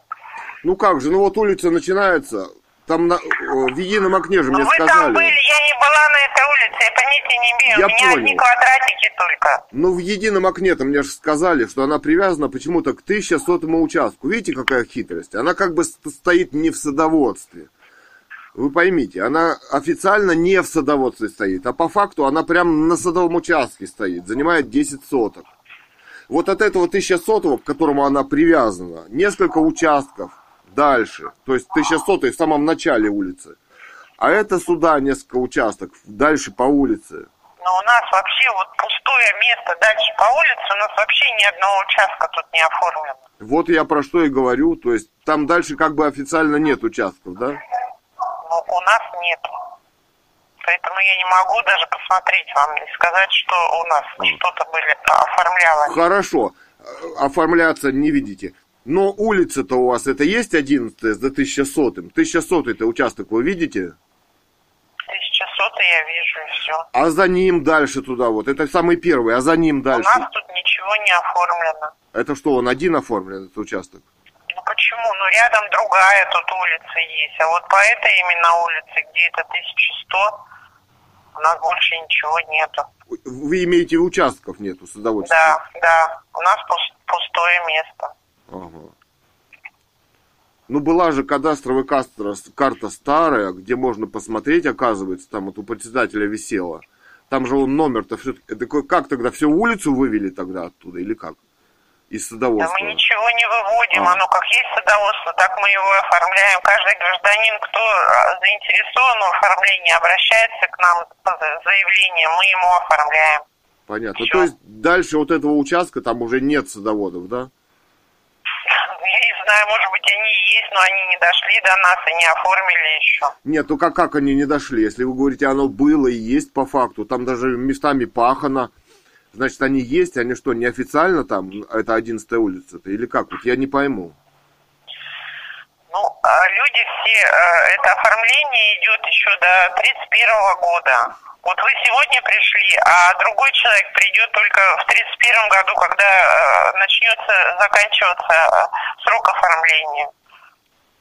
Ну как же, ну вот улица начинается, там на, э, в едином окне же мне Вы сказали. там были, я не была на этой улице, я понятия не имею. Я У меня одни понял. квадратики только. Ну, в едином окне-то мне же сказали, что она привязана почему-то к 1100 участку. Видите, какая хитрость? Она как бы ст- стоит не в садоводстве. Вы поймите, она официально не в садоводстве стоит, а по факту она прям на садовом участке стоит, занимает 10 соток. Вот от этого 1100, к которому она привязана, несколько участков дальше, то есть 1100 в самом начале улицы. А это сюда несколько участков, дальше по улице. Но у нас вообще вот пустое место дальше по улице, у нас вообще ни одного участка тут не оформлено. Вот я про что и говорю, то есть там дальше как бы официально нет участков, да? У нас нет. Поэтому я не могу даже посмотреть вам и сказать, что у нас что-то были оформлялось. Хорошо, э, оформляться не видите. Но улица-то у вас это есть 11 за 1100 1100 это участок вы видите? 1100 я вижу и все. А за ним дальше туда вот, это самый первый, а за ним У дальше. нас тут ничего не оформлено. Это что, он один оформлен, этот участок? Почему? Ну рядом другая тут улица есть. А вот по этой именно улице, где это 1100, у нас больше ничего нету. Вы имеете участков нету садоводства? Да, да. У нас пус- пустое место. Ага. Ну, была же кадастровая карта, карта старая, где можно посмотреть, оказывается, там вот у председателя висела. Там же он номер-то ка- как тогда, всю улицу вывели тогда оттуда или как? Из Да садоводства? мы ничего не выводим, А. оно как есть садоводство, так мы его оформляем. Каждый гражданин, кто а, заинтересован в оформлении, обращается к нам с заявлением, мы ему оформляем. Понятно. Всё. То есть дальше вот этого участка там уже нет садоводов, да? Я не знаю, может быть, они и есть, но они не дошли до нас и не оформили еще. Нет, ну как, как они не дошли? Если вы говорите, оно было и есть по факту, там даже местами пахано, значит, они есть, они что, неофициально там, это 11 улица-то, или как? Вот я не пойму. Ну, а люди все, э, это оформление идет еще до 31 года. Вот вы сегодня пришли, а другой человек придет только в 31 году, когда э, начнется заканчиваться срок оформления.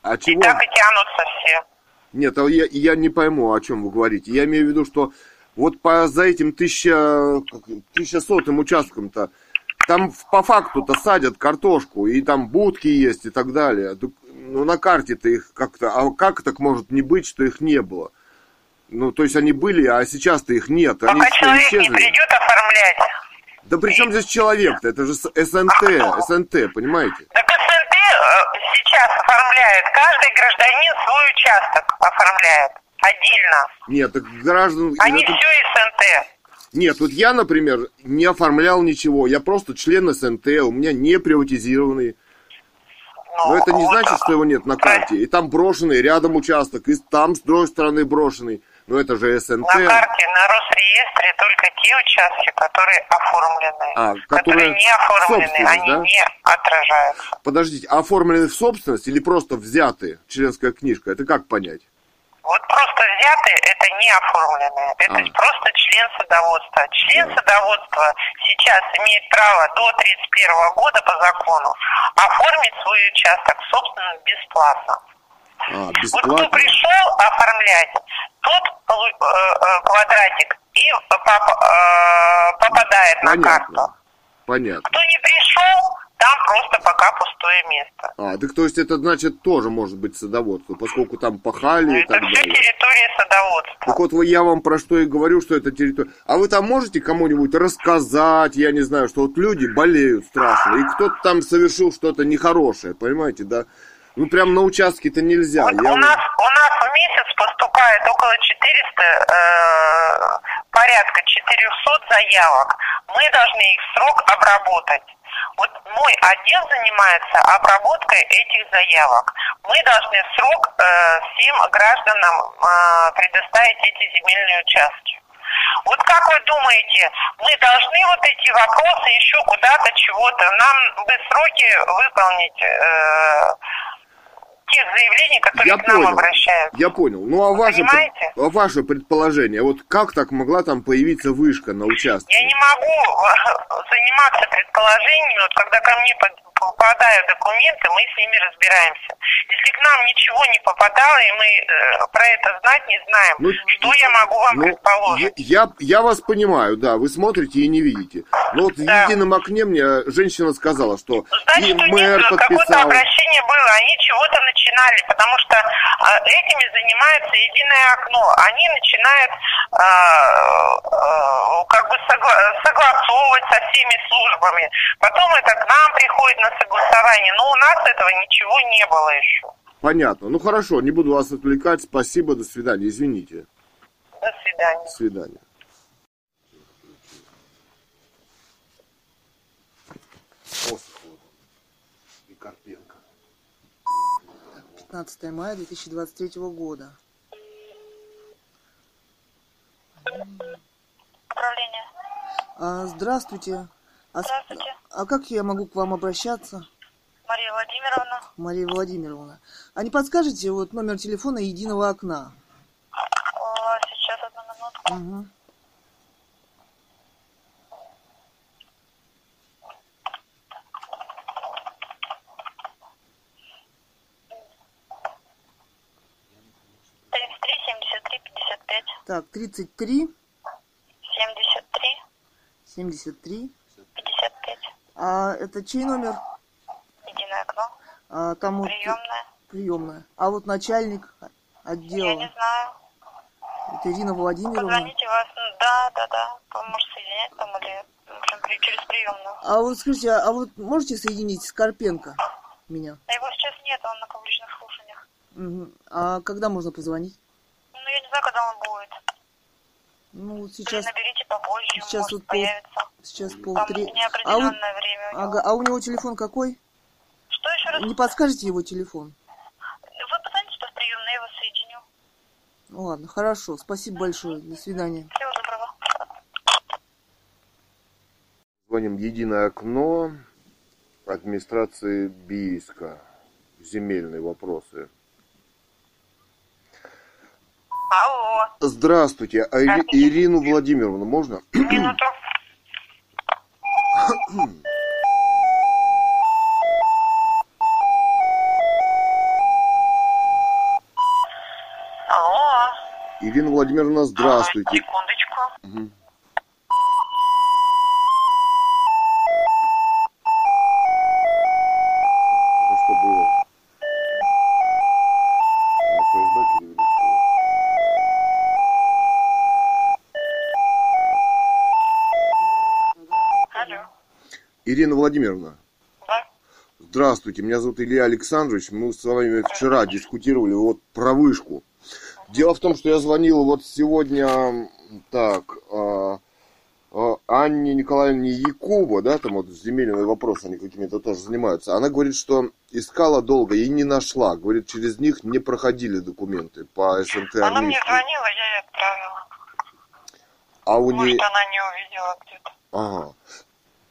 А И чего? так и тянутся все. Нет, а я, я не пойму, о чем вы говорите. Я имею в виду, что вот по, за этим тысяча, как, 1100 участком-то, там по факту-то садят картошку, и там будки есть и так далее. Ну, на карте-то их как-то... А как так может не быть, что их не было? Ну, то есть они были, а сейчас-то их нет. Они Пока что, человек не исчезли? придет оформлять. Да при чем здесь человек-то? Это же СНТ, СНТ, понимаете? Так СНТ э, сейчас оформляет, каждый гражданин свой участок оформляет отдельно. Нет, так граждан... Они это- все СНТ. Нет, вот я, например, не оформлял ничего. Я просто член СНТ, у меня не приватизированный. Ну, Но это не вот, значит, что его нет на карте. И там брошенный, рядом участок, и там с другой стороны брошенный. Но это же СНТ. На карте, на Росреестре только те участки, которые оформлены. А, которые которые не оформлены, они да? не отражаются. Подождите, а оформлены в собственность или просто взяты? Членская книжка. Это как понять? Вот просто взятые это не оформленные. Это А. просто член садоводства. Член садоводства сейчас имеет право до 31 года по закону оформить свой участок собственно бесплатно. А, Вот кто пришел оформлять, тот э, э, квадратик и э, попадает на карту. Понятно. Понятно. Кто не пришел, там просто пока пустое место. А, так то есть это значит тоже может быть садоводство, поскольку там пахали и Это так все далее. территория садоводства. Так вот я вам про что и говорю, что это территория. А вы там можете кому-нибудь рассказать, я не знаю, что вот люди болеют страшно, и кто-то там совершил что-то нехорошее, понимаете, да? Ну прям на участке-то нельзя. Вот Я у нас у нас в месяц поступает около 400, э, порядка 400 заявок. Мы должны их в срок обработать. Вот мой отдел занимается обработкой этих заявок. Мы должны в срок э, всем гражданам э, предоставить эти земельные участки. Вот как вы думаете, мы должны вот эти вопросы еще куда-то чего-то, нам бы сроки выполнить э, тех заявлений, которые Я к нам понял. обращаются. Я понял. Ну а ваше, а ваше предположение, вот как так могла там появиться вышка на участке? Я не могу э, заниматься предположениями, вот когда ко мне попадают документы, мы с ними разбираемся. Если к нам ничего не попадало, и мы э, про это знать не знаем, Ну, что я могу вам Ну, предположить? я, я вас понимаю, да, вы смотрите и не видите. Но вот в Да. едином окне мне женщина сказала, что и Значит, них мэр какое-то подписал. обращение было, они чего-то начинали, потому что а, этими занимается единое окно. Они начинают а, а, как бы согла- согласовывать со всеми службами. Потом это к нам приходит на согласование, но у нас этого ничего не было еще. Понятно. Ну хорошо, не буду вас отвлекать. Спасибо, до свидания. Извините. До свидания. До свидания. Осыхова и Карпенко. 15 мая 2023 года. Управление. А, здравствуйте. А, Здравствуйте. а как я могу к вам обращаться, Мария Владимировна. Мария Владимировна? А не подскажете вот номер телефона единого окна? Сейчас одну минутку. Угу. Тридцать три, семьдесят три, пятьдесят пять. Так, 33 Семьдесят три, 73. пятьдесят пять. А это чей номер? Единое окно. А, там вот Приемная. приемная. А вот начальник отдела. Я не знаю. Это Ирина Владимировна. Позвоните вас. Да, да, да. Вы можете соединять там или в общем, при- через приемную. А вот скажите, а вот можете соединить с Карпенко меня? А его сейчас нет, он на публичных слушаниях. Мгм. А когда можно позвонить? Ну, я не знаю, когда он будет. Ну, вот Или сейчас, наберите попозже, сейчас может вот пол- появится. сейчас Там полтре... А неопределенное время у него. ага, а у него телефон какой? Что еще раз? Не подскажете его телефон? Вы позвоните в приемную, я его соединю. Ну ладно, хорошо. Спасибо большое. До свидания. Всего доброго. Звоним в единое окно администрации Бийска. Земельные вопросы. Алло. Здравствуйте. А Ири- Ирину Владимировну можно? Минуту. Алло. Ирина Владимировна, здравствуйте. Секундочку. Мгм. Ирина Владимировна, Да? здравствуйте. Меня зовут Илья Александрович. Мы с вами вчера дискутировали вот про вышку. Дело в том, что я звонил вот сегодня, так, а, а, Анне Николаевне Якуба, да, там вот земельные вопросы они какими-то тоже занимаются. Она говорит, что искала долго и не нашла. Говорит, через них не проходили документы по СНТ Она мне звонила, я ей отправила. А у нее... Может, она не увидела где-то. Ага.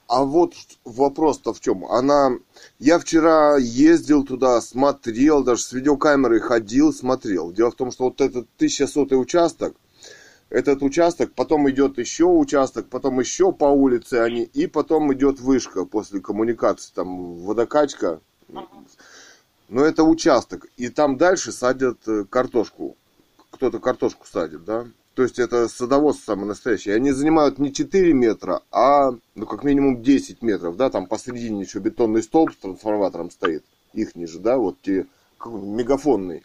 А вот вопрос-то в чем? Она... Я вчера ездил туда, смотрел, даже с видеокамерой ходил, смотрел. Дело в том, что вот этот 1100 участок, этот участок, потом идет еще участок, потом еще по улице они, и потом идет вышка после коммуникации, там водокачка. Но это участок. И там дальше садят э, картошку. Кто-то картошку садит, да? То есть это садоводство самое настоящее. И они занимают не 4 метра, а ну как минимум 10 метров, да? Там посередине еще бетонный столб с трансформатором стоит. Их ниже, да? Вот те мегафонный.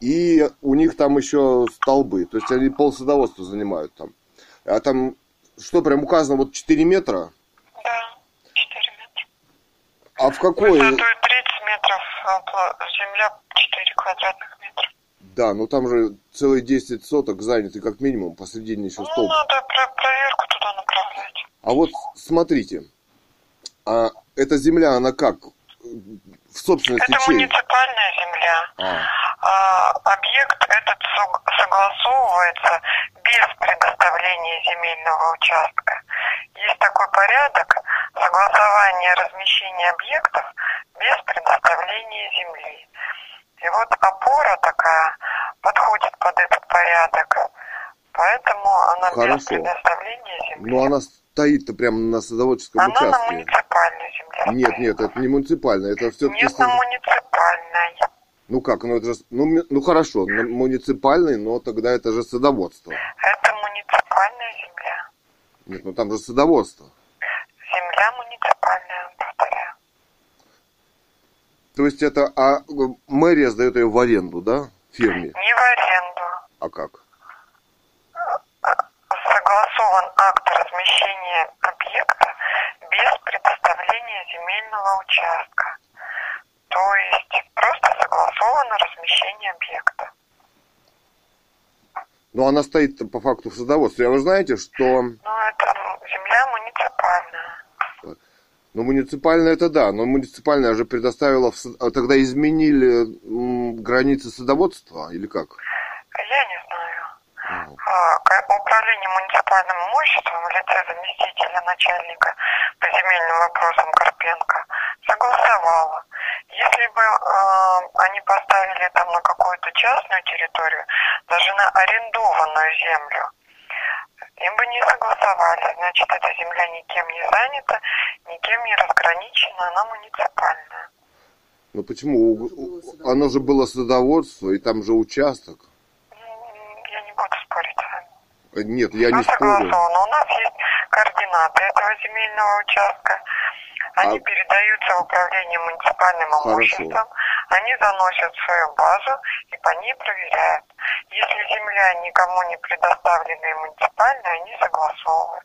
И у них там еще столбы. То есть они полсадоводства занимают там. А там что, прям указано вот 4 метра? Да, 4 метра. А в какой? Высотой 30 метров, пла- земля 4 квадратных. Да, ну там же целые 10 соток заняты как минимум, посередине еще Ну, столб. надо про- проверку туда направлять. А вот смотрите, а эта земля, она как? В собственности Это чьей? муниципальная земля. А, А, объект этот сог- согласовывается без предоставления земельного участка. Есть такой порядок согласования размещения объектов без предоставления земли. И вот опора такая подходит под этот порядок. Поэтому она без Хорошо. предоставления земли. Но она стоит-то прямо на садоводческом Она на участке. муниципальной земле. Нет, стоит. нет, это не муниципальное, это все-таки... Нет, на муниципальной. Ну как, ну это же... Ну, ну хорошо, на муниципальный, но тогда это же садоводство. Это муниципальная земля. Нет, ну там же садоводство. Земля муниципальная, повторяю. То есть это... А э, мэрия сдает ее в аренду, да? Фирме. Не в аренду. А как? Согласован акт размещения объекта без предоставления земельного участка. То есть просто согласовано размещение объекта. Ну она стоит по факту в садоводстве. А вы знаете, что... Но это земля муниципальная. Ну, муниципальная это да, но муниципальная же сад- а Тогда изменили границы садоводства или как? Я не знаю. А, А, Управление муниципальным имуществом в лице заместителя начальника по земельным вопросам Карпенко согласовало. Если бы э, они поставили там на какую-то частную территорию, даже на арендованную землю, им бы не согласовали. Значит, эта земля никем не занята, никем не разграничена, она муниципальная. Ну почему? Оно же было садоводство, и там же участок. Я не буду спорить с вами. Нет, я не Ну, спорю. согласовано. У нас есть координаты этого земельного участка. Они А- передаются в управление муниципальным Хорошо. имуществом. Они заносят в свою базу и по ней проверяют. Если земля никому не предоставлена и муниципальная, они согласовывают.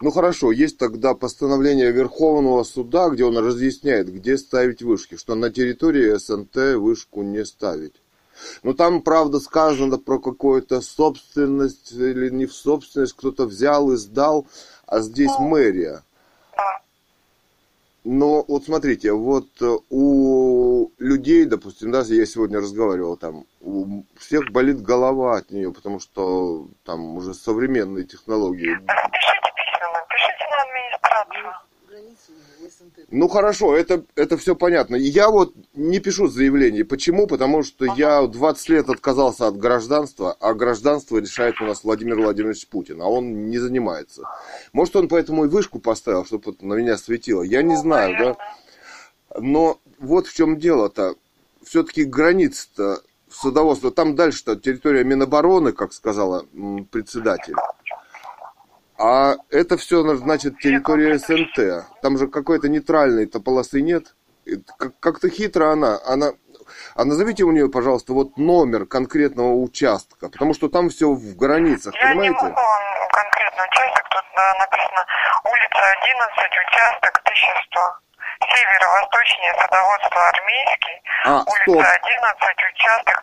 Ну хорошо, есть тогда постановление Верховного суда, где он разъясняет, где ставить вышки, что на территории СНТ вышку не ставить. Но там, правда, сказано про какую-то собственность или не в собственность, кто-то взял и сдал, а здесь мэрия. Но вот смотрите, вот э, у людей, допустим, да, я сегодня разговаривал, там, у всех болит голова от нее, потому что там уже современные технологии. Распишите письменно, пишите на администрацию. Ну хорошо, это, это все понятно. Я вот не пишу заявление. Почему? Потому что я 20 лет отказался от гражданства, а гражданство решает у нас Владимир Владимирович Путин, а он не занимается. Может, он поэтому и вышку поставил, чтобы на меня светило. Я не знаю, да? Но вот в чем дело-то. Все-таки граница-то садоводства, там дальше-то территория Минобороны, как сказала председатель. А это все, значит, территория СНТ. Там же какой-то нейтральной-то полосы нет. Как-то хитро она. она. А назовите у нее, пожалуйста, вот номер конкретного участка, потому что там все в границах, Я не понимаете? могу вам конкретный участок, тут написано улица 11, участок 1100. Северо-восточнее садоводство армейский, А, улица стоп. 11, участок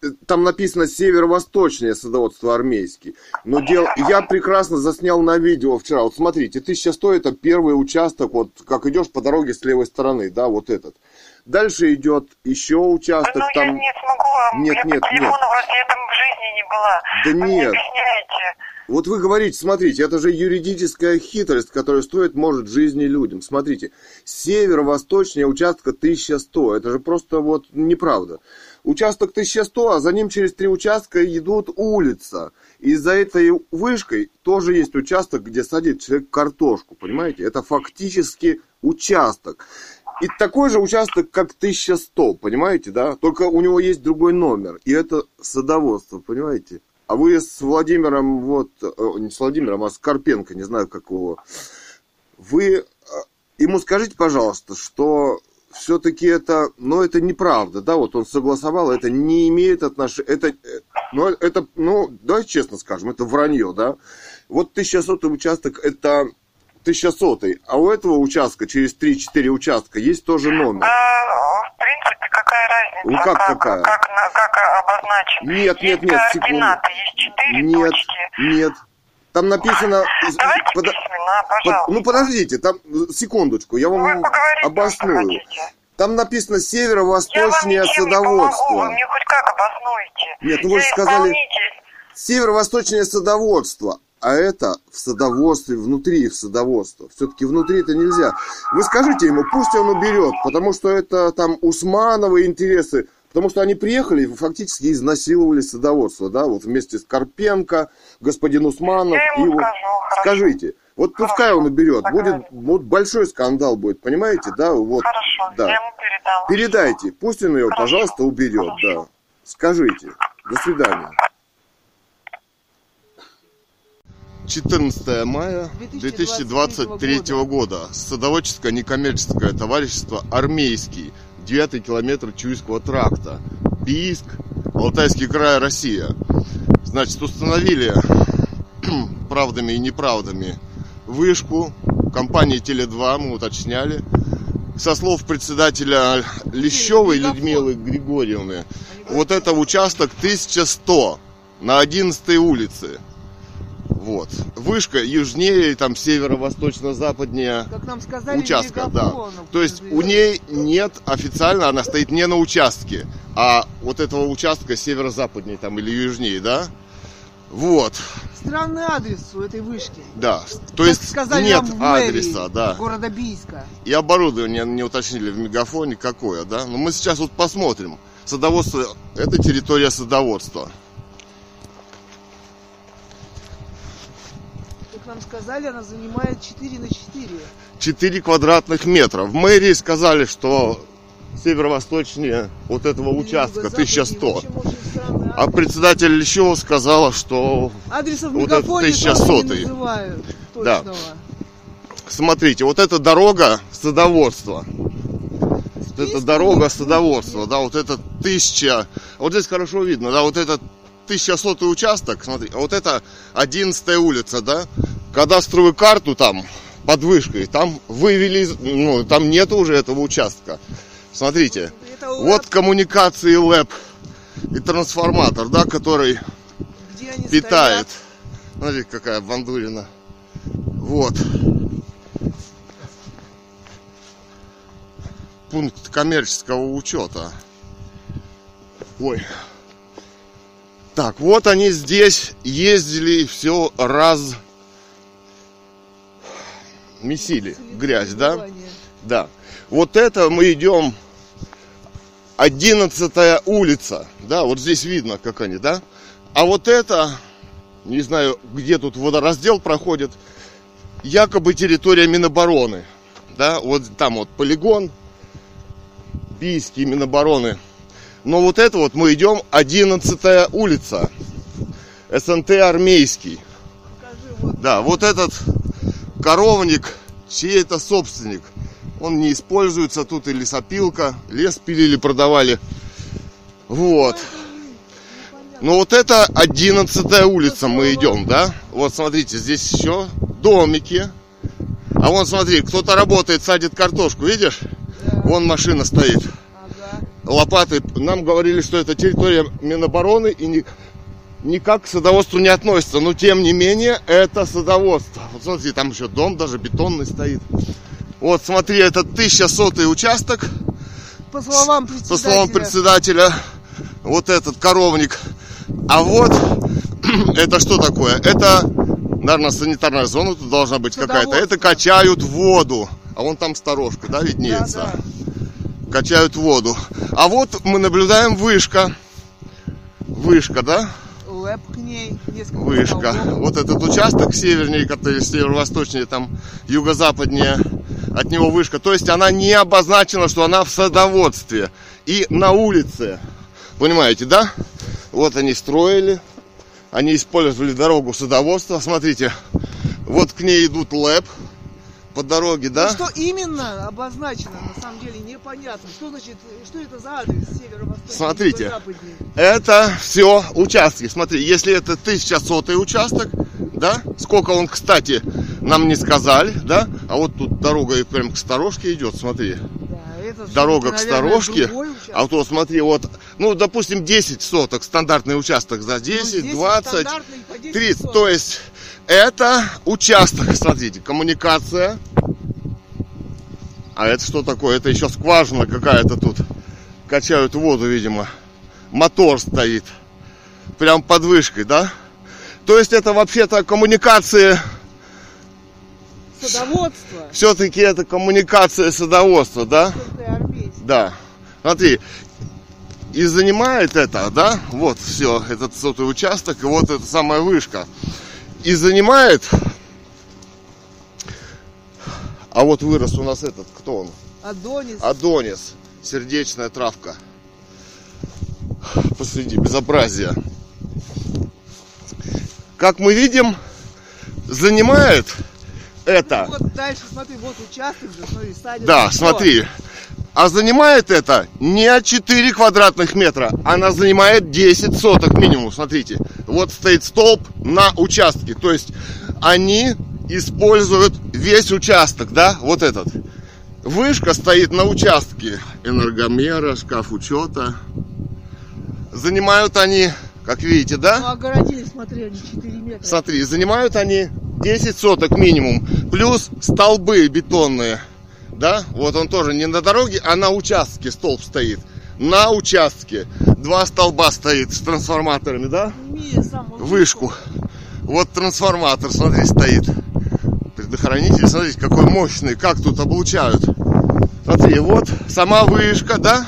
1100. Там написано северо-восточнее садоводство армейский. Но дело, я прекрасно заснял на видео вчера. Вот смотрите, 1100 это первый участок, вот как идешь по дороге с левой стороны, да, вот этот. Дальше идет еще участок, ну, я там... не смогу вам, Нет, я нет, по телефону нет. вас я там в жизни не была. Да Вы мне нет. объясняете. Вот вы говорите, смотрите, это же юридическая хитрость, которая стоит, может, жизни людям. Смотрите, северо-восточнее участка 1100, это же просто вот неправда. Участок 1100, а за ним через три участка идут улица. И за этой вышкой тоже есть участок, где садит человек картошку, понимаете? Это фактически участок. И такой же участок, как 1100, понимаете, да? Только у него есть другой номер. И это садоводство, понимаете? А вы с Владимиром, вот, э, не с Владимиром, а с Карпенко, не знаю какого, вы ему скажите, пожалуйста, что все-таки это, ну, это неправда, да, вот он согласовал, это не имеет отношения, это, ну, это, ну, давайте честно скажем, это вранье, да. Вот 1100 участок, это 1100, а у этого участка через 3-4 участка есть тоже номер. А, в принципе, какая разница? Ну, как какая? Как, на- как обозначен? Нет, есть нет, нет, координаты, есть четыре Нет, точки. нет. Там написано... Давайте Подо- письменно, под- пожалуйста. Ну подождите, там секундочку, я вам обосную. Там написано северо-восточнее ничем не помогу, садоводство. вы мне хоть как обоснуете. Нет, ну вы же сказали- исполнитель. Северо-восточнее садоводство. а это в садоводстве, внутри в садоводство. Все-таки внутри это нельзя. Вы скажите ему, пусть он уберет, потому что это там Усмановы интересы, потому что они приехали и фактически изнасиловали садоводство, да, вот вместе с Карпенко, господин Усманов. Я ему и вот, скажу, хорошо. скажите, вот пускай он уберет, будет вот большой скандал будет, понимаете, да, вот. Хорошо, да. я ему передам. Передайте, пусть он ее, Хорошо. пожалуйста, уберет, да. Скажите. До свидания. 14 мая 2023 года. Садоводческое некоммерческое товарищество «Армейский», 9 километр Чуйского тракта, Бийск, Алтайский край, Россия. Значит, установили (clears throat) правдами и неправдами вышку компании Теле2, мы уточняли. Со слов председателя Лещевой Людмилы Григорьевны, вот это участок 1100 на 11 улице. Вот. Вышка южнее, там северо-восточно-западнее Как нам сказали, участка, да. То есть у ней нет официально, она стоит не на участке, а вот этого участка северо-западнее там или южнее, да? Вот, Странный адрес у этой вышки. да. То Как есть сказали нет нам в мэрии адреса, да. города Бийска. И оборудование не уточнили в мегафоне какое, да? Но мы сейчас вот посмотрим. Садоводство – это территория садоводства. Нам сказали, она занимает 4 на 4. 4 квадратных метра. В мэрии сказали, что северо-восточнее вот этого участка 1100. А председатель Лещева сказала, что Адресов в вот это мегафоне 1100 тоже не называют. Да. Смотрите, вот эта дорога садоводства. Вот это дорога садоводства, да, вот это тысяча. Вот здесь хорошо видно, да, вот это 1100 участок, смотри, а вот это 11 улица, да. Кадастровую карту там под вышкой, там вывели, ну, там нет уже этого участка. Смотрите, вот коммуникации ЛЭП и трансформатор, да, который питает. стоят. Смотрите, какая бандурина. Вот. Пункт коммерческого учета. Ой. Так, вот они здесь ездили и все раз месили грязь, да? Да. Вот это мы идем 11 улица. Да, вот здесь видно, как они, да? А вот это, не знаю, где тут водораздел проходит, якобы территория Минобороны. Да, вот там вот полигон, Бийский Минобороны. Но вот это вот мы идем 11 улица. СНТ армейский. Покажи, вот Да, вот этот коровник, чей это собственник. Он не используется тут и лесопилка, лес пилили, продавали. Вот. Ну вот это 11 улица мы идем, да? Вот смотрите, здесь еще домики. А вон смотри, кто-то работает, садит картошку, видишь? Вон машина стоит. ага. Лопаты. Нам говорили, что это территория Минобороны и ни- никак к садоводству не относится. Но тем не менее, это садоводство. Вот смотри, там еще дом даже бетонный стоит. Вот смотри, это 1100 участок. По словам По председателя. словам председателя, вот этот коровник. А вот (clears throat) это что такое? Это, наверное, санитарная зона тут должна быть какая-то. Это качают воду. А вон там сторожка, да, виднеется? Да, Качают воду. А вот мы наблюдаем вышка. Вышка, да? Лэп к ней. Несколько Вышка. столбов. Вот этот участок севернее, который северо-восточнее, там юго-западнее от него вышка. То есть она не обозначена, что она в садоводстве и на улице. Понимаете, да? Вот они строили. Они использовали дорогу садоводства. Смотрите, вот к ней идут лэп по дороге, да? Ну, что именно обозначено, на самом деле непонятно. Что значит, что это за адрес северо-восточный, Смотрите. Это все участки. Смотри, если это 1100 участок, да, сколько он, кстати, нам не сказали, да, а вот тут дорога и прям к сторожке идет, смотри. Да, это Дорога к всё-таки, наверное, сторожке, а вот смотри, вот, ну, допустим, 10 соток, стандартный участок за Ну, 10, здесь 20, стандартный по 10 30, соток. то есть это участок, смотрите, коммуникация. А это что такое? Это еще скважина какая-то тут. Качают воду, видимо. Мотор стоит. Прям под вышкой, да? То есть это вообще-то коммуникации, Садоводство. все-таки это коммуникация садоводства, да? Да. Смотри, и занимает это, да, вот все, этот сотый участок, и вот эта самая вышка. И занимает, а вот вырос у нас этот, кто он? Адонис. Адонис, сердечная травка. Посреди безобразия. Как мы видим, занимает это Вот дальше, смотри, вот участок же, смотри, садят. да, Всё. смотри. А занимает это не 4 квадратных метра, она занимает 10 соток минимум. Смотрите, вот стоит столб на участке. То есть они используют весь участок, да, вот этот. Вышка стоит на участке энергомера, шкаф учета. Занимают они, как видите, да? Ну, огородили, смотри, они 4 метра. Смотри, занимают они 10 соток минимум, плюс столбы бетонные. Да, вот он тоже не на дороге, а на участке столб стоит. На участке. Два столба стоит с трансформаторами, да? Вышку. Вот трансформатор, смотри, стоит. Предохранитель, смотрите, какой мощный, как тут облучают. Смотри, вот сама вышка, да?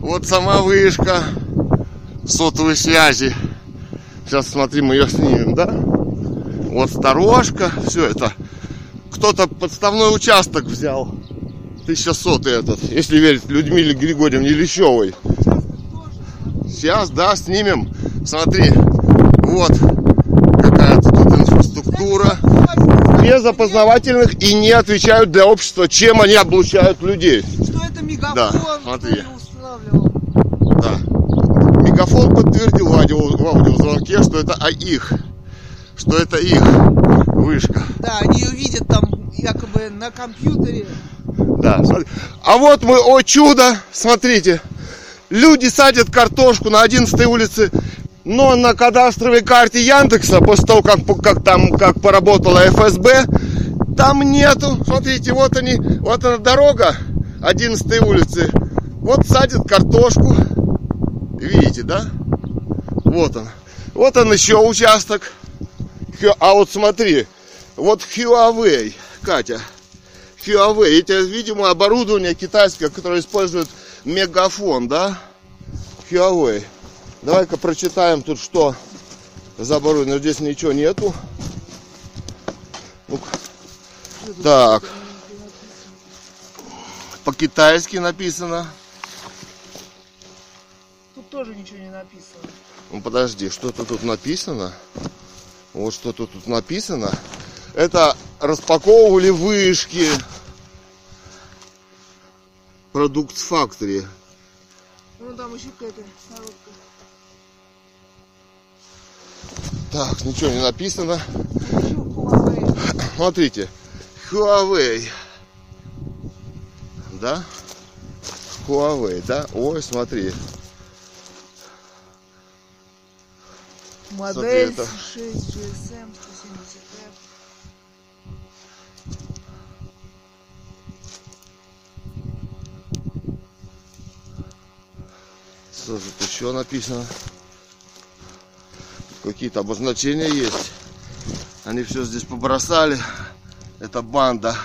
Вот сама вышка сотовой связи. Сейчас смотри, мы ее снимем, да? Вот сторожка, все это. Кто-то подставной участок взял. 1100 этот, если верить Людмиле Григорьевне Лещевой. Сейчас, да, снимем. Смотри, вот какая-то тут инфраструктура. Без опознавательных и не отвечают для общества, чем они облучают людей. Что это мегафон? Да, смотри. Да. Мегафон подтвердил в, аудио, в аудиозвонке, что это а их. Что это их вышка. Да, они ее видят там якобы на компьютере. Да, смотри. А вот мы, о чудо, смотрите. Люди садят картошку на 11 улице, но на кадастровой карте Яндекса, после того, как, как там как поработала ФСБ, там нету. Смотрите, вот они, вот она дорога 11 улицы. Вот садят картошку. Видите, да? Вот он. Вот он еще участок. А вот смотри, вот Huawei, Катя. Huawei, это, видимо, оборудование китайское, которое использует мегафон, да? Huawei. Давай-ка прочитаем тут, что за оборудование. Здесь ничего нету. Ну-ка. Так. По-китайски написано. Тут тоже ничего не написано. Ну подожди, что-то тут написано. Вот что-то тут написано. Это распаковывали вышки. Продукт Factory. Ну там еще какая-то коробка. Так, ничего не написано. Смотрите. Huawei. Да? Huawei, да? Ой, смотри. Модель это. 6 GSM 170F. Что тут еще написано? Какие-то обозначения есть. Они все здесь побросали. Это банда.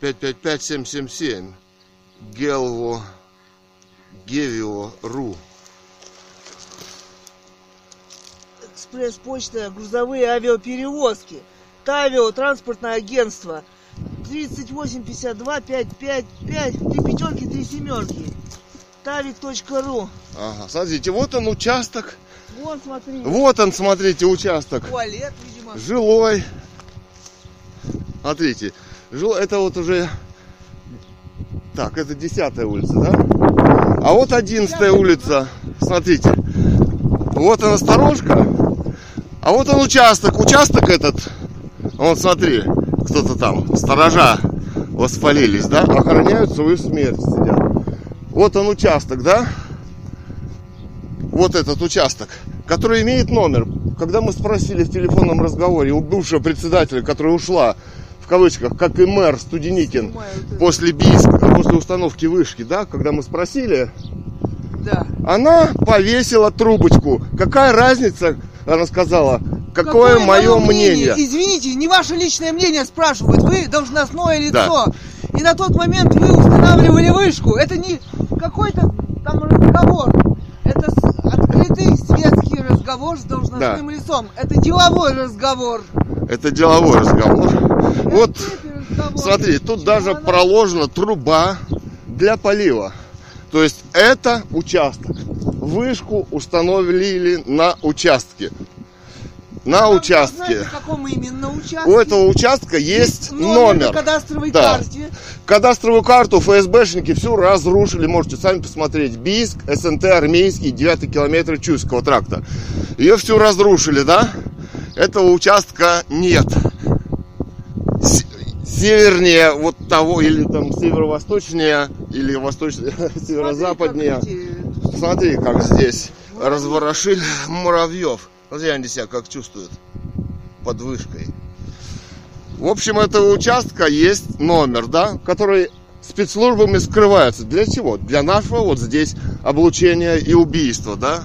Пять пять пять семь семь семь. Гелво. Гевио Ру. Экспресс-почта, грузовые авиаперевозки. Тавио, транспортное агентство. 38 52 555 три пятерки, три семерки. Тавик.ру. Ага, смотрите, вот он участок. Вон, смотри. Вот он, смотрите, участок. Туалет, видимо. жилой. Смотрите, жил, это вот уже... Так, это 10 улица, да? А вот 11 улица. Смотрите. Вот она сторожка. А вот он участок. Участок этот. Вот смотри, кто-то там, сторожа воспалились, да? Охраняют свою смерть, сидят. Вот он участок, да? Вот этот участок, который имеет номер. Когда мы спросили в телефонном разговоре у бывшего председателя, которая ушла кавычках, как и мэр Студеникин после Бийска, после установки вышки, да, когда мы спросили, Да. она повесила трубочку. Какая разница, она сказала, какое, мое мнение? Извините, не ваше личное мнение спрашивают. Вы должностное Да. лицо. И на тот момент вы устанавливали вышку. Это не какой-то там разговор. Это открытый светский разговор с должностным Да. лицом. Это деловой разговор. Это деловой разговор. Вот, смотри, тут даже проложена труба для полива. То есть это участок. Вышку установили на участке. На Вы участке. знаете, каком именно участке? У этого участка есть номер, номер. кадастровой Да. карте. Кадастровую карту ФСБшники всю разрушили, можете сами посмотреть. Бийск, СНТ, армейский, 9 километр Чуйского тракта. Ее всю разрушили, да? Этого участка нет. Севернее вот того, или там северо-восточнее, или восточнее, (laughs) северо-западнее. Смотри, как здесь разворошили (laughs) муравьев. Смотри, они себя как чувствуют под вышкой. В общем, этого участка есть номер, да, который спецслужбами скрывается. Для чего? Для нашего вот здесь облучения и убийства, да?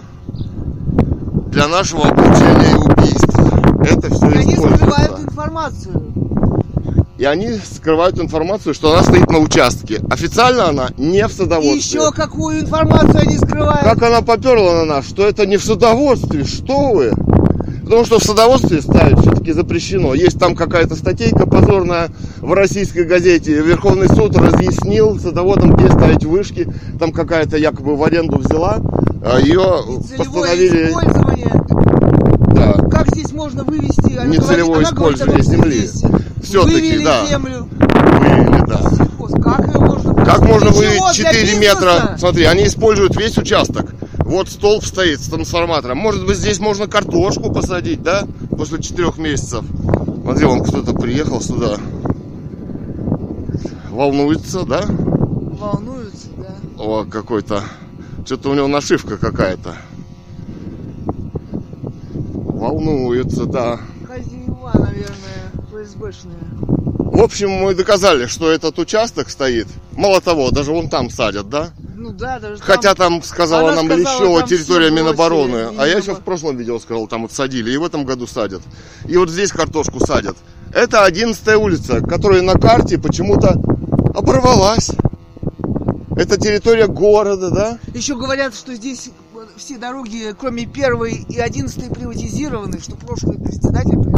Для нашего облучения и убийства. Это все Они скрывают информацию. И они скрывают информацию, что она стоит на участке. Официально она не в И садоводстве. еще какую информацию они скрывают? Как она поперла на нас, что это не в садоводстве, что вы? Потому что в садоводстве ставить все-таки запрещено. Есть там какая-то статейка позорная в российской газете. Верховный суд разъяснил садоводам, где ставить вышки. Там какая-то якобы в аренду взяла. а Ее Целевое постановили... использование. Да, Как здесь можно вывести? Она Нецелевое говорит- она говорит использование что земли. здесь Вывели да. землю. вывели, да. Сельхоз. Как ее можно Как можно выявить чего? Для 4 бизнеса? метра? Смотри, они используют весь участок. Вот столб стоит с трансформатором. Может быть, здесь можно картошку посадить, да? После четырех месяцев. Смотри, вон кто-то приехал сюда. Волнуется, да? Волнуются, да. О, какой-то. Что-то у него нашивка какая-то. Волнуется, да. Хозяева, наверное, ФСБшные. В общем, мы доказали, что этот участок стоит. Мало того, даже вон там садят, да? Ну да, даже там- Хотя там сказала Она нам сказала, Лещева там территория Минобороны. А я еще в прошлом видео сказал, там вот садили. И в этом году садят. И вот здесь картошку садят. Это 11 улица, которая на карте почему-то оборвалась. Это территория города, да? Еще говорят, что здесь все дороги, кроме первой и одиннадцатой, приватизированы, что прошлый председатель